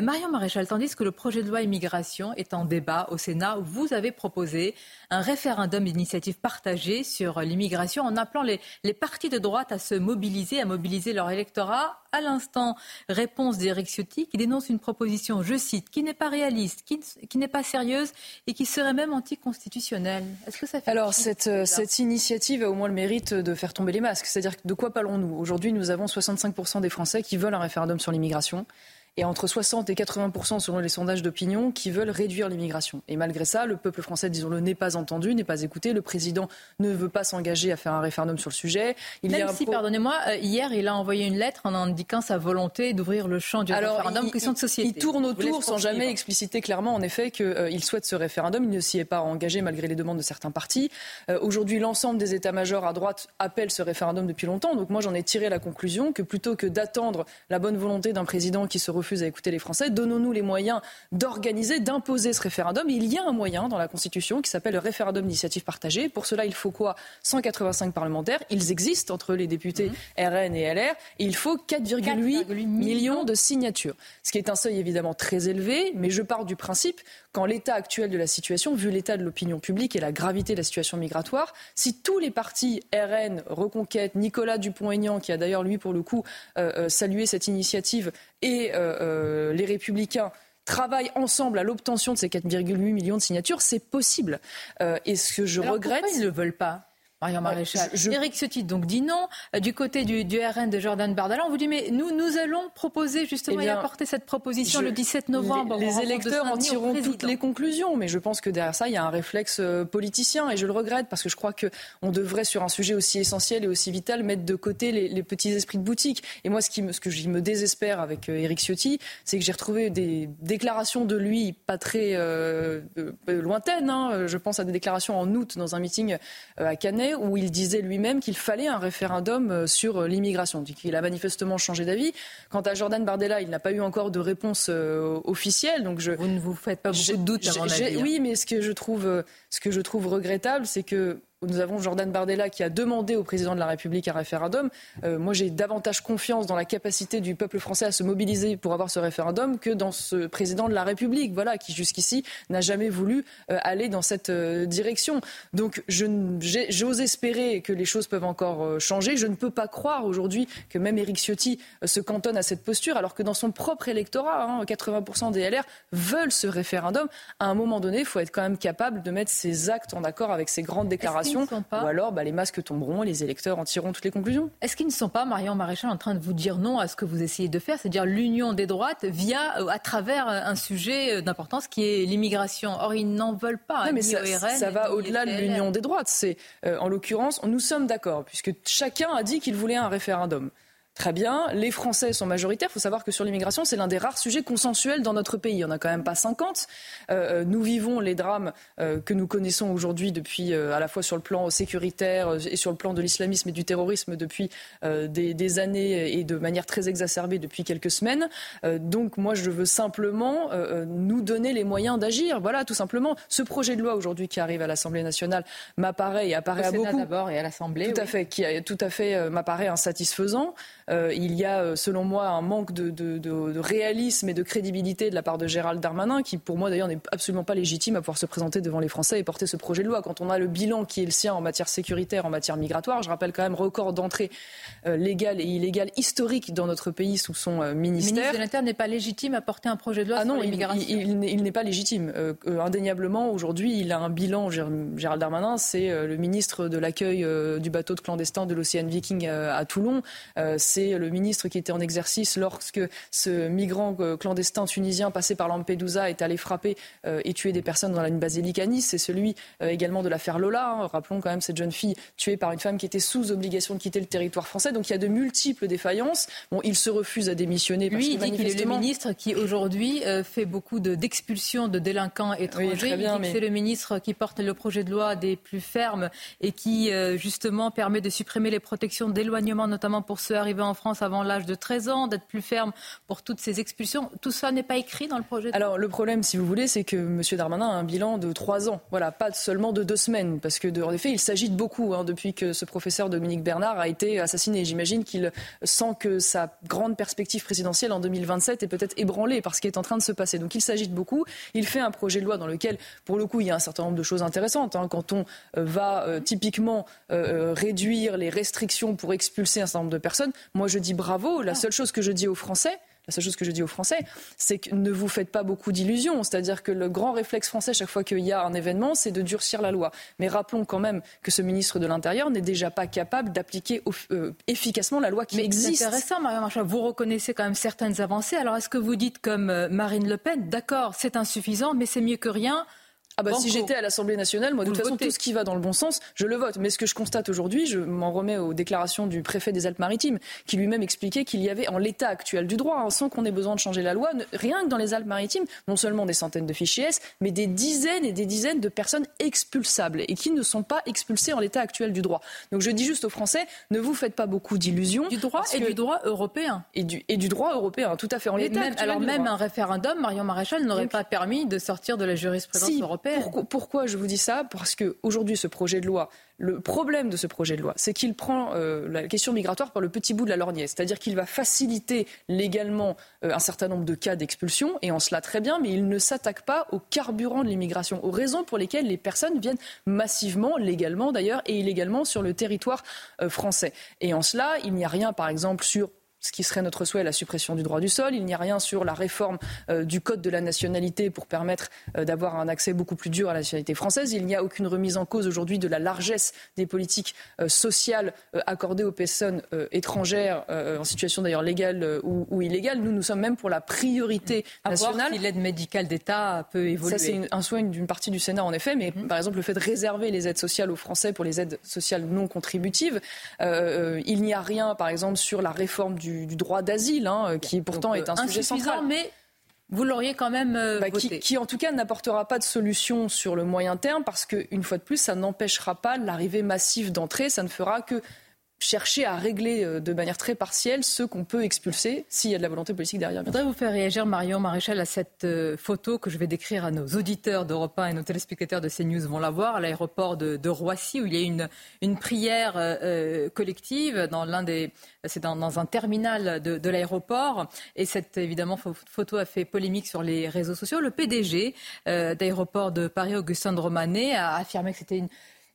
Marion Maréchal, tandis que le projet de loi immigration est en débat au Sénat, vous avez proposé un référendum d'initiative partagée sur l'immigration en appelant les, les partis de droite à se mobiliser, à mobiliser leur électorat à l'instant, réponse d'Éric Ciotti qui dénonce une proposition, je cite, qui n'est pas réaliste, qui, n'est pas sérieuse et qui serait même anticonstitutionnelle. Est-ce que ça fait Alors cette, euh, cette initiative a au moins le mérite de faire tomber les masques. C'est-à-dire de quoi parlons-nous? Aujourd'hui, nous avons 65% des Français qui veulent un référendum sur l'immigration et entre 60 et 80% selon les sondages d'opinion qui veulent réduire l'immigration. Et malgré ça, le peuple français, disons-le, n'est pas entendu, n'est pas écouté. Le président ne veut pas s'engager à faire un référendum sur le sujet. Il Même si, pardonnez-moi, euh, hier, il a envoyé une lettre en indiquant sa volonté d'ouvrir le champ du référendum question de société. Il tourne autour sans jamais expliciter clairement, en effet, qu'il euh, souhaite ce référendum. Il ne s'y est pas engagé malgré les demandes de certains partis. Euh, aujourd'hui, l'ensemble des états-majors à droite appellent ce référendum depuis longtemps. Donc moi, j'en ai tiré la conclusion que plutôt que d'attendre la bonne volonté d'un président qui se refuse à écouter les Français, donnons-nous les moyens d'organiser, d'imposer ce référendum. il y a un moyen dans la Constitution qui s'appelle le référendum d'initiative partagée. Pour cela, il faut quoi? 185 parlementaires. Ils existent entre les députés mmh. RN et LR. Et il faut 4,8 millions de signatures. Ce qui est un seuil évidemment très élevé, mais je pars du principe qu'en l'état actuel de la situation, vu l'état de l'opinion publique et la gravité de la situation migratoire, si tous les partis RN, Reconquête, Nicolas Dupont-Aignan, qui a d'ailleurs lui pour le coup euh, euh, salué cette initiative, et euh, les Républicains travaillent ensemble à l'obtention de ces 4,8 millions de signatures, c'est possible. et ce que je regrette, ils ne le veulent pas? Marion Maréchal. Je, Éric Ciotti donc dit non. Euh, du côté du, RN de Jordan Bardella, on vous dit mais nous nous allons proposer justement eh et apporter cette proposition le 17 novembre. Les, électeurs en tireront toutes les conclusions, mais je pense que derrière ça il y a un réflexe euh, politicien et je le regrette parce que je crois que on devrait sur un sujet aussi essentiel et aussi vital mettre de côté les, petits esprits de boutique. Et moi ce qui me, ce que je me désespère avec euh, Éric Ciotti, c'est que j'ai retrouvé des déclarations de lui pas très lointaines. Hein. Je pense à des déclarations en août dans un meeting à Canet où il disait lui-même qu'il fallait un référendum euh, sur euh, l'immigration. Il a manifestement changé d'avis. Quant à Jordan Bardella, il n'a pas eu encore de réponse euh, officielle. Donc je, vous ne vous faites pas beaucoup de doutes, à mon avis. Hein. Oui, mais ce que je trouve, ce que je trouve regrettable, c'est que nous avons Jordan Bardella qui a demandé au président de la République un référendum. Euh, moi, j'ai davantage confiance dans la capacité du peuple français à se mobiliser pour avoir ce référendum que dans ce président de la République, voilà, qui jusqu'ici n'a jamais voulu euh, aller dans cette euh, direction. Donc, j'ose espérer que les choses peuvent encore changer. Je ne peux pas croire aujourd'hui que même Éric Ciotti se cantonne à cette posture, alors que dans son propre électorat, hein, 80% des LR veulent ce référendum. À un moment donné, il faut être quand même capable de mettre ses actes en accord avec ses grandes déclarations ou alors bah, les masques tomberont et les électeurs en tireront toutes les conclusions. Est-ce qu'ils ne sont pas, Marion Maréchal, en train de vous dire non à ce que vous essayez de faire, c'est-à-dire l'union des droites via, euh, à travers un sujet euh, d'importance qui est l'immigration? Or, ils n'en veulent pas. Non, mais ça, ça va au-delà de l'union des droites. C'est, euh, en l'occurrence, nous sommes d'accord, puisque chacun a dit qu'il voulait un référendum. Très bien, les Français sont majoritaires. Il faut savoir que sur l'immigration, c'est l'un des rares sujets consensuels dans notre pays. Il n'y en a quand même pas 50. Euh, nous vivons les drames euh, que nous connaissons aujourd'hui depuis, euh, à la fois sur le plan sécuritaire et sur le plan de l'islamisme et du terrorisme depuis des, des, années et de manière très exacerbée depuis quelques semaines. donc moi, je veux simplement nous donner les moyens d'agir. Voilà, tout simplement. Ce projet de loi aujourd'hui qui arrive à l'Assemblée nationale m'apparaît et apparaît à beaucoup. d'abord et à l'Assemblée. Tout à fait, qui tout à fait m'apparaît insatisfaisant. Euh, il y a, euh, selon moi, un manque de, réalisme et de crédibilité de la part de Gérald Darmanin, qui, pour moi, d'ailleurs, n'est absolument pas légitime à pouvoir se présenter devant les Français et porter ce projet de loi. Quand on a le bilan qui est le sien en matière sécuritaire, en matière migratoire, je rappelle quand même record d'entrée euh, légale et illégale historique dans notre pays sous son ministère. Le ministre de l'Intérieur n'est pas légitime à porter un projet de loi ah sur l'immigration Il, il, n'est pas légitime. indéniablement, aujourd'hui, il a un bilan, Gérald Darmanin, c'est le ministre de l'accueil du bateau de clandestins de l'Océan Viking à Toulon c'est le ministre qui était en exercice lorsque ce migrant euh, clandestin tunisien passé par Lampedusa est allé frapper euh, et tuer des personnes dans la basilique à Nice. C'est celui euh, également de l'affaire Lola. Hein. Rappelons quand même cette jeune fille tuée par une femme qui était sous obligation de quitter le territoire français. Donc il y a de multiples défaillances. Bon, il se refuse à démissionner. Lui, il dit qu'il est le ministre qui aujourd'hui fait beaucoup d'expulsions de, délinquants étrangers. il dit que c'est le ministre qui porte le projet de loi des plus fermes et qui justement permet de supprimer les protections d'éloignement, notamment pour ceux arrivés en France avant l'âge de 13 ans, d'être plus ferme pour toutes ces expulsions. Tout ça n'est pas écrit dans le projet de Alors le problème, si vous voulez, c'est que M. Darmanin a un bilan de 3 ans. Voilà, pas seulement de 2 semaines. Parce que, en effet, il s'agite beaucoup hein, depuis que ce professeur Dominique Bernard a été assassiné. J'imagine qu'il sent que sa grande perspective présidentielle en 2027 est peut-être ébranlée par ce qui est en train de se passer. Donc il s'agite beaucoup. Il fait un projet de loi dans lequel, pour le coup, il y a un certain nombre de choses intéressantes. Hein. Quand on euh, va euh, typiquement euh, réduire les restrictions pour expulser un certain nombre de personnes, moi je dis bravo. La seule chose que je dis aux Français, la seule chose que je dis aux Français, c'est que ne vous faites pas beaucoup d'illusions. C'est-à-dire que le grand réflexe français, chaque fois qu'il y a un événement, c'est de durcir la loi. Mais rappelons quand même que ce ministre de l'Intérieur n'est déjà pas capable d'appliquer euh, efficacement la loi qui existe. C'est intéressant, Marion. Vous reconnaissez quand même certaines avancées. Alors, est-ce que vous dites comme euh, Marine Le Pen, d'accord, c'est insuffisant, mais c'est mieux que rien ah bah si j'étais à l'Assemblée nationale, moi de toute façon tout ce qui va dans le bon sens, je le vote. Mais ce que je constate aujourd'hui, je m'en remets aux déclarations du préfet des Alpes-Maritimes, qui lui-même expliquait qu'il y avait en l'état actuel du droit, hein, sans qu'on ait besoin de changer la loi, rien que dans les Alpes-Maritimes, non seulement des centaines de fichiers S, mais des dizaines et des dizaines de personnes expulsables et qui ne sont pas expulsées en l'état actuel du droit. Donc je dis juste aux Français, ne vous faites pas beaucoup d'illusions. Du droit et du droit européen. Et du, et du droit européen, tout à fait en l'état. Alors même un référendum, Marion Maréchal n'aurait pas permis de sortir de la jurisprudence européenne. Pourquoi je vous dis ça? Parce qu'aujourd'hui, ce projet de loi, le problème de ce projet de loi, c'est qu'il prend euh, la question migratoire par le petit bout de la lorgnette. C'est-à-dire qu'il va faciliter légalement euh, un certain nombre de cas d'expulsion, et en cela très bien, mais il ne s'attaque pas au carburant de l'immigration, aux raisons pour lesquelles les personnes viennent massivement, légalement d'ailleurs, et illégalement sur le territoire euh, français. Et en cela, il n'y a rien, par exemple, sur ce qui serait notre souhait, la suppression du droit du sol. Il n'y a rien sur la réforme euh, du code de la nationalité pour permettre euh, d'avoir un accès beaucoup plus dur à la nationalité française. Il n'y a aucune remise en cause aujourd'hui de la largesse des politiques euh, sociales accordées aux personnes étrangères en situation d'ailleurs légale ou, illégale. Nous, nous sommes même pour la priorité nationale. si l'aide médicale d'État peut évoluer. Ça, c'est un souhait d'une partie du Sénat, en effet. Mais mhm. par exemple, le fait de réserver les aides sociales aux Français pour les aides sociales non contributives. il n'y a rien, par exemple, sur la réforme du du, droit d'asile, hein, qui pourtant est un sujet central. Mais vous l'auriez quand même euh, bah, voté. Qui, qui, en tout cas n'apportera pas de solution sur le moyen terme parce qu'une fois de plus, ça n'empêchera pas l'arrivée massive d'entrées. Ça ne fera que chercher à régler euh, de manière très partielle ceux qu'on peut expulser s'il y a de la volonté politique derrière. Je voudrais vous faire réagir, Marion Maréchal, à cette euh, photo que je vais décrire à nos auditeurs d'Europe 1 et nos téléspectateurs de CNews vont la voir, à l'aéroport de, Roissy, où il y a une, une prière euh, collective dans l'un des... C'est dans, un terminal de, l'aéroport. Et cette, évidemment, photo a fait polémique sur les réseaux sociaux. Le PDG d'aéroport de Paris, Augustin de Romanet, a affirmé que c'était une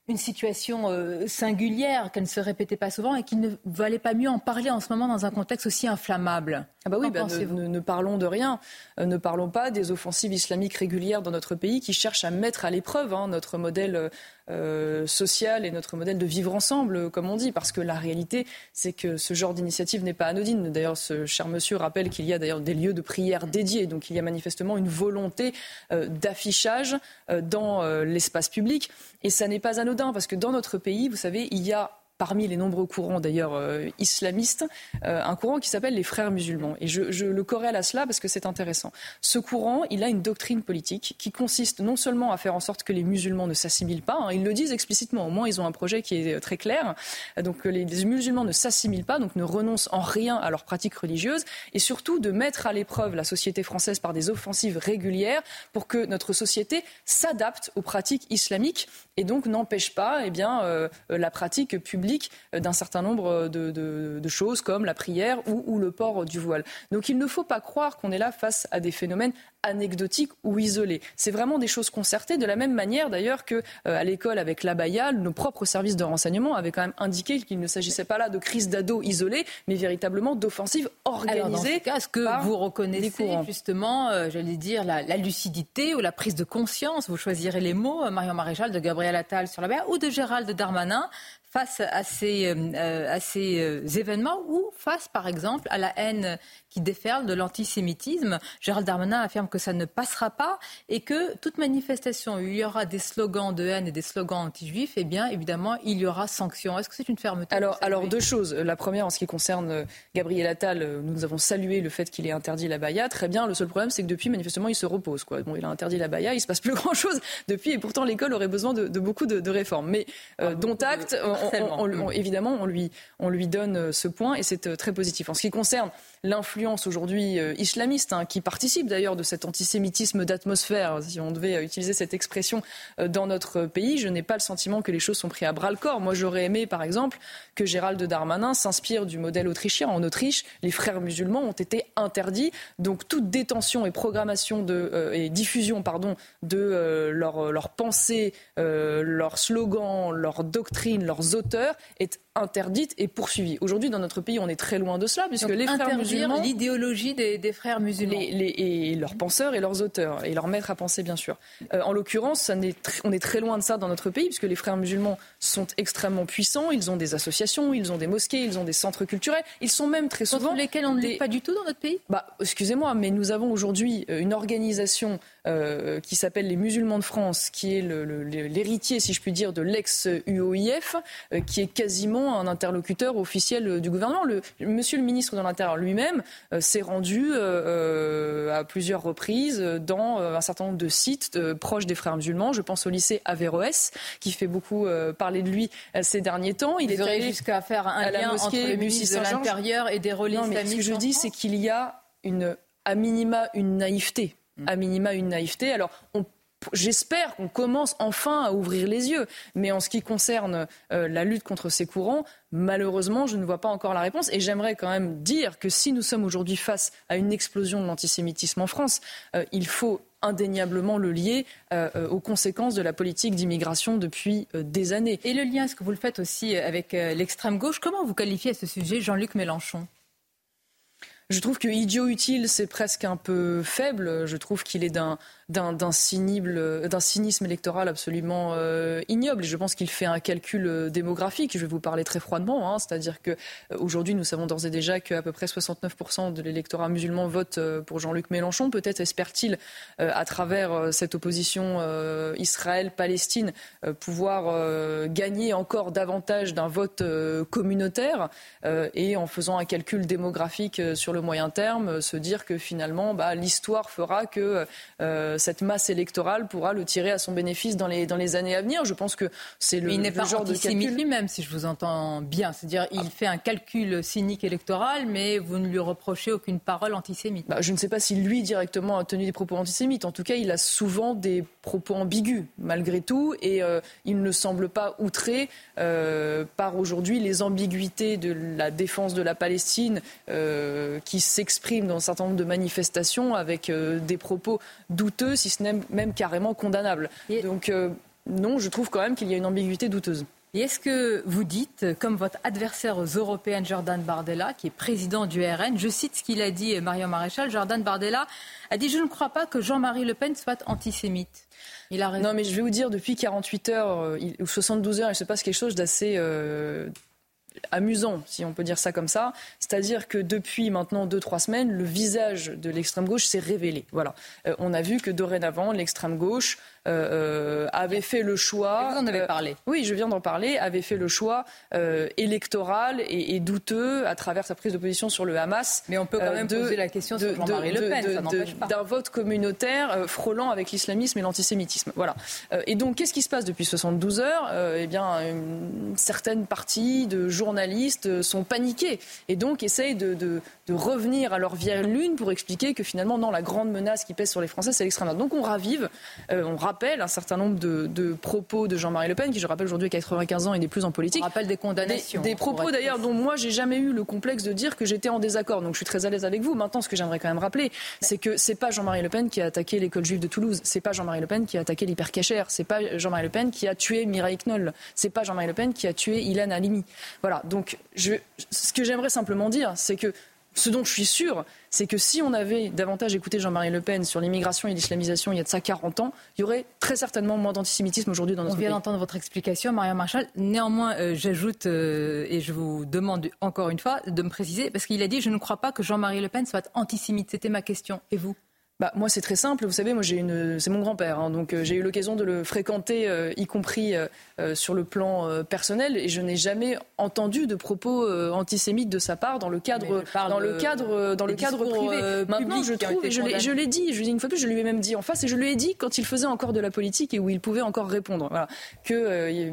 une situation euh, singulière qu'elle ne se répétait pas souvent et qu'il ne valait pas mieux en parler en ce moment dans un contexte aussi inflammable. Ah bah oui, bah ne, parlons de rien. Euh, ne parlons pas des offensives islamiques régulières dans notre pays qui cherchent à mettre à l'épreuve hein, notre modèle euh, social et notre modèle de vivre ensemble, comme on dit. Parce que la réalité, c'est que ce genre d'initiative n'est pas anodine. D'ailleurs, ce cher monsieur rappelle qu'il y a d'ailleurs des lieux de prière dédiés. Donc il y a manifestement une volonté d'affichage dans l'espace public. Et ça n'est pas anodin parce que dans notre pays, vous savez, il y a parmi les nombreux courants d'ailleurs euh, islamistes, euh, un courant qui s'appelle les frères musulmans. Et je, le corrèle à cela parce que c'est intéressant. Ce courant, il a une doctrine politique qui consiste non seulement à faire en sorte que les musulmans ne s'assimilent pas, hein, ils le disent explicitement, au moins ils ont un projet qui est très clair, donc les, les musulmans ne s'assimilent pas, donc ne renoncent en rien à leurs pratiques religieuses, et surtout de mettre à l'épreuve la société française par des offensives régulières pour que notre société s'adapte aux pratiques islamiques et donc n'empêche pas eh bien, euh, la pratique publique d'un certain nombre de, choses comme la prière ou, le port du voile. Donc il ne faut pas croire qu'on est là face à des phénomènes anecdotiques ou isolés. C'est vraiment des choses concertées, de la même manière d'ailleurs que euh, à l'école avec l'abaya, nos propres services de renseignement avaient quand même indiqué qu'il ne s'agissait pas là de crise d'ados isolés, mais véritablement d'offensives organisées. est-ce que vous reconnaissez justement, euh, j'allais dire, la, lucidité ou la prise de conscience, vous choisirez les mots, euh, Marion Maréchal, de Gabriel Attal sur l'abaya ou de Gérald Darmanin face à ces, à ces événements ou face, par exemple, à la haine qui déferle de l'antisémitisme. Gérald Darmanin affirme que ça ne passera pas et que toute manifestation où il y aura des slogans de haine et des slogans anti-juifs, eh bien, évidemment, il y aura sanction. Est-ce que c'est une fermeté Alors, alors deux choses. La première, en ce qui concerne euh, Gabriel Attal, euh, nous avons salué le fait qu'il ait interdit la baya. Très bien. Le seul problème, c'est que depuis, manifestement, il se repose. Quoi. Bon, il a interdit la baya, il se passe plus grand-chose depuis, et pourtant, l'école aurait besoin de, beaucoup de, réformes. Mais euh, dont acte, évidemment, on lui, on lui donne ce point, et c'est très positif. En ce qui concerne l'influence aujourd'hui euh, islamiste, hein, qui participe d'ailleurs de cet antisémitisme d'atmosphère, si on devait euh, utiliser cette expression euh, dans notre pays. Je n'ai pas le sentiment que les choses sont prises à bras le corps. Moi, j'aurais aimé, par exemple, que Gérald Darmanin s'inspire du modèle autrichien. En Autriche, les frères musulmans ont été interdits, donc toute détention et programmation de, et diffusion pardon, de leurs leur pensées, leurs slogans, leurs doctrines, leurs auteurs est interdite et poursuivie. Aujourd'hui, dans notre pays, on est très loin de cela, puisque les frères musulmans... l'idéologie des, frères musulmans. et leurs penseurs et leurs auteurs, et leurs maîtres à penser, bien sûr. Euh, en l'occurrence, on est très loin de ça dans notre pays, puisque les frères musulmans sont extrêmement puissants, ils ont des associations, ils ont des mosquées, ils ont des centres culturels, ils sont même très souvent... Contre lesquels on ne l'est pas du tout dans notre pays? Bah, Excusez-moi, mais nous avons aujourd'hui euh, une organisation euh, qui s'appelle les musulmans de France, qui est l'héritier, si je puis dire, de l'ex-UOIF, qui est quasiment un interlocuteur officiel du gouvernement. Le, monsieur le ministre de l'Intérieur lui-même euh, s'est rendu euh, euh, à plusieurs reprises dans un certain nombre de sites proches des frères musulmans. Je pense au lycée Averroès, qui fait beaucoup parler de lui ces derniers temps. Il est allé jusqu'à faire un lien entre le ministre de l'Intérieur et des relais non, Ce que je dis, c'est qu'il y a une, à minima une naïveté. À minima une naïveté. Alors, J'espère qu'on commence enfin à ouvrir les yeux. Mais en ce qui concerne euh, la lutte contre ces courants, malheureusement, je ne vois pas encore la réponse. Et j'aimerais quand même dire que si nous sommes aujourd'hui face à une explosion de l'antisémitisme en France, euh, il faut indéniablement le lier euh, aux conséquences de la politique d'immigration depuis des années. Et le lien, est-ce que vous le faites aussi avec l'extrême gauche? Comment vous qualifiez à ce sujet Jean-Luc Mélenchon? Je trouve que idiot utile, c'est presque un peu faible. Je trouve qu'il est d'un d'un cynisme électoral absolument euh, ignoble. Et je pense qu'il fait un calcul euh, démographique. Je vais vous parler très froidement. Hein. C'est-à-dire que euh, aujourd'hui, nous savons d'ores et déjà qu'à peu près 69% de l'électorat musulman vote pour Jean-Luc Mélenchon. Peut-être espère-t-il, à travers cette opposition Israël-Palestine, pouvoir gagner encore davantage d'un vote communautaire et en faisant un calcul démographique sur le moyen terme, se dire que finalement, bah, l'histoire fera que cette masse électorale pourra le tirer à son bénéfice dans les, dans les années à venir. Je pense que c'est le, il n'est pas genre de calcul. lui-même, si je vous entends bien. C'est-à-dire, il fait un calcul cynique électoral, mais vous ne lui reprochez aucune parole antisémite. Bah, je ne sais pas si lui directement a tenu des propos antisémites. En tout cas, il a souvent des propos ambigus, malgré tout, et euh, il ne semble pas outré euh, par aujourd'hui les ambiguïtés de la défense de la Palestine euh, qui s'expriment dans un certain nombre de manifestations avec des propos douteux si ce n'est même carrément condamnable. Donc euh, non, je trouve quand même qu'il y a une ambiguïté douteuse. Et est-ce que vous dites, comme votre adversaire aux européennes, Jordan Bardella, qui est président du RN, je cite ce qu'il a dit, Marion Maréchal, Jordan Bardella a dit Je ne crois pas que Jean-Marie Le Pen soit antisémite. Il a raison. Non, mais je vais vous dire, depuis 48 heures euh, ou 72 heures, il se passe quelque chose d'assez. Euh, amusant, si on peut dire ça comme ça. C'est-à-dire que depuis maintenant deux, trois semaines, le visage de l'extrême gauche s'est révélé. Voilà. on a vu que dorénavant, l'extrême gauche euh, euh, avait fait le choix. vous en avez euh, parlé. Oui, je viens d'en parler. Avait fait le choix électoral et, douteux à travers sa prise de position sur le Hamas. Mais on peut quand même poser la question de, Jean-Marie Le Pen. D'un vote communautaire frôlant avec l'islamisme et l'antisémitisme. Voilà. et donc, qu'est-ce qui se passe depuis 72 heures? Eh bien, une certaine partie de journalistes sont paniqués et donc essayent de, de revenir à leur vieille lune pour expliquer que finalement, non, la grande menace qui pèse sur les Français, c'est l'extrême droite. Donc, on ravive, on rappelle un certain nombre de, propos de Jean-Marie Le Pen, qui je rappelle aujourd'hui a 95 ans et n'est plus en politique. On rappelle des condamnations. Des, propos d'ailleurs dont moi j'ai jamais eu le complexe de dire que j'étais en désaccord. Donc je suis très à l'aise avec vous. Maintenant, ce que j'aimerais quand même rappeler, c'est que c'est pas Jean-Marie Le Pen qui a attaqué l'école juive de Toulouse. C'est pas Jean-Marie Le Pen qui a attaqué l'hypercachère. C'est pas Jean-Marie Le Pen qui a tué Mireille Knoll. C'est pas Jean-Marie Le Pen qui a tué Ilan Halimi. Voilà. Donc je, ce que j'aimerais simplement dire, c'est que ce dont je suis sûr, c'est que si on avait davantage écouté Jean-Marie Le Pen sur l'immigration et l'islamisation il y a de ça 40 ans, il y aurait très certainement moins d'antisémitisme aujourd'hui dans notre pays. On vient d'entendre votre explication, Maria Marchal. Néanmoins, euh, j'ajoute, euh, et je vous demande encore une fois de me préciser, parce qu'il a dit, je ne crois pas que Jean-Marie Le Pen soit antisémite. C'était ma question. Et vous? Bah, moi, c'est très simple. Vous savez, moi, j'ai une, c'est mon grand-père, hein, donc euh, j'ai eu l'occasion de le fréquenter, euh, y compris euh, sur le plan personnel, et je n'ai jamais entendu de propos antisémites de sa part dans le cadre, dans le cadre, dans le cadre privé. Maintenant, je trouve, je l'ai dit, je une fois plus, je lui ai même dit en face, et je lui ai dit quand il faisait encore de la politique et où il pouvait encore répondre, voilà, que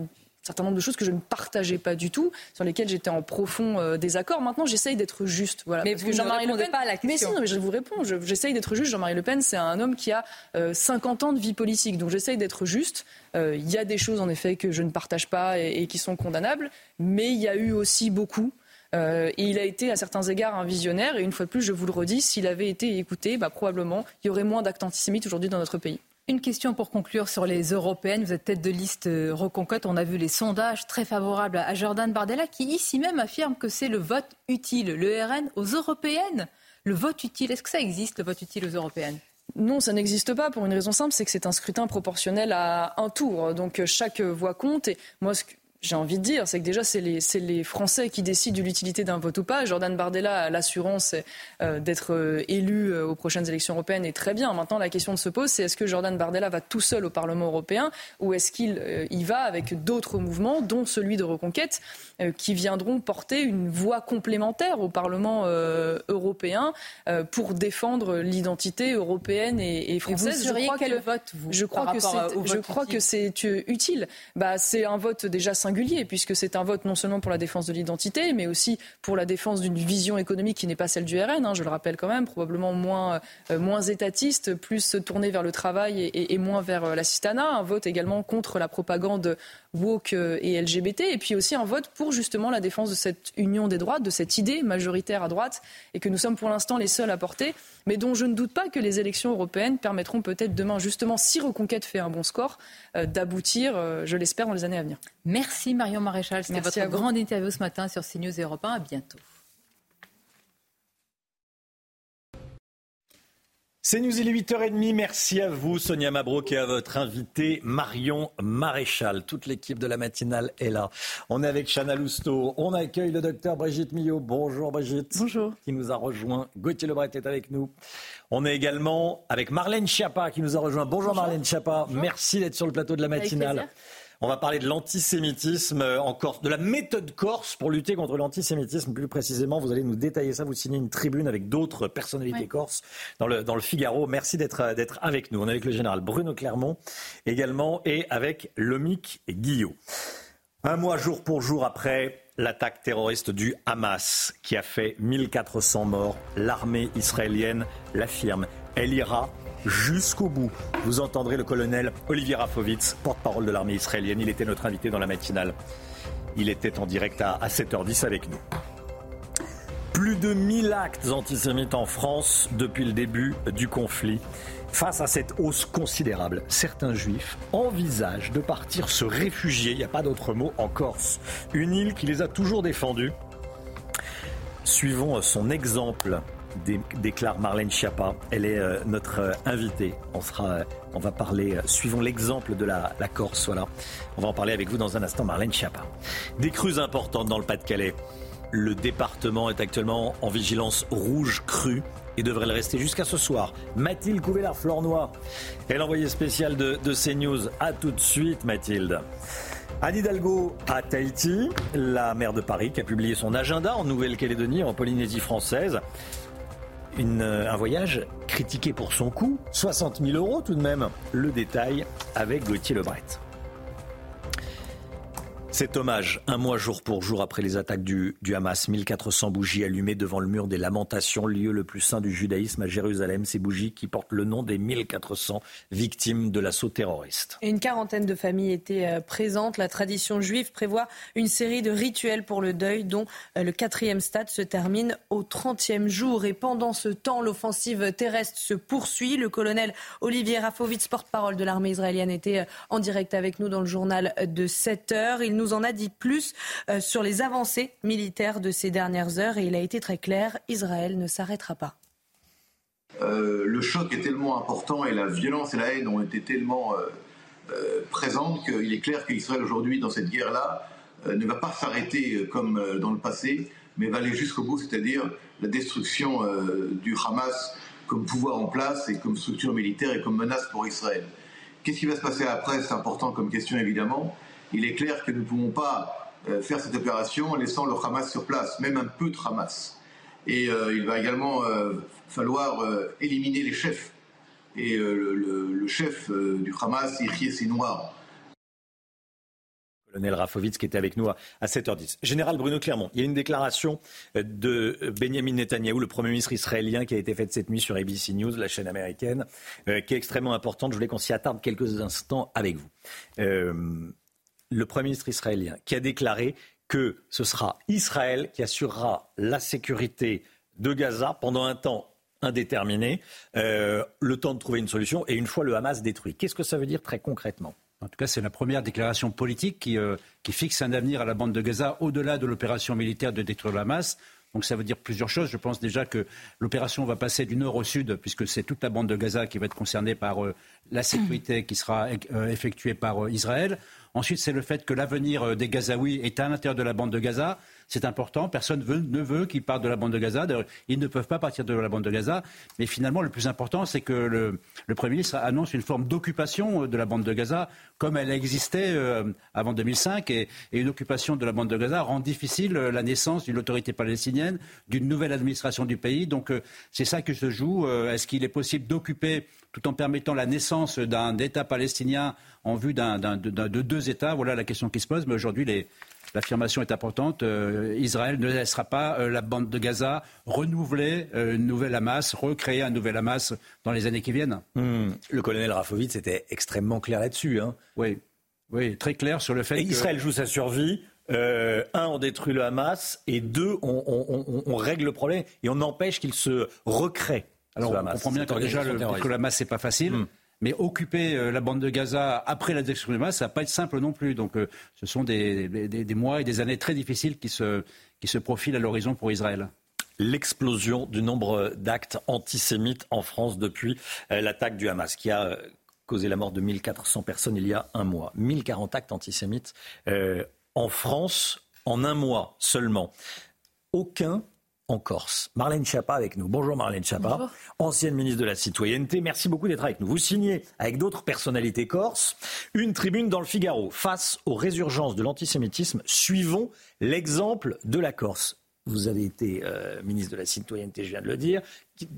certain nombre de choses que je ne partageais pas du tout, sur lesquelles j'étais en profond euh, désaccord. Maintenant, j'essaye d'être juste. Voilà, mais vous Jean-Marie Le Pen, pas à la question. Mais si, mais je vous réponds. J'essaye d'être juste. Jean-Marie Le Pen, c'est un homme qui a 50 euh, ans de vie politique. Donc j'essaye d'être juste. Euh, il y a des choses, en effet, que je ne partage pas et, qui sont condamnables. Mais il y a eu aussi beaucoup. et il a été à certains égards un visionnaire. Et une fois de plus, je vous le redis, s'il avait été écouté, bah, probablement, il y aurait moins d'actes antisémites aujourd'hui dans notre pays. Une question pour conclure sur les européennes. Vous êtes tête de liste euh, Reconquête. On a vu les sondages très favorables à Jordan Bardella qui ici même affirme que c'est le vote utile, le RN aux européennes. Le vote utile, est-ce que ça existe, le vote utile aux européennes? Non, ça n'existe pas pour une raison simple, c'est que c'est un scrutin proportionnel à un tour. Donc chaque voix compte. Et moi, j'ai envie de dire, c'est que déjà, c'est les, les, Français qui décident de l'utilité d'un vote ou pas. Jordan Bardella a l'assurance euh, d'être euh, élu euh, aux prochaines élections européennes et très bien. Maintenant, la question se pose, c'est est-ce que Jordan Bardella va tout seul au Parlement européen ou est-ce qu'il y va avec d'autres mouvements, dont celui de Reconquête, qui viendront porter une voix complémentaire au Parlement européen pour défendre l'identité européenne et, française? je crois quel que, vote, vous, Je crois que c'est, je crois que c'est utile. Bah, c'est un vote déjà puisque c'est un vote non seulement pour la défense de l'identité, mais aussi pour la défense d'une vision économique qui n'est pas celle du RN, hein, je le rappelle quand même, probablement moins, euh, moins étatiste, plus tourné vers le travail et, moins vers euh, l'assistanat. Un vote également contre la propagande woke euh, et LGBT, et puis aussi un vote pour justement la défense de cette union des droites, de cette idée majoritaire à droite, et que nous sommes pour l'instant les seuls à porter, mais dont je ne doute pas que les élections européennes permettront peut-être demain, justement, si Reconquête fait un bon score, d'aboutir, je l'espère, dans les années à venir. Merci. Merci Marion Maréchal. C'était votre grande interview ce matin sur CNews et Europe 1. À bientôt. C'est nous, il est 8h30. Merci à vous, Sonia Mabrouk, et à votre invité, Marion Maréchal. Toute l'équipe de la matinale est là. On est avec Chana Lousteau. On accueille le docteur Brigitte Millot. Bonjour, Brigitte. Bonjour. Qui nous a rejoint. Gauthier Lebret est avec nous. On est également avec Marlène Schiappa qui nous a rejoint. Bonjour, Marlène Schiappa. Merci d'être sur le plateau de la matinale. On va parler de l'antisémitisme euh, en Corse, de la méthode corse pour lutter contre l'antisémitisme. Plus précisément, vous allez nous détailler ça. Vous signez une tribune avec d'autres personnalités corses dans le, dans le Figaro. Merci d'être avec nous. On est avec le général Bruno Clermont également et avec Lomic Guillot. Un mois jour pour jour après l'attaque terroriste du Hamas qui a fait 1400 morts, l'armée israélienne l'affirme. Elle ira jusqu'au bout. Vous entendrez le colonel Olivier Rafovitz, porte-parole de l'armée israélienne. Il était notre invité dans la matinale. Il était en direct à, 7h10 avec nous. Plus de 1000 actes antisémites en France depuis le début du conflit. Face à cette hausse considérable, certains juifs envisagent de partir se réfugier, il n'y a pas d'autre mot, en Corse, une île qui les a toujours défendus. Suivons son exemple déclare Marlène Schiappa. Elle est euh, notre euh, invitée. Euh, on va parler, suivons l'exemple de la, Corse. Voilà. On va en parler avec vous dans un instant, Marlène Schiappa. Des crues importantes dans le Pas-de-Calais. Le département est actuellement en vigilance rouge crue et devrait le rester jusqu'à ce soir. Mathilde Couvillard-Flornois est l'envoyée spéciale de, de CNews. A tout de suite, Mathilde. Anne Hidalgo à Tahiti, la maire de Paris qui a publié son agenda en Nouvelle-Calédonie, en Polynésie française. Euh, un voyage critiqué pour son coût, 60 000 euros tout de même. Le détail avec Gauthier Lebret. Cet hommage, un mois jour pour jour après les attaques du, du, Hamas, 1400 bougies allumées devant le mur des lamentations, lieu le plus saint du judaïsme à Jérusalem. Ces bougies qui portent le nom des 1400 victimes de l'assaut terroriste. une quarantaine de familles étaient euh, présentes. La tradition juive prévoit une série de rituels pour le deuil, dont euh, le quatrième stade se termine au 30e jour. Et pendant ce temps, l'offensive terrestre se poursuit. Le colonel Olivier Rafovitz, porte-parole de l'armée israélienne, était euh, en direct avec nous dans le journal de 7 heures. Nous en a dit plus euh, sur les avancées militaires de ces dernières heures et il a été très clair, Israël ne s'arrêtera pas. Euh, le choc est tellement important et la violence et la haine ont été tellement euh, présentes qu'il est clair qu'Israël aujourd'hui, dans cette guerre-là, ne va pas s'arrêter comme dans le passé, mais va aller jusqu'au bout, c'est-à-dire la destruction du Hamas comme pouvoir en place et comme structure militaire et comme menace pour Israël. Qu'est-ce qui va se passer après? C'est important comme question évidemment il est clair que nous ne pouvons pas euh, faire cette opération en laissant le Hamas sur place, même un peu de Hamas. Et euh, il va également euh, falloir éliminer les chefs. Et le, chef du Hamas, Yahya Sinoir, colonel Rafovitz qui était avec nous à 7h10. Général Bruno Clermont, il y a une déclaration de Benjamin Netanyahou, le Premier ministre israélien, qui a été faite cette nuit sur ABC News, la chaîne américaine, qui est extrêmement importante. Je voulais qu'on s'y attarde quelques instants avec vous le Premier ministre israélien qui a déclaré que ce sera Israël qui assurera la sécurité de Gaza pendant un temps indéterminée, euh, le temps de trouver une solution et une fois le Hamas détruit. Qu'est-ce que ça veut dire très concrètement? En tout cas, c'est la première déclaration politique qui, euh, qui, fixe un avenir à la bande de Gaza au-delà de l'opération militaire de détruire le Hamas. Donc ça veut dire plusieurs choses. Je pense déjà que l'opération va passer du nord au sud, puisque c'est toute la bande de Gaza qui va être concernée par euh, la sécurité qui sera effectuée par Israël. Ensuite, c'est le fait que l'avenir des Gazaouis est à l'intérieur de la bande de Gaza. C'est important. Personne ne veut qu'ils partent de la bande de Gaza. Ils ne peuvent pas partir de la bande de Gaza. Mais finalement, le plus important, c'est que le, Premier ministre annonce une forme d'occupation de la bande de Gaza, comme elle existait euh, avant 2005. Et, une occupation de la bande de Gaza rend difficile la naissance d'une autorité palestinienne, d'une nouvelle administration du pays. Donc, euh, c'est ça que se joue. Euh, est-ce qu'il est possible d'occuper tout en permettant la naissance d'un État palestinien en vue de deux États Voilà la question qui se pose. Mais aujourd'hui, les, L'affirmation est importante. Euh, Israël ne laissera pas euh, la bande de Gaza renouveler euh, une nouvelle Hamas, recréer un nouvel Hamas dans les années qui viennent. Hmm. Le colonel Rafovitz était extrêmement clair là-dessus. Hein. Oui. oui, très clair sur le fait que... Israël joue sa survie. un, on détruit le Hamas, et deux, on, règle le problème et on empêche qu'il se recrée. Alors, on comprend bien que déjà, le, que le Hamas, c'est pas facile. Hmm. Mais occuper euh, la bande de Gaza après la destruction du Hamas, ça va pas être simple non plus. Donc euh, ce sont des, mois et des années très difficiles qui se, qui se profilent à l'horizon pour Israël l'explosion du nombre d'actes antisémites en France depuis euh, l'attaque du Hamas, qui a causé la mort de 1400 personnes il y a un mois. 1040 actes antisémites en France en un mois seulement. Aucun en Corse. Marlène Schiappa avec nous. Bonjour Marlène Schiappa, ancienne ministre de la Citoyenneté. Merci beaucoup d'être avec nous. Vous signez avec d'autres personnalités corses une tribune dans le Figaro face aux résurgences de l'antisémitisme. Suivons l'exemple de la Corse. Vous avez été euh, ministre de la Citoyenneté, je viens de le dire.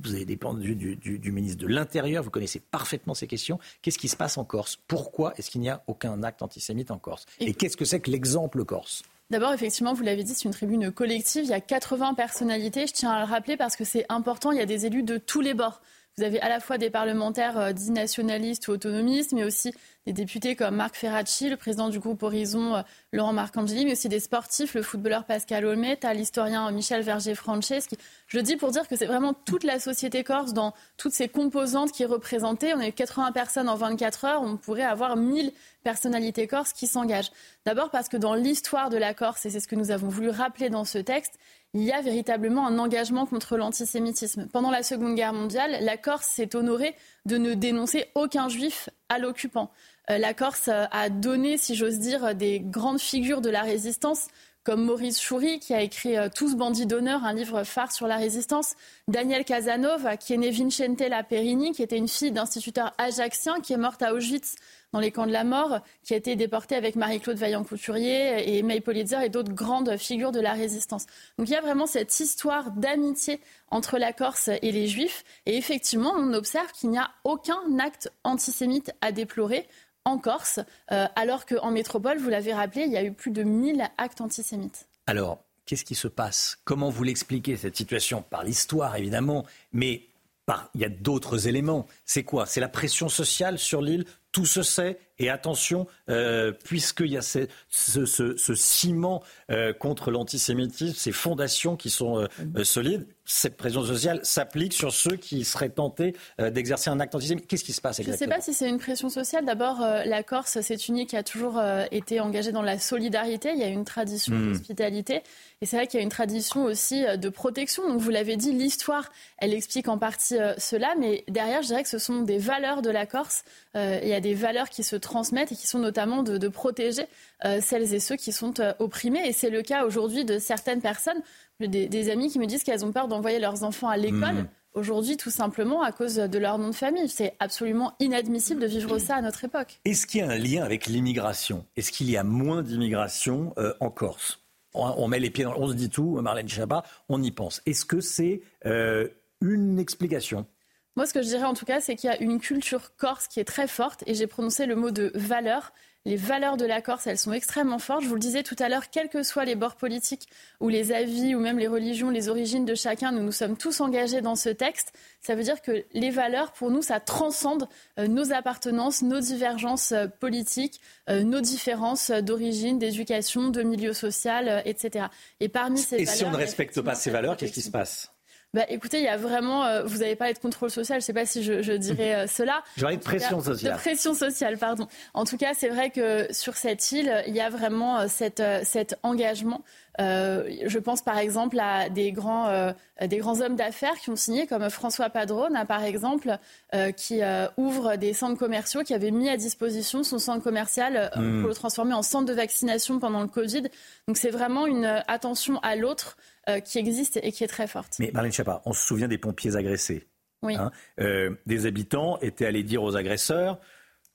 Vous avez dépendu du, ministre de l'Intérieur. Vous connaissez parfaitement ces questions. Qu'est-ce qui se passe en Corse? Pourquoi est-ce qu'il n'y a aucun acte antisémite en Corse? Et qu'est-ce que c'est que l'exemple corse? D'abord, effectivement, vous l'avez dit, c'est une tribune collective. Il y a 80 personnalités. Je tiens à le rappeler parce que c'est important. Il y a des élus de tous les bords. Vous avez à la fois des parlementaires euh, dits nationalistes ou autonomistes, mais aussi des députés comme Marc Ferracci, le président du groupe Horizon, euh, Laurent Marcangeli, mais aussi des sportifs, le footballeur Pascal Olmeta, l'historien Michel Verger-Franceschi. Je le dis pour dire que c'est vraiment toute la société corse dans toutes ces composantes qui est représentée. On a eu 80 personnes en 24 heures, on pourrait avoir 1000 personnalités corses qui s'engagent. D'abord parce que dans l'histoire de la Corse, et c'est ce que nous avons voulu rappeler dans ce texte, il y a véritablement un engagement contre l'antisémitisme. Pendant la Seconde Guerre mondiale, la Corse s'est honorée de ne dénoncer aucun juif à l'occupant. Euh, la Corse a donné, si j'ose dire, des grandes figures de la résistance comme Maurice Choury, qui a écrit euh, Tous bandits d'honneur, un livre phare sur la résistance, Daniel Casanova, qui est né Vincente Perini, qui était une fille d'instituteur ajaxien, qui est morte à Auschwitz dans les camps de la mort, qui a été déportée avec Marie-Claude Vaillant-Couturier et May Politzer et d'autres grandes figures de la résistance. Donc il y a vraiment cette histoire d'amitié entre la Corse et les Juifs. Et effectivement, on observe qu'il n'y a aucun acte antisémite à déplorer en Corse, euh, alors qu'en métropole, vous l'avez rappelé, il y a eu plus de 1000 actes antisémites. Alors, qu'est-ce qui se passe? Comment vous l'expliquez, cette situation? Par l'histoire, évidemment, mais il y a d'autres éléments. C'est quoi? C'est la pression sociale sur l'île? Tout se sait. Et attention, euh, puisqu'il y a ce, ciment euh, contre l'antisémitisme, ces fondations qui sont euh, solides, cette pression sociale s'applique sur ceux qui seraient tentés d'exercer un acte antisémite. Qu'est-ce qui se passe exactement Je ne sais pas si c'est une pression sociale. D'abord, la Corse, c'est une île qui a toujours été engagée dans la solidarité. Il y a une tradition hmm. d'hospitalité. Et c'est vrai qu'il y a une tradition aussi de protection. Donc, vous l'avez dit, l'histoire, elle explique en partie cela. Mais derrière, je dirais que ce sont des valeurs de la Corse. il y a des valeurs qui se transmettent et qui sont notamment de, protéger euh, celles et ceux qui sont euh, opprimés. Et c'est le cas aujourd'hui de certaines personnes, des, amis qui me disent qu'elles ont peur d'envoyer leurs enfants à l'école. Mmh. Aujourd'hui, tout simplement à cause de leur nom de famille. C'est absolument inadmissible de vivre ça à notre époque. Est-ce qu'il y a un lien avec l'immigration? Est-ce qu'il y a moins d'immigration euh, en Corse? On, met les pieds dans, on se dit tout, Marlène Chabat, on y pense. Est-ce que c'est une explication? Moi, ce que je dirais en tout cas, c'est qu'il y a une culture corse qui est très forte et j'ai prononcé le mot de valeur. Les valeurs de la Corse, elles sont extrêmement fortes. Je vous le disais tout à l'heure, quels que soient les bords politiques ou les avis ou même les religions, les origines de chacun, nous nous sommes tous engagés dans ce texte. Ça veut dire que les valeurs, pour nous, ça transcende euh, nos appartenances, nos divergences euh, politiques, euh, nos différences d'origine, d'éducation, de milieu social, etc. Et parmi ces Et si on ne respecte pas ces valeurs, qu'est-ce qui se passe? Bah, écoutez, il y a vraiment, euh, vous avez parlé de contrôle social, je ne sais pas si je, dirais euh, cela. Je parlais de pression sociale. De pression sociale, pardon. En tout cas, c'est vrai que sur cette île, il y a vraiment cette, cet engagement. je pense par exemple à des grands, des grands hommes d'affaires qui ont signé, comme François Padrone, par exemple, qui ouvre des centres commerciaux, qui avait mis à disposition son centre commercial hmm. pour le transformer en centre de vaccination pendant le Covid. Donc c'est vraiment une attention à l'autre. Euh, qui existe et qui est très forte. Mais Marlène Schiappa, on se souvient des pompiers agressés. Oui. Hein. Euh, des habitants étaient allés dire aux agresseurs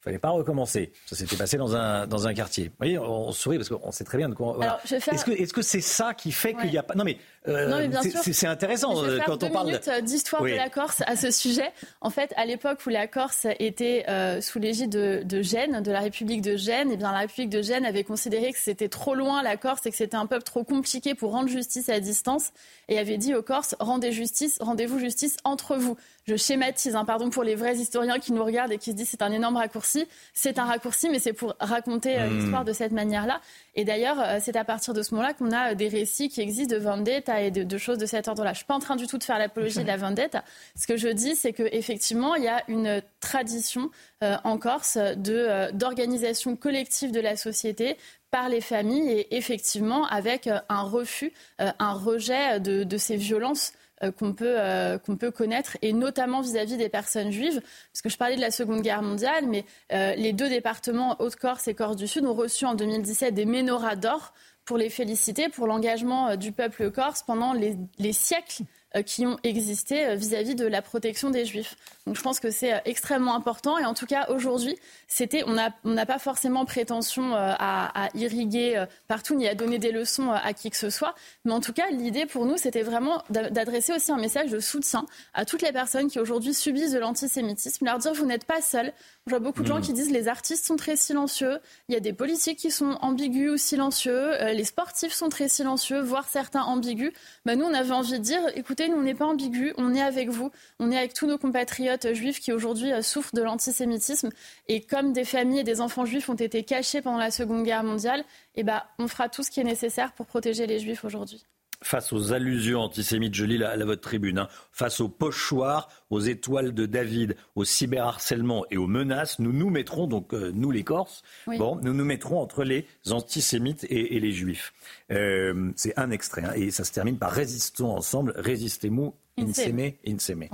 fallait pas recommencer. Ça s'était passé dans un, dans un quartier. Vous voyez, on, sourit parce qu'on sait très bien de quoi. Voilà. Est-ce que est-ce que c'est ça qui fait qu'il n'y a pas Non mais, euh, c'est intéressant je vais faire quand deux on parle minutes d'histoire de la Corse à ce sujet. En fait, à l'époque où la Corse était euh, sous l'égide de, de, Gênes, de la République de Gênes, et eh bien la République de Gênes avait considéré que c'était trop loin la Corse et que c'était un peuple trop compliqué pour rendre justice à distance et avait dit aux Corses rendez justice, rendez-vous justice entre vous je schématise, hein, pardon pour les vrais historiens qui nous regardent et qui se disent c'est un énorme raccourci. C'est un raccourci, mais c'est pour raconter euh, hmm. l'histoire de cette manière-là. Et d'ailleurs, euh, c'est à partir de ce moment-là qu'on a euh, des récits qui existent de vendetta et de, choses de cet ordre-là. Je suis pas en train du tout de faire l'apologie de la vendetta. Ce que je dis, c'est qu'effectivement, il y a une tradition en Corse de, d'organisation collective de la société par les familles et effectivement avec un refus, un rejet de, de ces violences euh, qu'on peut, euh, peut connaître, et notamment vis-à-vis des personnes juives, parce que je parlais de la Seconde Guerre mondiale, mais euh, les deux départements, Haute-Corse et Corse du Sud, ont reçu en 2017 des menorahs d'or pour les féliciter pour l'engagement du peuple corse pendant les, les siècles euh, qui ont existé euh, vis-à-vis de la protection des juifs. Donc je pense que c'est euh, extrêmement important et en tout cas aujourd'hui, c'était on n'a on pas forcément prétention à, irriguer partout ni à donner des leçons à qui que ce soit, mais en tout cas l'idée pour nous c'était vraiment d'adresser aussi un message de soutien à toutes les personnes qui aujourd'hui subissent de l'antisémitisme, leur dire vous n'êtes pas seuls. Je vois beaucoup de gens mmh. qui disent les artistes sont très silencieux, il y a des politiques qui sont ambigus ou silencieux, les sportifs sont très silencieux, voire certains ambigus. Ben, nous on avait envie de dire écoutez nous, on n'est pas ambigu, on est avec vous, on est avec tous nos compatriotes juifs qui aujourd'hui euh, souffrent de l'antisémitisme. Et comme des familles et des enfants juifs ont été cachés pendant la Seconde Guerre mondiale, eh ben, on fera tout ce qui est nécessaire pour protéger les juifs aujourd'hui face aux allusions antisémites, je lis la, votre tribune, hein, face aux pochoirs, aux étoiles de David, au cyberharcèlement et aux menaces, nous nous mettrons, donc euh, nous les Corses, bon, nous nous mettrons entre les antisémites et, les juifs. Euh, c'est un extrait, hein, et ça se termine par résistons ensemble, résistez-nous, inseme, inseme.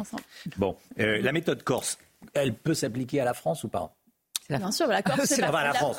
Bon, euh, la méthode corse, elle peut s'appliquer à la France ou pas? Bien sûr, la Corse, c'est pas la, France.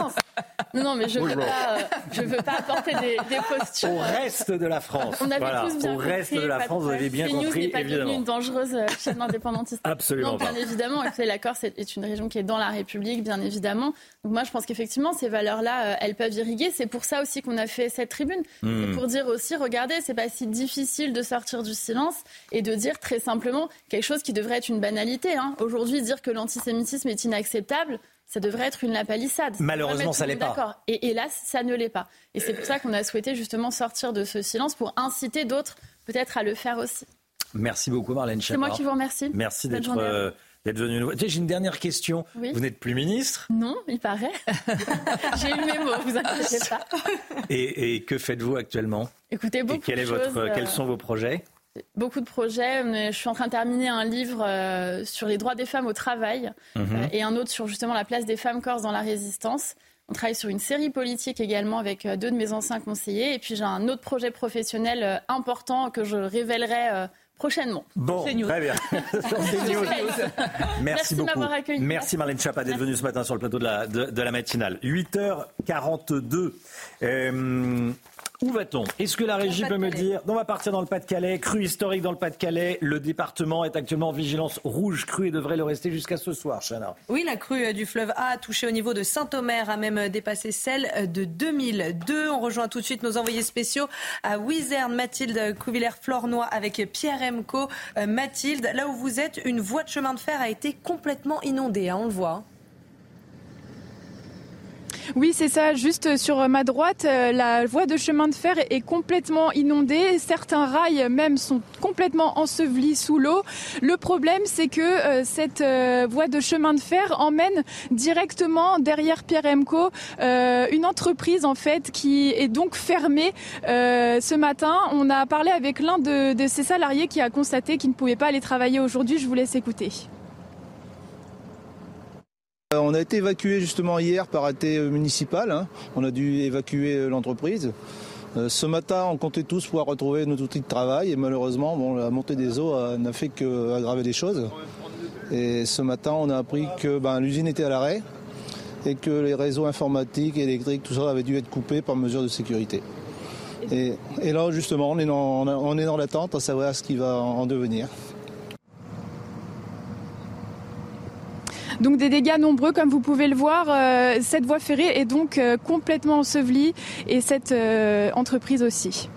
Non, non, mais je ne veux, pas, euh, veux pas apporter des, des postures. Au reste de la France. On avait voilà. tous bien Au reste de la France, vous avez bien compris, pas évidemment. une dangereuse euh, chaîne indépendantiste. Absolument non, bien évidemment. la Corse est une région qui est dans la République, bien évidemment. Donc moi, je pense qu'effectivement, ces valeurs-là, euh, elles peuvent irriguer. C'est pour ça aussi qu'on a fait cette tribune. Hmm. pour dire aussi, regardez, c'est pas si difficile de sortir du silence et de dire très simplement quelque chose qui devrait être une banalité. Hein. Aujourd'hui, dire que l'antisémitisme est inacceptable, ça devrait être une lapalissade. Malheureusement, ça l'est pas. Et hélas, ça ne l'est pas. Et c'est pour ça qu'on a souhaité justement sortir de ce silence pour inciter d'autres peut-être à le faire aussi. Merci beaucoup Marlène C'est moi qui vous remercie. Merci d'être euh, d'être venu nous J'ai une dernière question. Vous n'êtes plus ministre? Non, il paraît. J'ai eu mes mots, vous inquiétez pas. Et, que faites-vous actuellement? Écoutez, beaucoup quel est votre, Quels euh, sont vos projets? Beaucoup de projets. Je suis en train de terminer un livre euh, sur les droits des femmes au travail mhm. euh, et un autre sur justement la place des femmes corses dans la résistance. On travaille sur une série politique également avec euh, deux de mes anciens conseillers. Et puis j'ai un autre projet professionnel important que je révélerai prochainement. Bon, très bien. Merci, Merci beaucoup. Accueilli. Merci Marlène Chapa d'être venue ce matin sur le plateau de la, de, la matinale. 8h42. Où va-t-on? Est-ce que la régie peut me dire On va partir dans le Pas-de-Calais, crue historique dans le Pas-de-Calais. Le département est actuellement en vigilance rouge crue et devrait le rester jusqu'à ce soir, Chana. Oui, la crue euh, du fleuve A a touché au niveau de Saint-Omer, a même euh, dépassé celle euh, de 2002. On rejoint tout de suite nos envoyés spéciaux à Wizerne, Mathilde Couvillère-Flornois avec Pierre Emco. Mathilde, là où vous êtes, une voie de chemin de fer a été complètement inondée, hein, on le voit. Oui, c'est ça. Juste sur ma droite, la voie de chemin de fer est complètement inondée. Certains rails même sont complètement ensevelis sous l'eau. Le problème, c'est que cette voie de chemin de fer emmène directement derrière Pierre Emco une entreprise en fait qui est donc fermée ce matin. On a parlé avec l'un de, de ces salariés qui a constaté qu'il ne pouvait pas aller travailler aujourd'hui. Je vous laisse écouter. Euh, on a été évacué justement hier par été municipal. Hein. On a dû évacuer euh, l'entreprise. Euh, ce matin, on comptait tous pouvoir retrouver nos outils de travail et malheureusement, la montée des eaux n'a fait qu'aggraver les choses. Et ce matin, on a appris que ben, l'usine était à l'arrêt et que les réseaux informatiques, électriques, tout ça avait dû être coupés par mesure de sécurité. Et, là, justement, on est dans l'attente à savoir ce qui va en devenir. Donc des dégâts nombreux, comme vous pouvez le voir. Euh, cette voie ferrée est donc euh, complètement ensevelie et cette euh, entreprise aussi.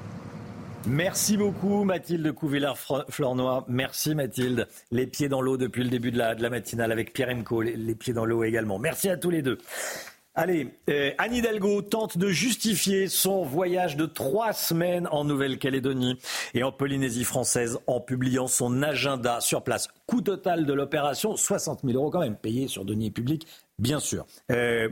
Merci beaucoup Mathilde Couvillard-Flornois. Merci Mathilde. Les pieds dans l'eau depuis le début de la, de la matinale avec Pierre Emco, les pieds dans l'eau également. Merci à tous les deux. Allez, euh, Anne Hidalgo tente de justifier son voyage de trois semaines en Nouvelle-Calédonie et en Polynésie française en publiant son agenda sur place. Coût total de l'opération, 60 000 euros quand même, payé sur deniers publics, bien sûr. Euh,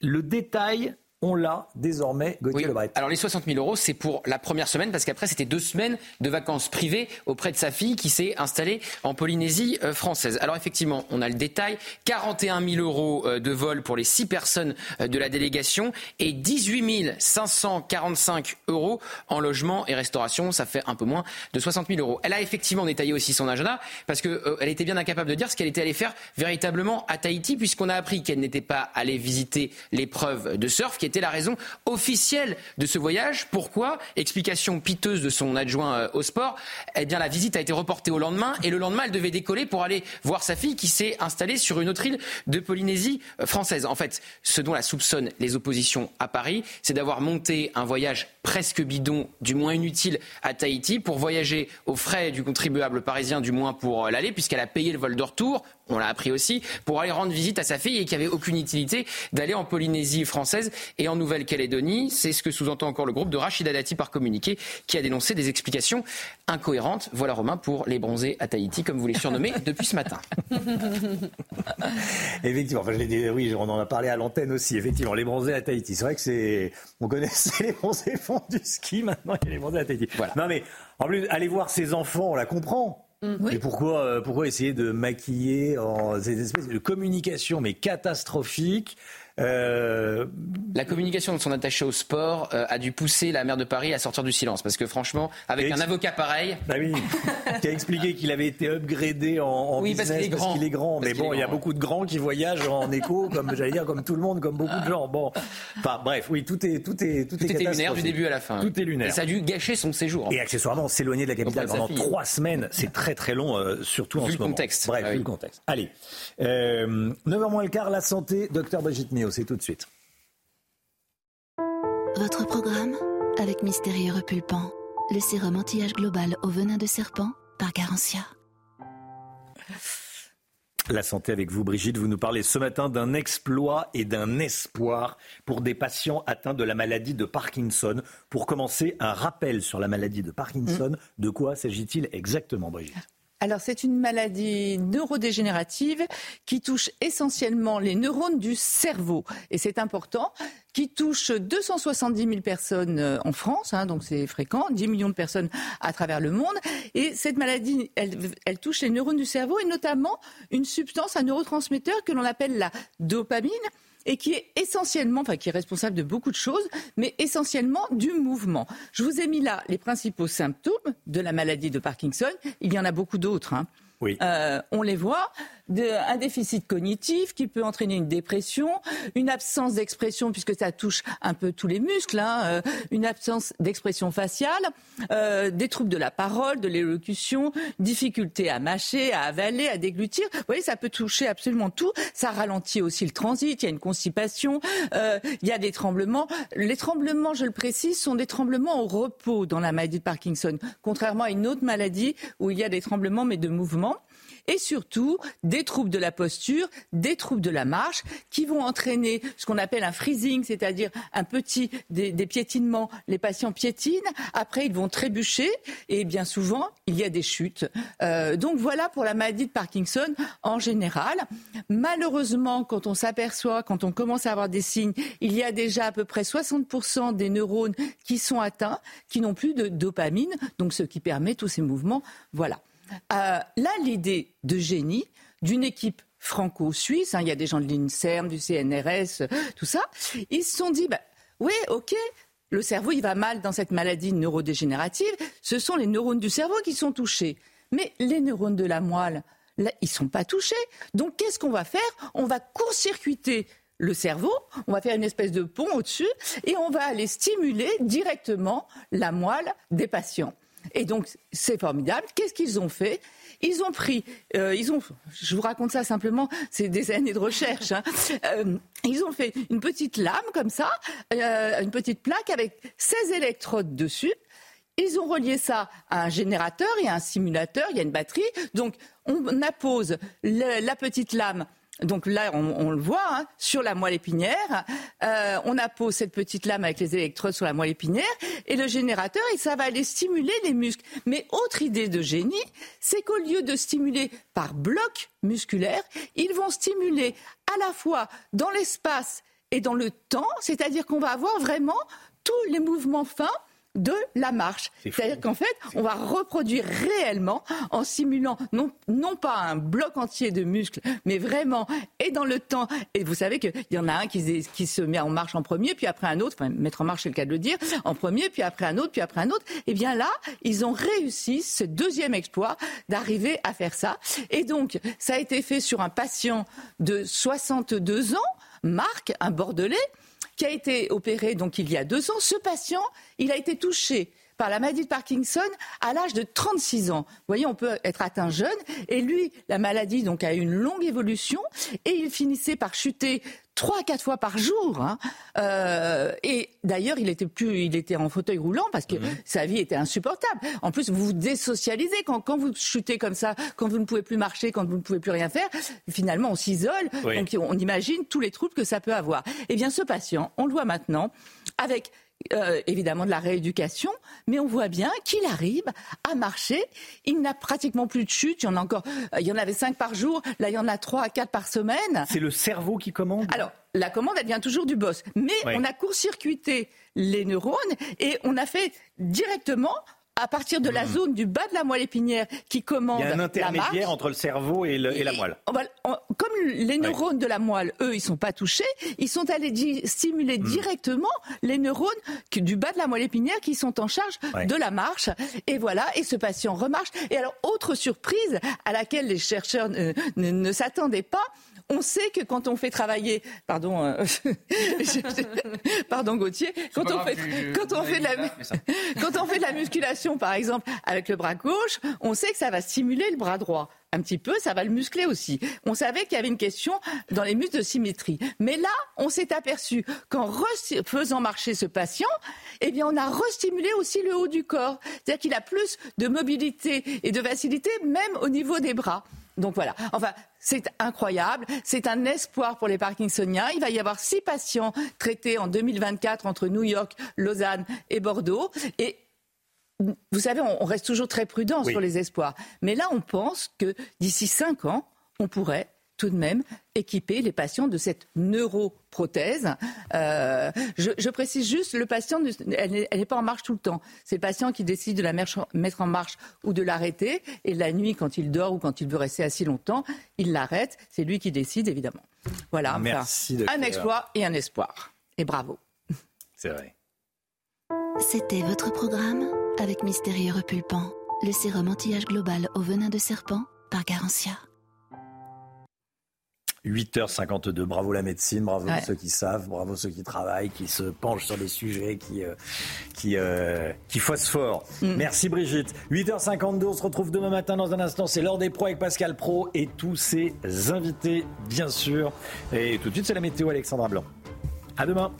le détail on l'a désormais, Gauthier oui. Alors les 60 000 euros, c'est pour la première semaine, parce qu'après c'était deux semaines de vacances privées auprès de sa fille qui s'est installée en Polynésie euh, française. Alors effectivement, on a le détail, 41 000 euros euh, de vol pour les six personnes euh, de la délégation et 18 545 euros en logement et restauration, ça fait un peu moins de 60 000 euros. Elle a effectivement détaillé aussi son agenda, parce qu'elle elle était bien incapable de dire ce qu'elle était allée faire véritablement à Tahiti, puisqu'on a appris qu'elle n'était pas allée visiter l'épreuve de surf, qui était la raison officielle de ce voyage. Pourquoi? Explication piteuse de son adjoint euh, au sport. Eh bien, la visite a été reportée au lendemain et le lendemain, elle devait décoller pour aller voir sa fille qui s'est installée sur une autre île de Polynésie euh, française. En fait, ce dont la soupçonnent les oppositions à Paris, c'est d'avoir monté un voyage presque bidon, du moins inutile, à Tahiti pour voyager aux frais du contribuable parisien, du moins pour euh, l'aller, puisqu'elle a payé le vol de retour on l'a appris aussi, pour aller rendre visite à sa fille et qu'il n'y avait aucune utilité d'aller en Polynésie française et en Nouvelle-Calédonie. C'est ce que sous-entend encore le groupe de Rachida Dati par communiqué qui a dénoncé des explications incohérentes. Voilà Romain pour les bronzés à Tahiti, comme vous les surnommez depuis ce matin. effectivement, enfin, je dit, oui, on en a parlé à l'antenne aussi. Effectivement, les bronzés à Tahiti. C'est vrai que c'est, on connaissait les bronzés font du ski, maintenant il y a les. Voilà. Non mais, en plus, aller voir ses enfants, on la comprend. Mais pourquoi, euh, pourquoi essayer de maquiller en ces espèces de communication mais catastrophique euh, La communication de son attaché au sport euh, a dû pousser la maire de Paris à sortir du silence. Parce que franchement, avec un avocat pareil. Bah oui, qui a expliqué qu'il avait été upgradé en, en oui, business parce qu'il est grand. est grand. Mais bon, il y a beaucoup de grands qui voyagent en écho, comme j'allais dire, comme tout le monde, comme beaucoup de gens. Bon, enfin bref, oui, tout est tout est tout, tout est, lunaire du début à la fin. Tout est lunaire. Et ça a dû gâcher son séjour. Et accessoirement, s'éloigner de la capitale pendant trois semaines, c'est très très long, euh, surtout vu en ce moment. Contexte. Bref, ah vu le contexte. Allez, euh, 9h moins le quart, la santé, docteur Brigitte Mio, c'est tout de suite. Votre programme avec Mystérieux Repulpant, le sérum anti-âge global au venin de serpent par Garantia. La santé avec vous, Brigitte. Vous nous parlez ce matin d'un exploit et d'un espoir pour des patients atteints de la maladie de Parkinson. Pour commencer, un rappel sur la maladie de Parkinson. De quoi s'agit-il exactement, Brigitte? Alors c'est une maladie neurodégénérative qui touche essentiellement les neurones du cerveau. Et c'est important, qui touche 270 000 personnes euh, en France, hein, donc c'est fréquent, 10 millions de personnes à travers le monde. Et cette maladie, elle, elle touche les neurones du cerveau et notamment une substance, un neurotransmetteur que l'on appelle la dopamine et qui est essentiellement, enfin qui est responsable de beaucoup de choses, mais essentiellement du mouvement. Je vous ai mis là les principaux symptômes de la maladie de Parkinson. Il y en a beaucoup d'autres. Hein. Euh, on les voit. Un déficit cognitif qui peut entraîner une dépression, une absence d'expression puisque ça touche un peu tous les muscles, hein, euh, une absence d'expression faciale, euh, des troubles de la parole, de l'élocution, difficulté à mâcher, à avaler, à déglutir. Vous voyez, ça peut toucher absolument tout. Ça ralentit aussi le transit. Il y a une constipation. Il y a des tremblements. Les tremblements, je le précise, sont des tremblements au repos dans la maladie de Parkinson, contrairement à une autre maladie où il y a des tremblements mais de mouvement. Et surtout des troubles de la posture, des troubles de la marche qui vont entraîner ce qu'on appelle un freezing, c'est-à-dire un petit des, piétinements. Les patients piétinent, après ils vont trébucher et bien souvent il y a des chutes. Euh, donc voilà pour la maladie de Parkinson en général. Malheureusement, quand on s'aperçoit, quand on commence à avoir des signes, il y a déjà à peu près 60% des neurones qui sont atteints, qui n'ont plus de dopamine, donc ce qui permet tous ces mouvements. Voilà. Euh, là, l'idée de génie d'une équipe franco-suisse, hein, il y a des gens de l'INSERM, du CNRS, tout ça, ils se sont dit, bah, oui, ok, le cerveau, il va mal dans cette maladie neurodégénérative, ce sont les neurones du cerveau qui sont touchés. Mais les neurones de la moelle, là, ils ne sont pas touchés. Donc, qu'est-ce qu'on va faire? On va court-circuiter le cerveau, on va faire une espèce de pont au-dessus et on va aller stimuler directement la moelle des patients. Et donc, c'est formidable. Qu'est-ce qu'ils ont fait? Ils ont pris, euh, ils ont, je vous raconte ça simplement, c'est des années de recherche. Hein. Euh, ils ont fait une petite lame comme ça, euh, une petite plaque avec 16 électrodes dessus. Ils ont relié ça à un générateur et à un simulateur, il y a une batterie. Donc, on appose la petite lame donc là, on, le voit, hein, sur la moelle épinière. Euh, on appose cette petite lame avec les électrodes sur la moelle épinière et le générateur, et ça va aller stimuler les muscles. Mais autre idée de génie, c'est qu'au lieu de stimuler par bloc musculaire, ils vont stimuler à la fois dans l'espace et dans le temps, c'est-à-dire qu'on va avoir vraiment tous les mouvements fins de la marche. C'est-à-dire qu'en fait, on va reproduire réellement en simulant non, non pas un bloc entier de muscles, mais vraiment et dans le temps. Et vous savez qu'il y en a un qui, qui, se met en marche en premier, puis après un autre, enfin mettre en marche c'est le cas de le dire, en premier, puis après un autre, puis après un autre. Et eh bien là, ils ont réussi ce deuxième exploit d'arriver à faire ça. Et donc, ça a été fait sur un patient de 62 ans, Marc, un Bordelais, qui a été opéré donc il y a deux ans. Ce patient, il a été touché par la maladie de Parkinson à l'âge de 36 ans. Vous voyez, on peut être atteint jeune. Et lui, la maladie a eu une longue évolution et il finissait par chuter trois quatre fois par jour. Hein. Euh, et d'ailleurs, il était plus, il était en fauteuil roulant parce que mhm. sa vie était insupportable. En plus, vous vous désocialisez quand, quand vous chutez comme ça, quand vous ne pouvez plus marcher, quand vous ne pouvez plus rien faire. Finalement, on s'isole. Donc, on imagine tous les troubles que ça peut avoir. Eh bien, ce patient, on le voit maintenant avec euh, évidemment de la rééducation, mais on voit bien qu'il arrive à marcher. Il n'a pratiquement plus de chute. Il y en a encore, euh, il y en avait cinq par jour. Là, il y en a trois à quatre par semaine. C'est le cerveau qui commande? Alors, la commande, elle vient toujours du boss. Mais on a court-circuité les neurones et on a fait directement à partir de la hmm. zone du bas de la moelle épinière qui commande. Il y a un intermédiaire entre le cerveau et, la moelle. comme les neurones de la moelle, eux, ils sont pas touchés, ils sont allés stimuler hmm. directement les neurones du bas de la moelle épinière qui sont en charge de la marche. Et voilà, et ce patient remarche. Et alors, autre surprise à laquelle les chercheurs ne s'attendaient pas, on sait que quand on fait travailler, pardon, euh, pardon Gauthier, quand on fait, quand on fait de la, quand on fait de la musculation, par exemple, avec le bras gauche, on sait que ça va stimuler le bras droit un petit peu, ça va le muscler aussi. On savait qu'il y avait une question dans les muscles de symétrie. Mais là, on s'est aperçu qu'en faisant marcher ce patient, eh bien, on a restimulé aussi le haut du corps. C'est-à-dire qu'il a plus de mobilité et de facilité, même au niveau des bras. Donc voilà. Enfin, c'est incroyable. C'est un espoir pour les Parkinsoniens. Il va y avoir six patients traités en 2024 entre New York, Lausanne et Bordeaux. Et vous savez, on reste toujours très prudent sur les espoirs. Mais là, on pense que d'ici cinq ans, on pourrait tout de même équiper les patients de cette neuroprothèse. Euh, je, précise juste, le patient, elle n'est pas en marche tout le temps. C'est le patient qui décide de la mettre en marche ou de l'arrêter. Et la nuit, quand il dort ou quand il veut rester assis longtemps, il l'arrête. C'est lui qui décide, évidemment. Voilà. Merci. un exploit et un espoir. Et bravo. C'est vrai. C'était votre programme avec Mystérieux Repulpant, le sérum anti-âge global au venin de serpent par Garantia. 8h52. Bravo la médecine, bravo ceux qui savent, bravo ceux qui travaillent, qui se penchent sur des sujets, qui, euh, qui, euh, qui phosphorent. Mm. Merci Brigitte. 8h52, on se retrouve demain matin dans un instant. C'est l'heure des pros avec Pascal Pro et tous ses invités, bien sûr. Et tout de suite, c'est la météo Alexandra Blanc. À demain.